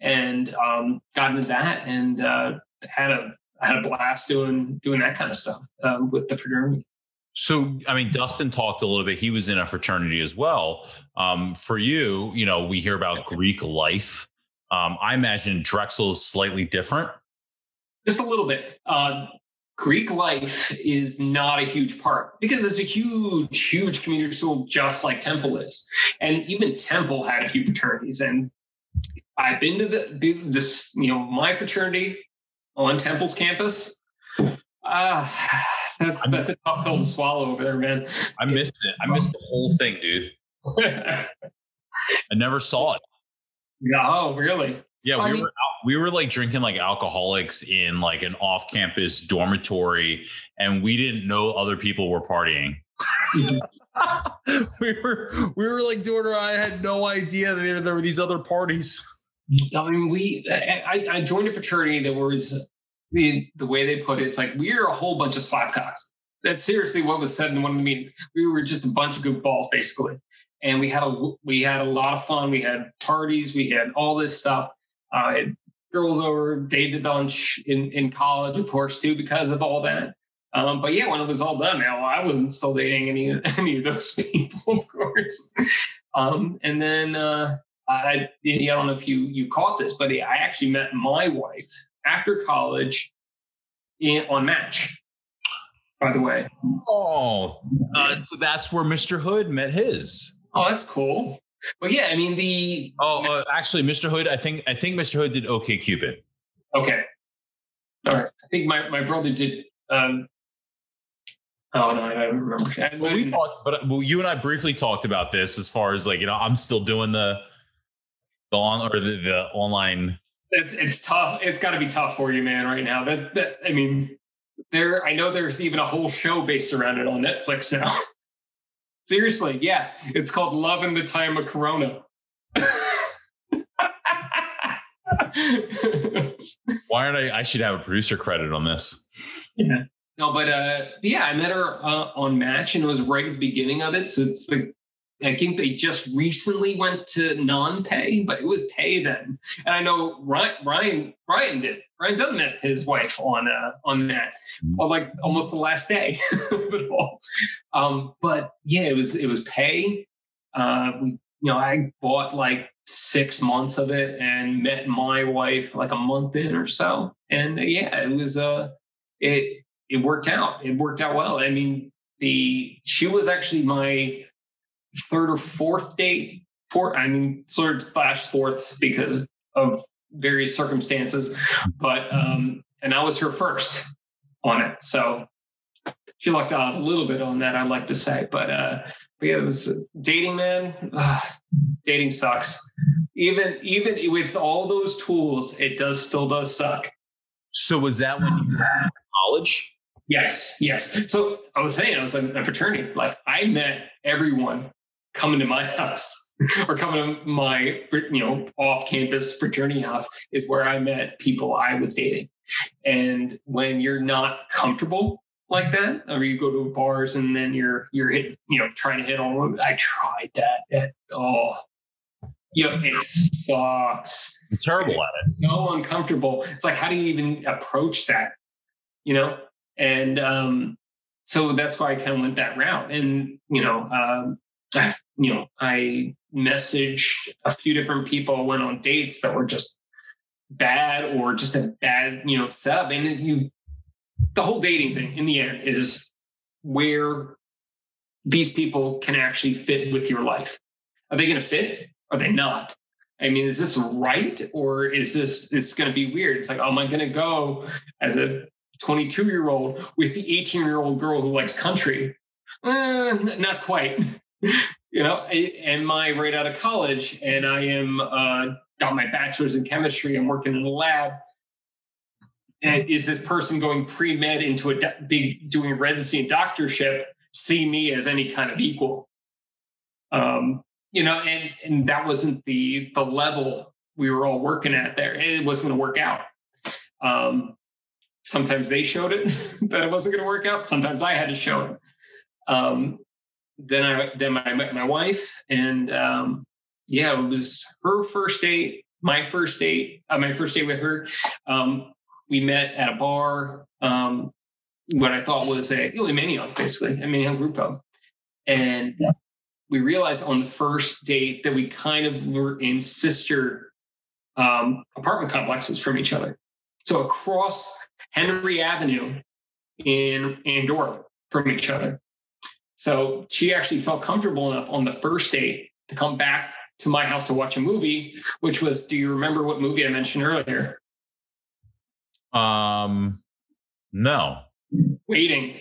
and um, got into that and uh, had a I had a blast doing doing that kind of stuff um, with the fraternity. So, I mean, Dustin talked a little bit. He was in a fraternity as well. Um, for you, you know, we hear about Greek life. Um, I imagine Drexel is slightly different. Just a little bit. Uh, Greek life is not a huge part because it's a huge, huge community school, just like Temple is. And even Temple had a few fraternities. And I've been to the this, you know, my fraternity on Temple's campus. Ah, uh, that's that's a tough pill to swallow over there, man. I missed it. I missed the whole thing, dude. I never saw it. No, really? Yeah, we were out, we were like drinking like alcoholics in like an off-campus dormitory, and we didn't know other people were partying. we were we were like doing. I had no idea that there were these other parties. I mean, we. I, I joined a fraternity that was the the way they put it. It's like we're a whole bunch of slapcocks. That's seriously what was said in one of the meetings. We were just a bunch of goofballs, basically, and we had a we had a lot of fun. We had parties. We had all this stuff. Uh, girls over, dated lunch in in college, of course, too, because of all that. Um, but yeah, when it was all done, now I wasn't still dating any any of those people, of course. Um, and then uh, I, I don't know if you you caught this, but I actually met my wife after college in, on Match. By the way. Oh, uh, so that's where Mr. Hood met his. Oh, that's cool. But yeah, I mean the. Oh, uh, actually, Mr. Hood. I think I think Mr. Hood did OK Cupid. Okay. All right. I think my my brother did. Um, Oh no, I don't remember. well, we talked, but well, you and I briefly talked about this as far as like you know, I'm still doing the the on or the, the online. It's it's tough. It's got to be tough for you, man, right now. That that I mean, there. I know there's even a whole show based around it on Netflix now. Seriously, yeah, it's called Love in the Time of Corona. Why aren't I? I should have a producer credit on this. Yeah. No, but uh, yeah, I met her uh, on Match, and it was right at the beginning of it. So it's like I think they just recently went to non-pay, but it was pay then. And I know Ryan Ryan Ryan did. Ryan Dunn met his wife on uh, on that, on like almost the last day of it all. Um, but yeah, it was it was pay. Uh, we you know I bought like six months of it and met my wife like a month in or so, and uh, yeah, it was uh it it worked out. It worked out well. I mean, the she was actually my third or fourth date. Four, I mean, sort of slash fourths because of various circumstances, but um, and I was her first on it. So she lucked out a little bit on that. I'd like to say, but uh, but yeah, it was dating, man. Ugh, dating sucks. Even even with all those tools, it does still does suck. So was that when you were in college? Yes, yes. So I was saying, I was in a fraternity. Like I met everyone coming to my house or coming to my, you know, off-campus fraternity house is where I met people I was dating. And when you're not comfortable like that, or you go to bars and then you're you're hit, you know, trying to hit on women. I tried that. It, oh, you know, it sucks. I'm terrible at it. So uncomfortable. It's like, how do you even approach that? You know, and um, so that's why I kind of went that route. And you know, um, I, you know, I messaged a few different people, went on dates that were just bad or just a bad, you know, setup. And you, the whole dating thing in the end is where these people can actually fit with your life. Are they going to fit? Are they not? I mean, is this right or is this? It's going to be weird. It's like, oh, am I going to go as a 22 year old with the 18 year old girl who likes country. Eh, not quite. you know, am I right out of college and I am uh, got my bachelor's in chemistry and working in a lab? And is this person going pre med into a big doing residency and doctorship see me as any kind of equal? Um, you know, and and that wasn't the the level we were all working at there. It wasn't going to work out. Um, sometimes they showed it that it wasn't going to work out. Sometimes I had to show it. Um, then I then I met my wife, and um, yeah, it was her first date, my first date, uh, my first date with her. Um, we met at a bar, um, what I thought was a really Manayunk, basically, a Manayunk group of, and we realized on the first date that we kind of were in sister um, apartment complexes from each other. So across Henry Avenue in Andorra from each other. So she actually felt comfortable enough on the first date to come back to my house to watch a movie, which was, do you remember what movie I mentioned earlier? Um, no. Waiting.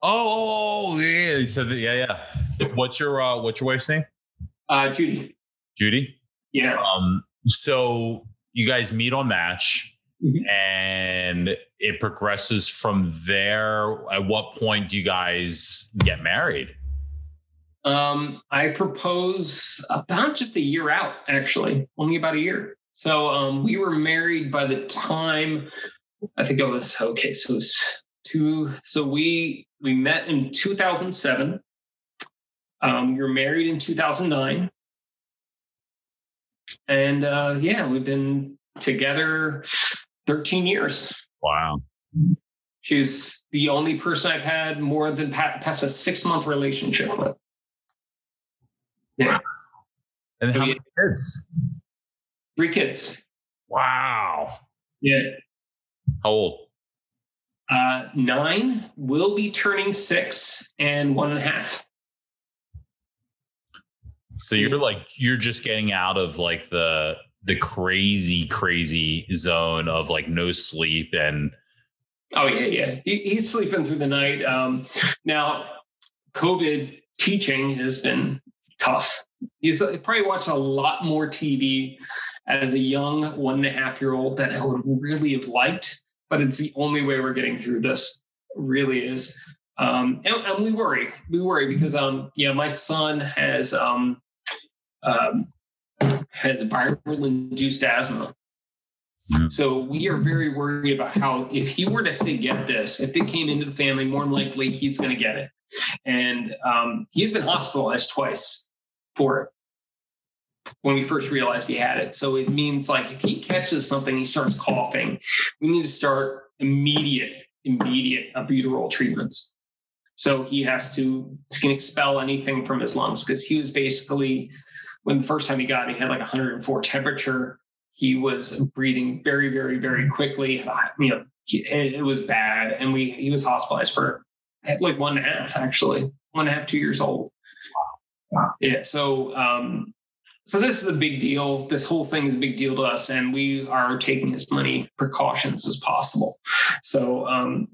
Oh, yeah, he said that. Yeah, yeah. What's your uh, what's your wife's name? Uh, Judy. Judy. Yeah. Um. So you guys meet on Match. Mm-hmm. And it progresses from there. At what point do you guys get married? Um, I propose about just a year out, actually, only about a year. So um, we were married by the time I think it was okay. So it was two. So we we met in 2007. Um, we were married in 2009, and uh, yeah, we've been together 13 years. Wow. She's the only person I've had more than past a six month relationship with. Yeah. And how many kids? Three kids. Wow. Yeah. How old? Uh, nine will be turning six and one and a half. So you're like you're just getting out of like the the crazy crazy zone of like no sleep and oh yeah yeah he, he's sleeping through the night. Um, now COVID teaching has been tough. He's probably watched a lot more TV as a young one and a half year old that I would really have liked but it's the only way we're getting through this. It really is. Um, and, and, we worry. We worry because um, yeah, my son has um, um, has viral induced asthma. So we are very worried about how if he were to say get this, if it came into the family, more than likely he's going to get it. And um, he's been hospitalized twice for it when we first realized he had it. So it means like if he catches something, he starts coughing, we need to start immediate, immediate albuterol treatments. So he has to can expel anything from his lungs because he was basically when the first time he got he had like 104 temperature. He was breathing very, very, very quickly. You know, it was bad, and we he was hospitalized for like one and a half, actually, one and a half, two years old. Wow. Yeah. So um, so this is a big deal. This whole thing is a big deal to us, and we are taking as many precautions as possible. So um,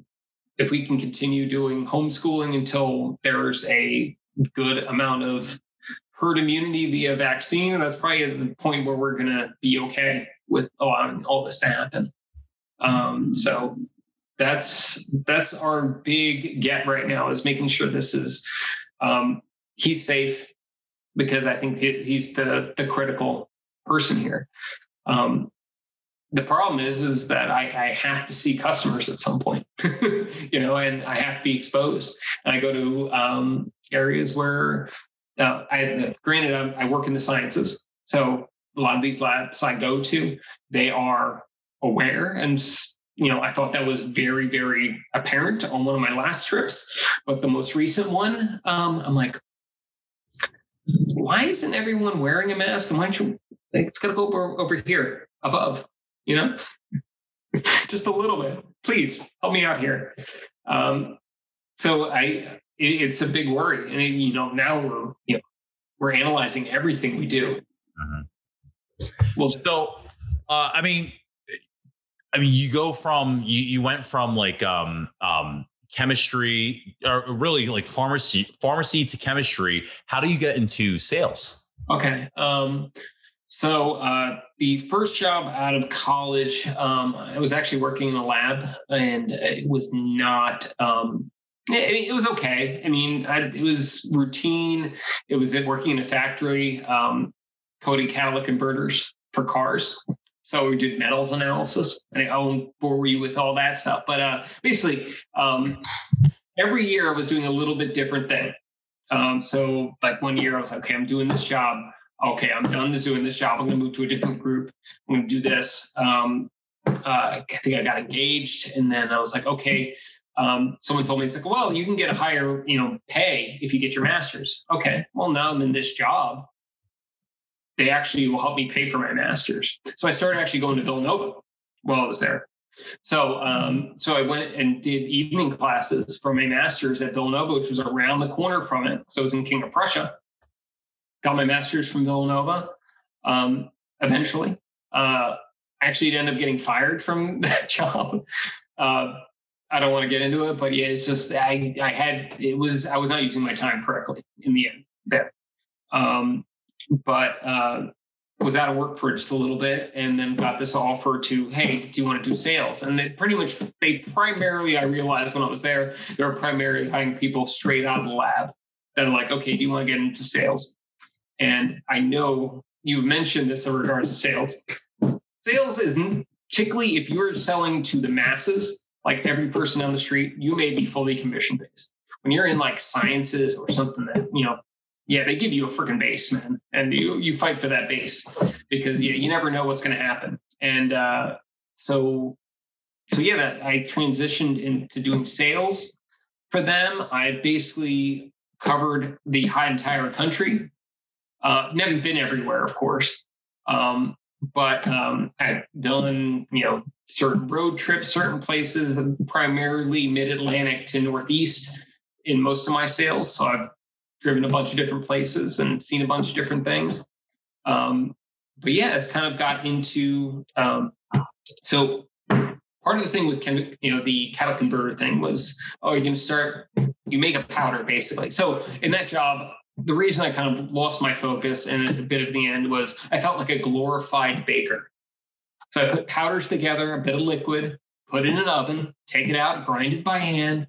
if we can continue doing homeschooling until there's a good amount of herd immunity via vaccine, that's probably the point where we're going to be okay with allowing all this to happen. Um, so that's that's our big get right now is making sure this is um, he's safe because I think he's the the critical person here. Um, the problem is is that I, I, have to see customers at some point, you know, and I have to be exposed. And I go to um, areas where uh, I granted I'm, I work in the sciences, so a lot of these labs I go to, they are aware and you know, I thought that was very, very apparent on one of my last trips. But the most recent one, um, I'm like, why isn't everyone wearing a mask? And why don't you, it's got to go over, over here above, you know, just a little bit. Please help me out here. Um, so I, it, it's a big worry. And, you know, now we're, you know, we're analyzing everything we do. Mm-hmm. Well, so, uh, I mean, I mean, you go from you you went from like um um chemistry or really like pharmacy pharmacy to chemistry how do you get into sales okay um, so uh, the first job out of college um, i was actually working in a lab and it was not um, it, it was okay i mean I, it was routine it was working in a factory um, coding catalytic converters for cars so we did metals analysis. I won't bore you with all that stuff, but uh, basically, um, every year I was doing a little bit different thing. Um, so like one year I was like, okay, I'm doing this job. Okay, I'm done doing this job. I'm going to move to a different group. I'm going to do this. Um, uh, I think I got engaged, and then I was like, okay. Um, someone told me it's like, well, you can get a higher, you know, pay if you get your master's. Okay, well now I'm in this job they actually will help me pay for my master's. So I started actually going to Villanova while I was there. So, um, so I went and did evening classes for my master's at Villanova, which was around the corner from it. So I was in King of Prussia. Got my master's from Villanova. Um, eventually, uh, actually ended up getting fired from that job. Uh, I don't want to get into it, but yeah, it's just I I had it was I was not using my time correctly in the end there. Um, but uh, was out of work for just a little bit and then got this offer to hey do you want to do sales? And they pretty much they primarily i realized when i was there they were primarily hiring people straight out of the lab that are like okay do you want to get into sales? And i know you mentioned this in regards to sales. Sales is particularly if you're selling to the masses like every person on the street you may be fully commission based when you're in like sciences or something that you know yeah, they give you a freaking base, man, and you you fight for that base because yeah, you never know what's to happen. And uh, so so yeah, that I transitioned into doing sales for them. I basically covered the high entire country. Uh, never been everywhere, of course, um, but um, I've done you know certain road trips, certain places, primarily Mid Atlantic to Northeast in most of my sales. So I've driven a bunch of different places and seen a bunch of different things. Um, but yeah, it's kind of got into um, so part of the thing with you know the cattle converter thing was oh going to start you make a powder basically so in that job the reason i kind of lost my focus and a bit of the end was i felt like a glorified baker so i put powders together a bit of liquid put it in an oven take it out grind it by hand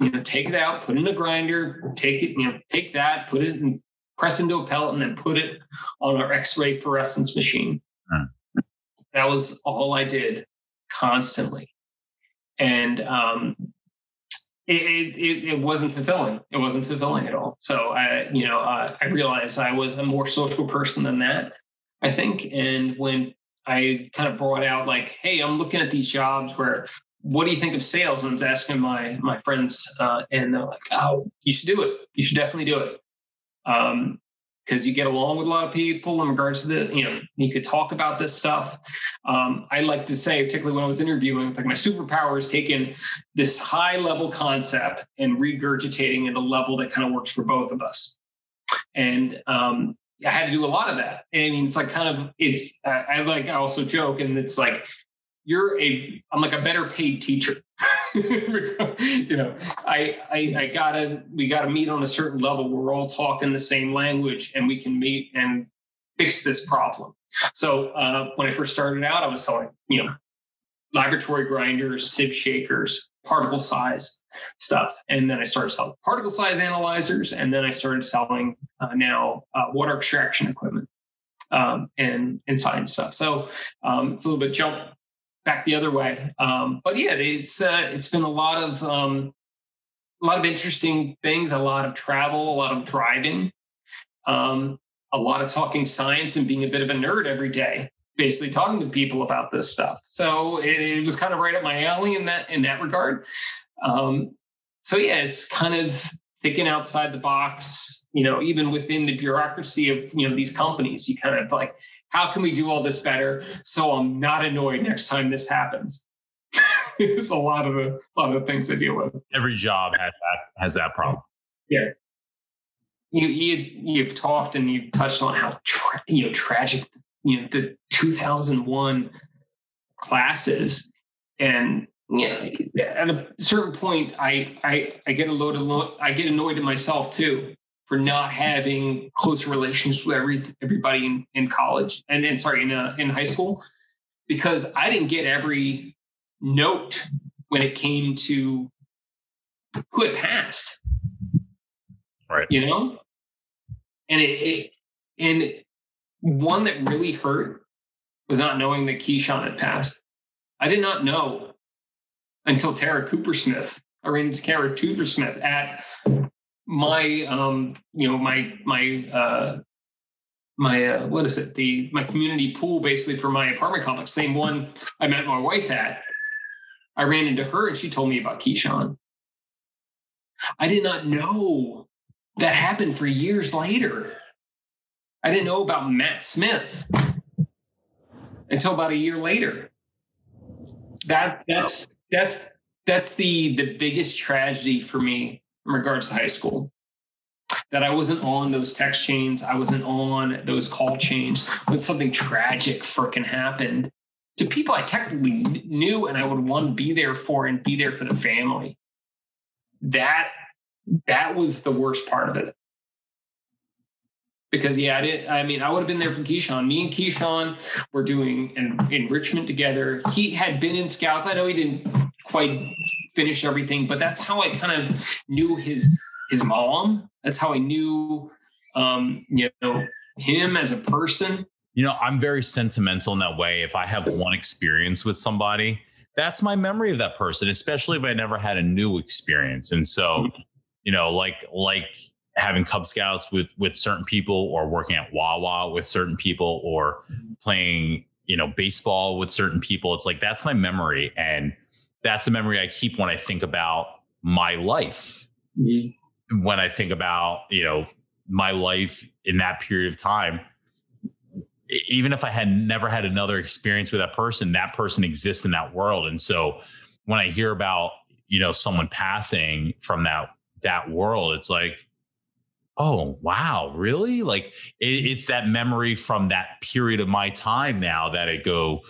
you know take it out put it in a grinder take it you know take that put it in press into a pellet and then put it on our x-ray fluorescence machine hmm. that was all i did constantly. And um, it, it, it, wasn't fulfilling. It wasn't fulfilling at all. So I, you know, uh, I realized I was a more social person than that, I think. And when I kind of brought out like, hey, I'm looking at these jobs where what do you think of sales? And I was asking my my friends, uh, and they're like, "Oh, you should do it. You should definitely do it." Um, because you get along with a lot of people in regards to the, you know, you could talk about this stuff. Um, I like to say, particularly when I was interviewing, like my superpower is taking this high level concept and regurgitating at a level that kind of works for both of us. And um, I had to do a lot of that. I mean, it's like kind of, it's, uh, I like, I also joke and it's like, you're a, I'm like a better paid teacher. you know, I, I, I gotta, we gotta meet on a certain level. We're all talking the same language, and we can meet and fix this problem. So uh, when I first started out, I was selling, you know, laboratory grinders, sieve shakers, particle size stuff, and then I started selling particle size analyzers, and then I started selling uh, now uh, water extraction equipment um, and and science stuff. So um, it's a little bit jump back the other way. Um, but yeah, it's uh, it's been a lot of um, a lot of interesting things, a lot of travel, a lot of driving, um, a lot of talking science and being a bit of a nerd every day, basically talking to people about this stuff. So it, it was kind of right up my alley in that in that regard. Um, so yeah, it's kind of thinking outside the box. You know, even within the bureaucracy of you know these companies, you kind of like how can we do all this better so I'm not annoyed next time this happens? it's a lot of the a lot of the things I deal with. Every job has that has that problem. Yeah. You you you've talked and you've touched on how tra- you know tragic you know the 2001 classes and you know, at a certain point I I I get a load of I get annoyed at myself too for not having close relations with every everybody in, in college and, and sorry in uh, in high school because I didn't get every note when it came to who had passed. Right. You know? And it, it and one that really hurt was not knowing that Keyshawn had passed. I did not know until Tara Cooper Smith, or in Tara Cooper Smith at my um you know my my uh my uh, what is it? The my community pool basically for my apartment complex same one i met my wife at. I ran into her and she told me about keyshawn. I did not know that happened for years later. I didn't know about matt smith until about a year later. That that's that's that's the the biggest tragedy for me in regards to high school. That I wasn't on those text chains, I wasn't on those call chains when something tragic freaking happened to people I technically knew and I would want to be there for and be there for the family. That that was the worst part of it. Because yeah, I did. I mean, I would have been there for Keyshawn. Me and Keyshawn were doing an enrichment together. He had been in scouts. I know he didn't quite finish everything. But that's how I kind of knew his his mom. That's how I knew um, you know him as a person. You know, I'm very sentimental in that way. If I have one experience with somebody, that's my memory of that person, especially if I never had a new experience. And so, you know, like like having Cub Scouts with with certain people or working at Wawa with certain people or playing, you know, baseball with certain people. It's like that's my memory. And that's the memory I keep when I think about my life. Mm-hmm. When I think about, you know, my life in that period of time, even if I had never had another experience with that person, that person exists in that world. And so when I hear about, you know, someone passing from that that world, it's like, oh wow, really? Like it, it's that memory from that period of my time now that I go,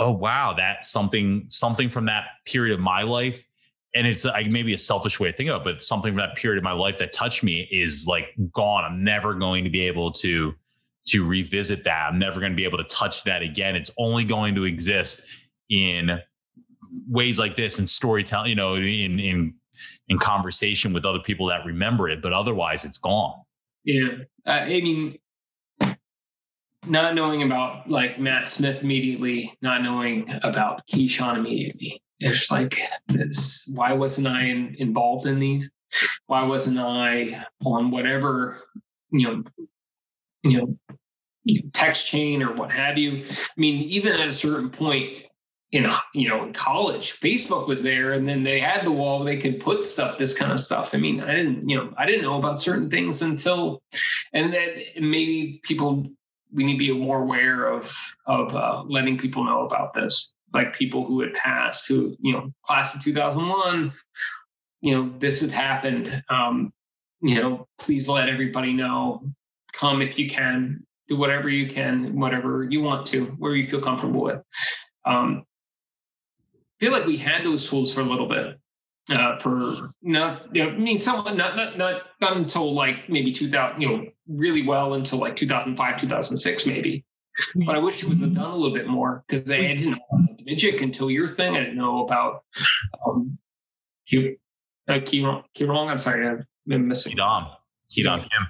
oh wow, that's something something from that period of my life. And it's like maybe a selfish way to think of it, but something from that period of my life that touched me is like gone. I'm never going to be able to to revisit that. I'm never going to be able to touch that again. It's only going to exist in ways like this and storytelling, you know, in in in conversation with other people that remember it, but otherwise it's gone. Yeah. I mean, not knowing about like Matt Smith immediately, not knowing about Keyshawn immediately. It's like this. Why wasn't I in, involved in these? Why wasn't I on whatever you know, you know, text chain or what have you? I mean, even at a certain point, in you know in college facebook was there and then they had the wall they could put stuff this kind of stuff i mean i didn't you know i didn't know about certain things until and then maybe people we need to be more aware of of uh, letting people know about this like people who had passed who you know class of 2001 you know this had happened. Um you know please let everybody know. Come if you can. Do whatever you can whatever you want to where you feel comfortable with. Um feel like we had those tools for a little bit. Uh, for not, you know, I mean, someone not not not not until like maybe 2000, you know, really well until like 2005, 2006, maybe. But I wish it was done a little bit more because I didn't know about Magic until your thing. I didn't know about um, Q, uh, Key wrong. I'm sorry, I've been missing. Keydom, Keydom Kim.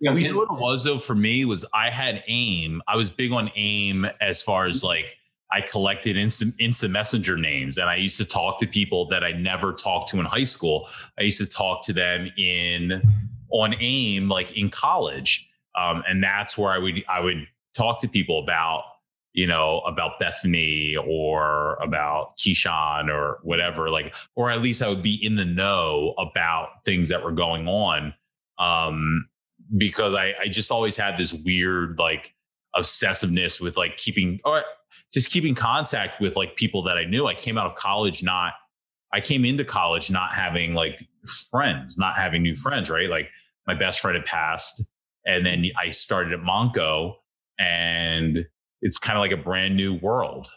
Yeah, you know what it was though for me was I had AIM. I was big on AIM as far as like I collected instant instant messenger names and I used to talk to people that I never talked to in high school. I used to talk to them in on AIM like in college. Um, and that's where I would I would talk to people about you know about Bethany or about Keyshawn or whatever like or at least I would be in the know about things that were going on um, because I I just always had this weird like obsessiveness with like keeping or just keeping contact with like people that I knew. I came out of college not I came into college not having like friends, not having new friends, right? Like my best friend had passed and then I started at Montco and it's kind of like a brand new world.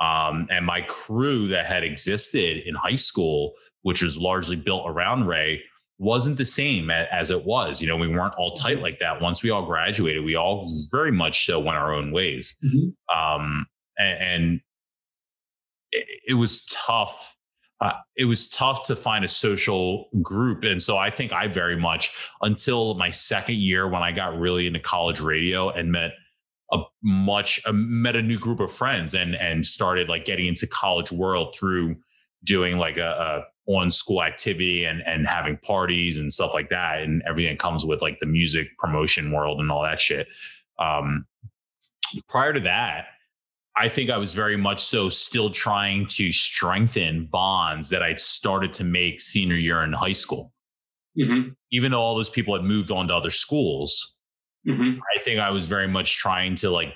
Um, and my crew that had existed in high school, which was largely built around Ray, wasn't the same as it was. You know, we weren't all tight like that. Once we all graduated, we all very much so went our own ways. Mm-hmm. Um, and, and it, it, was tough. Uh, it was tough to find a social group. And so I think I very much, until my second year when I got really into college radio and met a much, uh, met a new group of friends and, and started like getting into college world through doing like a, a on school activity and, and having parties and stuff like that. And everything comes with like the music promotion world and all that shit. Um, prior to that, I think I was very much so still trying to strengthen bonds that I'd started to make senior year in high school. Mm-hmm. Even though all those people had moved on to other schools, mm-hmm. I think I was very much trying to like,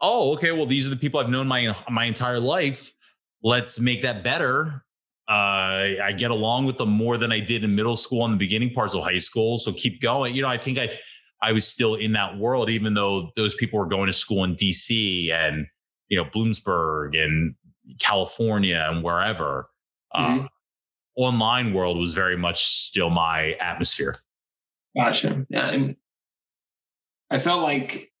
oh, okay, well, these are the people I've known my my entire life. Let's make that better. Uh, I get along with them more than I did in middle school and the beginning parts of high school. So keep going. You know, I think I I was still in that world, even though those people were going to school in DC and, you know, Bloomsburg and California and wherever. Mm-hmm. Um, online world was very much still my atmosphere. Gotcha. Yeah. And I felt like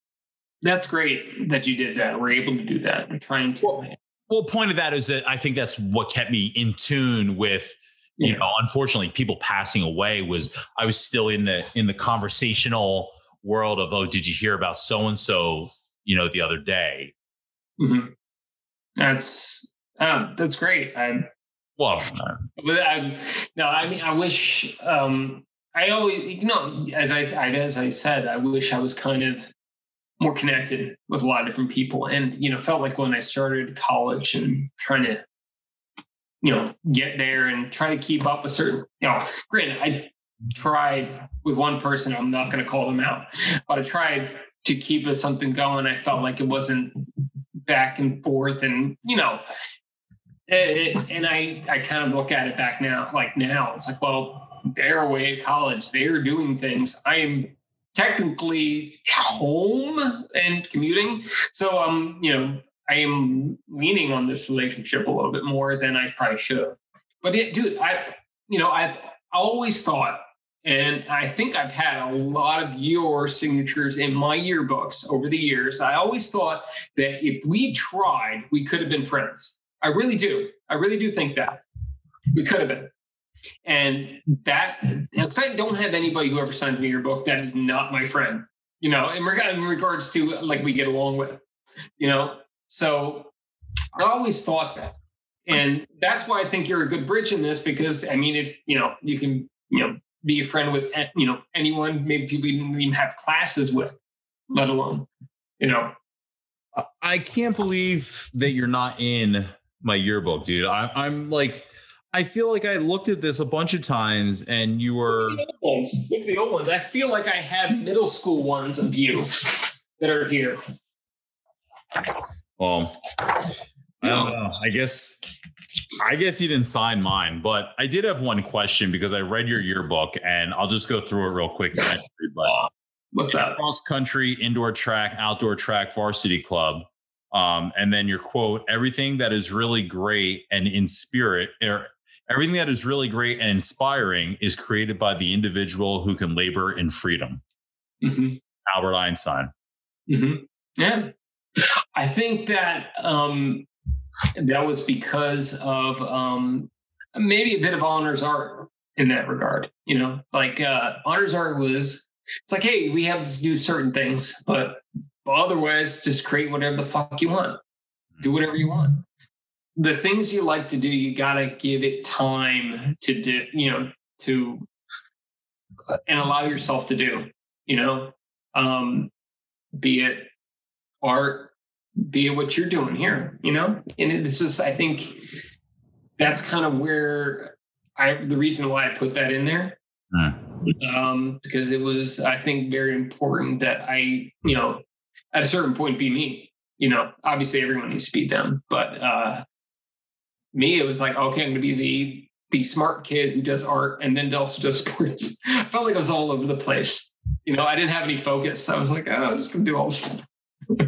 that's great that you did that. We're able to do that. I'm trying to. Well, well, point of that is that I think that's what kept me in tune with you yeah. know unfortunately people passing away was i was still in the in the conversational world of oh did you hear about so and so you know the other day mm-hmm. that's uh, that's great i well but I, no i mean i wish um i always you know as i as i said i wish i was kind of more connected with a lot of different people and you know felt like when i started college and trying to you know, get there and try to keep up with certain, you know, granted, I tried with one person, I'm not going to call them out, but I tried to keep something going. I felt like it wasn't back and forth and, you know, it, and I, I kind of look at it back now, like now it's like, well, they're away at college. They're doing things. I am technically home and commuting. So, um, you know, I am leaning on this relationship a little bit more than I probably should have. But dude, I, you know, I've always thought, and I think I've had a lot of your signatures in my yearbooks over the years. I always thought that if we tried, we could have been friends. I really do. I really do think that we could have been. And that, because I don't have anybody who ever signs me your book that is not my friend, you know, in, reg- in regards to like we get along with, you know. So I always thought that. And that's why I think you're a good bridge in this because I mean, if you know, you can, you know, be a friend with you know anyone, maybe people you didn't even have classes with, let alone, you know. I can't believe that you're not in my yearbook, dude. I, I'm like, I feel like I looked at this a bunch of times, and you were. Look at the old ones. Look at the old ones. I feel like I have middle school ones of you that are here. Well, I don't know. I guess I guess he didn't sign mine, but I did have one question because I read your yearbook and I'll just go through it real quick. But What's that? cross country, indoor track, outdoor track, varsity club. Um, and then your quote, everything that is really great and in spirit, er, everything that is really great and inspiring is created by the individual who can labor in freedom. Mm-hmm. Albert Einstein. Mm-hmm. Yeah. I think that um, that was because of um, maybe a bit of honors art in that regard. You know, like uh, honors art was, it's like, hey, we have to do certain things, but, but otherwise, just create whatever the fuck you want, do whatever you want. The things you like to do, you gotta give it time to do. You know, to uh, and allow yourself to do. You know, um, be it art, be it what you're doing here, you know? And it's just, I think that's kind of where I, the reason why I put that in there. Um, because it was, I think, very important that I, you know, at a certain point be me. You know, obviously everyone needs to be them, but uh me, it was like, okay, I'm gonna be the the smart kid who does art and then also does sports. I felt like I was all over the place. You know, I didn't have any focus. I was like, oh, I'm just gonna do all this.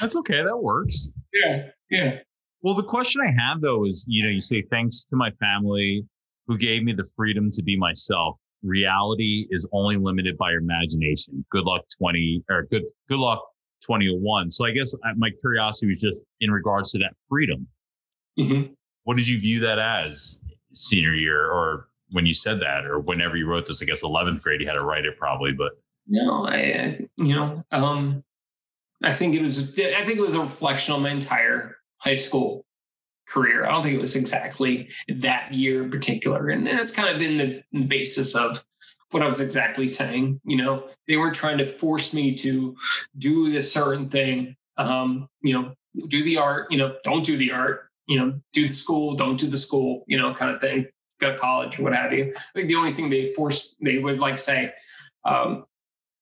That's okay. That works. Yeah, yeah. Well, the question I have though is, you know, you say thanks to my family who gave me the freedom to be myself. Reality is only limited by your imagination. Good luck 20 or good good luck 2001. So I guess my curiosity was just in regards to that freedom. Mm-hmm. What did you view that as senior year or when you said that or whenever you wrote this? I guess 11th grade you had to write it probably, but no, I, you know, um, I think it was, I think it was a reflection on my entire high school career. I don't think it was exactly that year in particular. And that's kind of been the basis of what I was exactly saying. You know, they weren't trying to force me to do this certain thing. Um, you know, do the art, you know, don't do the art, you know, do the school, don't do the school, you know, kind of thing. Go to college, what have you. I think the only thing they force, they would like say, um,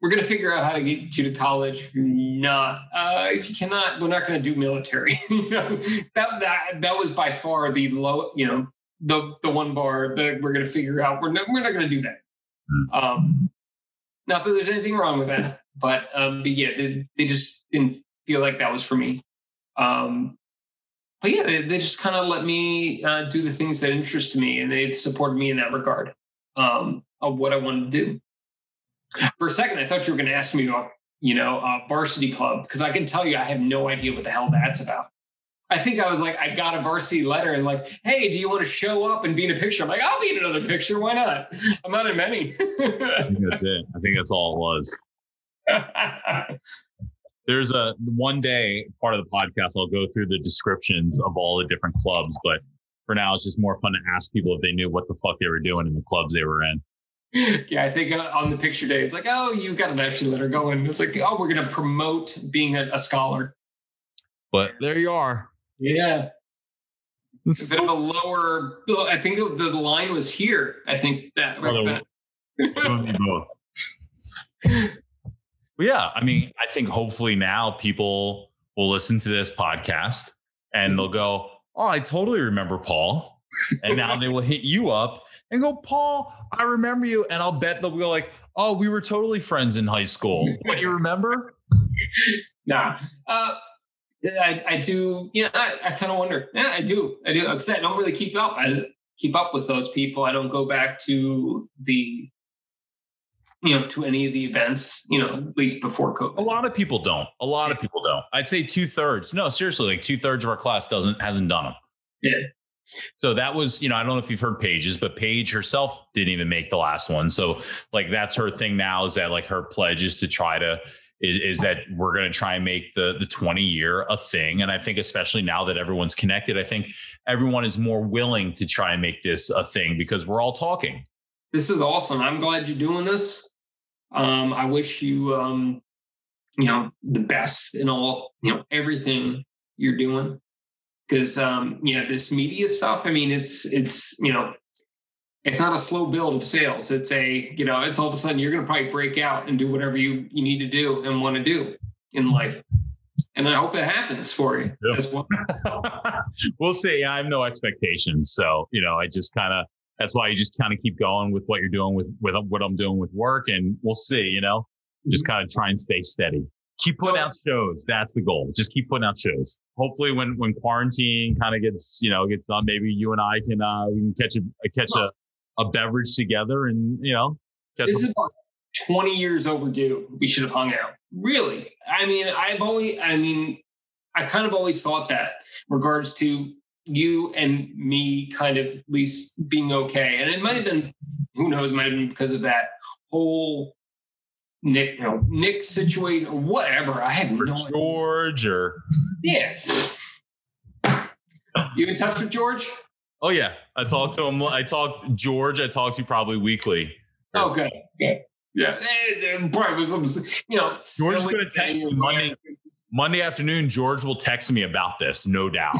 we're going to figure out how to get you to college. Not, uh, if you cannot, we're not going to do military. you know, that that that was by far the low. You know, the the one bar that we're going to figure out. We're not we're not going to do that. Um, not that there's anything wrong with that, but um, but yeah, they, they just didn't feel like that was for me. Um, but yeah, they, they just kind of let me uh, do the things that interest me, and they supported me in that regard um, of what I wanted to do for a second, I thought you were going to ask me about, you know, uh, varsity club because I can tell you I have no idea what the hell that's about. I think I was like, I got a varsity letter and like, hey, do you want to show up and be in a picture? I'm like, I'll be in another picture. Why not? I'm not in many. I think that's it. I think that's all it was. There's a one day part of the podcast. I'll go through the descriptions of all the different clubs, but for now, it's just more fun to ask people if they knew what the fuck they were doing in the clubs they were in yeah, I think uh, on the picture day, it's like, oh, you got an actually letter going. It's like, oh, we're going to promote being a, a, scholar. But there you are. Yeah. a bit of a lower. I think the, the line was here. I think that. Right oh, both. well, yeah, I mean, I think hopefully now people will listen to this podcast and they'll go, "Oh, I totally remember Paul," and now they will hit you up and go, "Paul, I remember you," and I'll bet they'll go like, "Oh, we were totally friends in high school. What do you remember?" Nah. Uh, I, I do, yeah, I, I kind of wonder. Yeah, I do. I do. Because I don't really keep up. I keep up with those people. I don't go back to the, you know, to any of the events, you know, at least before COVID. A lot of people don't. A lot of people don't. I'd say two thirds. No, seriously, like two thirds of our class doesn't, hasn't done them. Yeah. So that was, you know, I don't know if you've heard pages but Paige herself didn't even make the last one. So like that's her thing now is that like her pledge is to try to is, is that we're going to try and make the the 20 year a thing and i think especially now that everyone's connected i think everyone is more willing to try and make this a thing because we're all talking this is awesome i'm glad you're doing this um, i wish you um, you know the best in all you know everything you're doing because um yeah this media stuff i mean it's it's you know it's not a slow build of sales. It's a, you know, it's all of a sudden you're going to probably break out and do whatever you, you need to do and want to do in life. And I hope it happens for you as well. we'll see. I have no expectations. So, you know, I just kind of, that's why you just kind of keep going with what you're doing with, with what I'm doing with work and we'll see, you know, just kind of try and stay steady. Keep putting out shows. That's the goal. Just keep putting out shows. Hopefully when, when quarantine kind of gets, you know, gets done, maybe you and I can, uh, we can catch a, catch a, a beverage together and you know this is about 20 years overdue we should have hung out really i mean i've only, i mean i kind of always thought that regards to you and me kind of at least being okay and it might have been who knows might have been because of that whole Nick, you know, Nick situation or whatever. I have no George idea. or yeah. You in touch with George? Oh yeah, I talked to him. I talked George. I talked to you probably weekly. Oh, good, good. Yeah, eh, eh, Brian was, you know, George's going to text me Monday, Monday afternoon. George will text me about this, no doubt.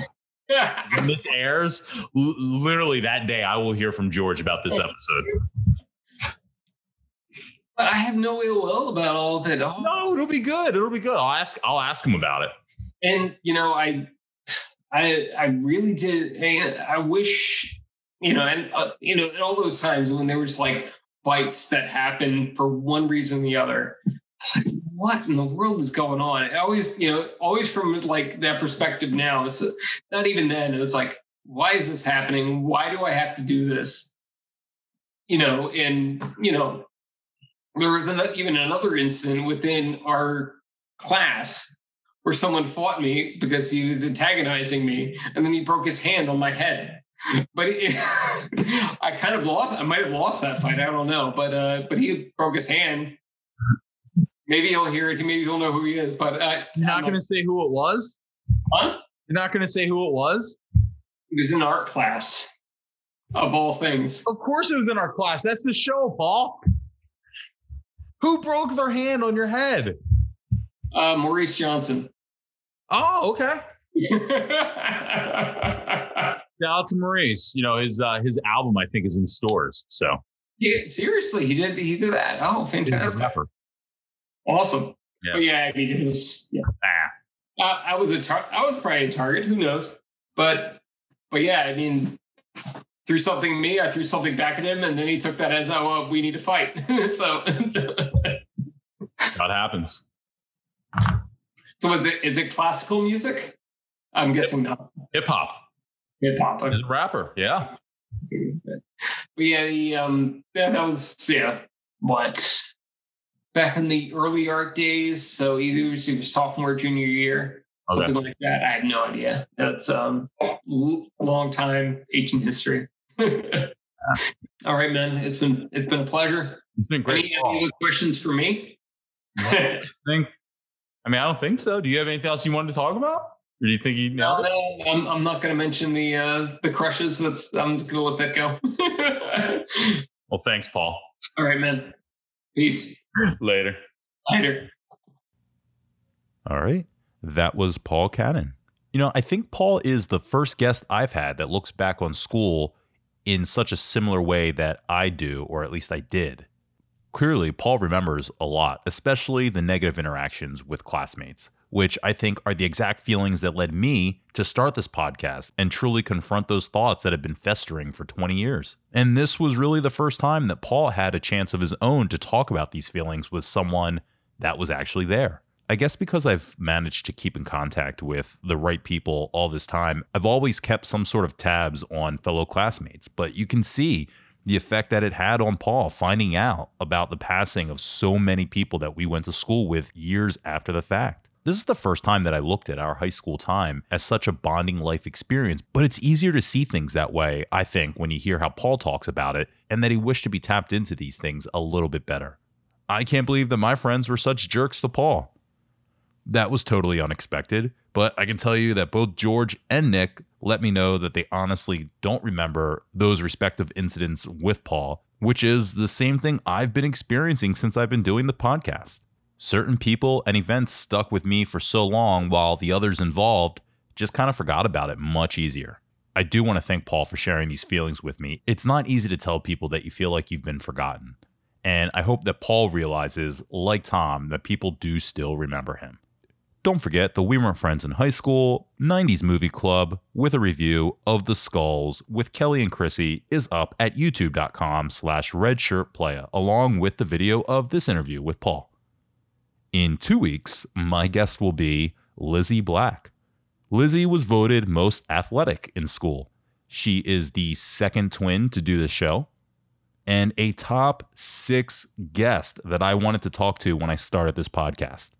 when this airs, l- literally that day, I will hear from George about this episode. But I have no ill will about all of it. Oh. No, it'll be good. It'll be good. I'll ask. I'll ask him about it. And you know, I I I really did. And I wish you know, and uh, you know, in all those times when there was like fights that happened for one reason or the other. I was like, what in the world is going on? I always, you know, always from like that perspective now. It's not even then. It was like, why is this happening? Why do I have to do this? You know, and you know, there was an, even another incident within our class where someone fought me because he was antagonizing me, and then he broke his hand on my head. But it, I kind of lost. I might have lost that fight. I don't know. But uh, but he broke his hand. Maybe he'll hear it. He Maybe he'll know who he is. But uh, you're not going to say who it was. Huh? You're not going to say who it was. It was in art class, of all things. Of course, it was in our class. That's the show, Paul. Who broke their hand on your head? Uh, Maurice Johnson. Oh, okay. Shout out to Maurice. You know his uh, his album I think is in stores. So yeah, seriously, he did he did that. Oh, fantastic! Awesome. Yeah. But yeah, I mean, it was yeah. Ah. I, I was a tar- I was probably a target. Who knows? But but yeah, I mean, threw something at me. I threw something back at him, and then he took that as oh, well, we need to fight. so that happens. So is it is it classical music? I'm guessing not. Hip hop. Hip hop. Is a rapper. Yeah. But yeah, the um yeah, that was yeah, what back in the early art days. So either it was sophomore, junior year, okay. something like that. I have no idea. That's um long time, ancient history. All right, man. It's been it's been a pleasure. It's been great. Any, any other questions for me? I think I mean, I don't think so. Do you have anything else you wanted to talk about? Or do you think you know? No, no, I'm, I'm not going to mention the uh, the crushes. That's I'm going to let that go. well, thanks, Paul. All right, man. Peace. Later. Later. All right. That was Paul Cannon. You know, I think Paul is the first guest I've had that looks back on school in such a similar way that I do, or at least I did. Clearly, Paul remembers a lot, especially the negative interactions with classmates, which I think are the exact feelings that led me to start this podcast and truly confront those thoughts that have been festering for 20 years. And this was really the first time that Paul had a chance of his own to talk about these feelings with someone that was actually there. I guess because I've managed to keep in contact with the right people all this time, I've always kept some sort of tabs on fellow classmates. But you can see the effect that it had on Paul finding out about the passing of so many people that we went to school with years after the fact. This is the first time that I looked at our high school time as such a bonding life experience, but it's easier to see things that way, I think, when you hear how Paul talks about it and that he wished to be tapped into these things a little bit better. I can't believe that my friends were such jerks to Paul. That was totally unexpected, but I can tell you that both George and Nick let me know that they honestly don't remember those respective incidents with Paul, which is the same thing I've been experiencing since I've been doing the podcast. Certain people and events stuck with me for so long while the others involved just kind of forgot about it much easier. I do want to thank Paul for sharing these feelings with me. It's not easy to tell people that you feel like you've been forgotten. And I hope that Paul realizes, like Tom, that people do still remember him. Don't forget the We Weren't Friends in High School 90s Movie Club with a review of The Skulls with Kelly and Chrissy is up at youtube.com slash redshirtplaya along with the video of this interview with Paul. In two weeks, my guest will be Lizzie Black. Lizzie was voted most athletic in school. She is the second twin to do the show and a top six guest that I wanted to talk to when I started this podcast.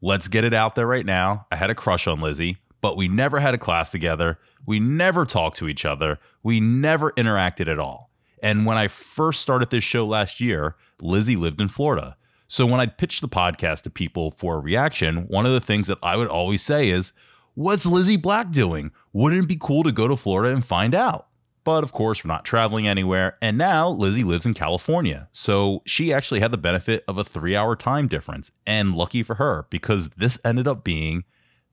Let's get it out there right now. I had a crush on Lizzie, but we never had a class together. We never talked to each other. We never interacted at all. And when I first started this show last year, Lizzie lived in Florida. So when I'd pitch the podcast to people for a reaction, one of the things that I would always say is, What's Lizzie Black doing? Wouldn't it be cool to go to Florida and find out? But of course, we're not traveling anywhere. And now Lizzie lives in California. So she actually had the benefit of a three hour time difference. And lucky for her, because this ended up being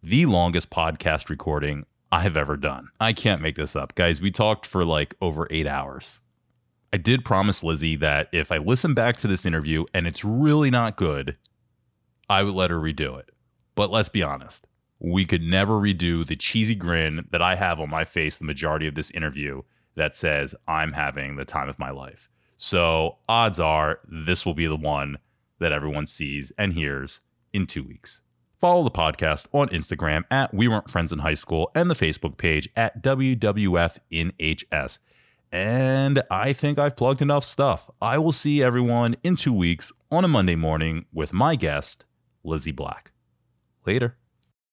the longest podcast recording I've ever done. I can't make this up. Guys, we talked for like over eight hours. I did promise Lizzie that if I listen back to this interview and it's really not good, I would let her redo it. But let's be honest, we could never redo the cheesy grin that I have on my face the majority of this interview that says I'm having the time of my life. So odds are this will be the one that everyone sees and hears in two weeks. Follow the podcast on Instagram at We Weren't Friends in High School and the Facebook page at WWF And I think I've plugged enough stuff. I will see everyone in two weeks on a Monday morning with my guest, Lizzie Black. Later.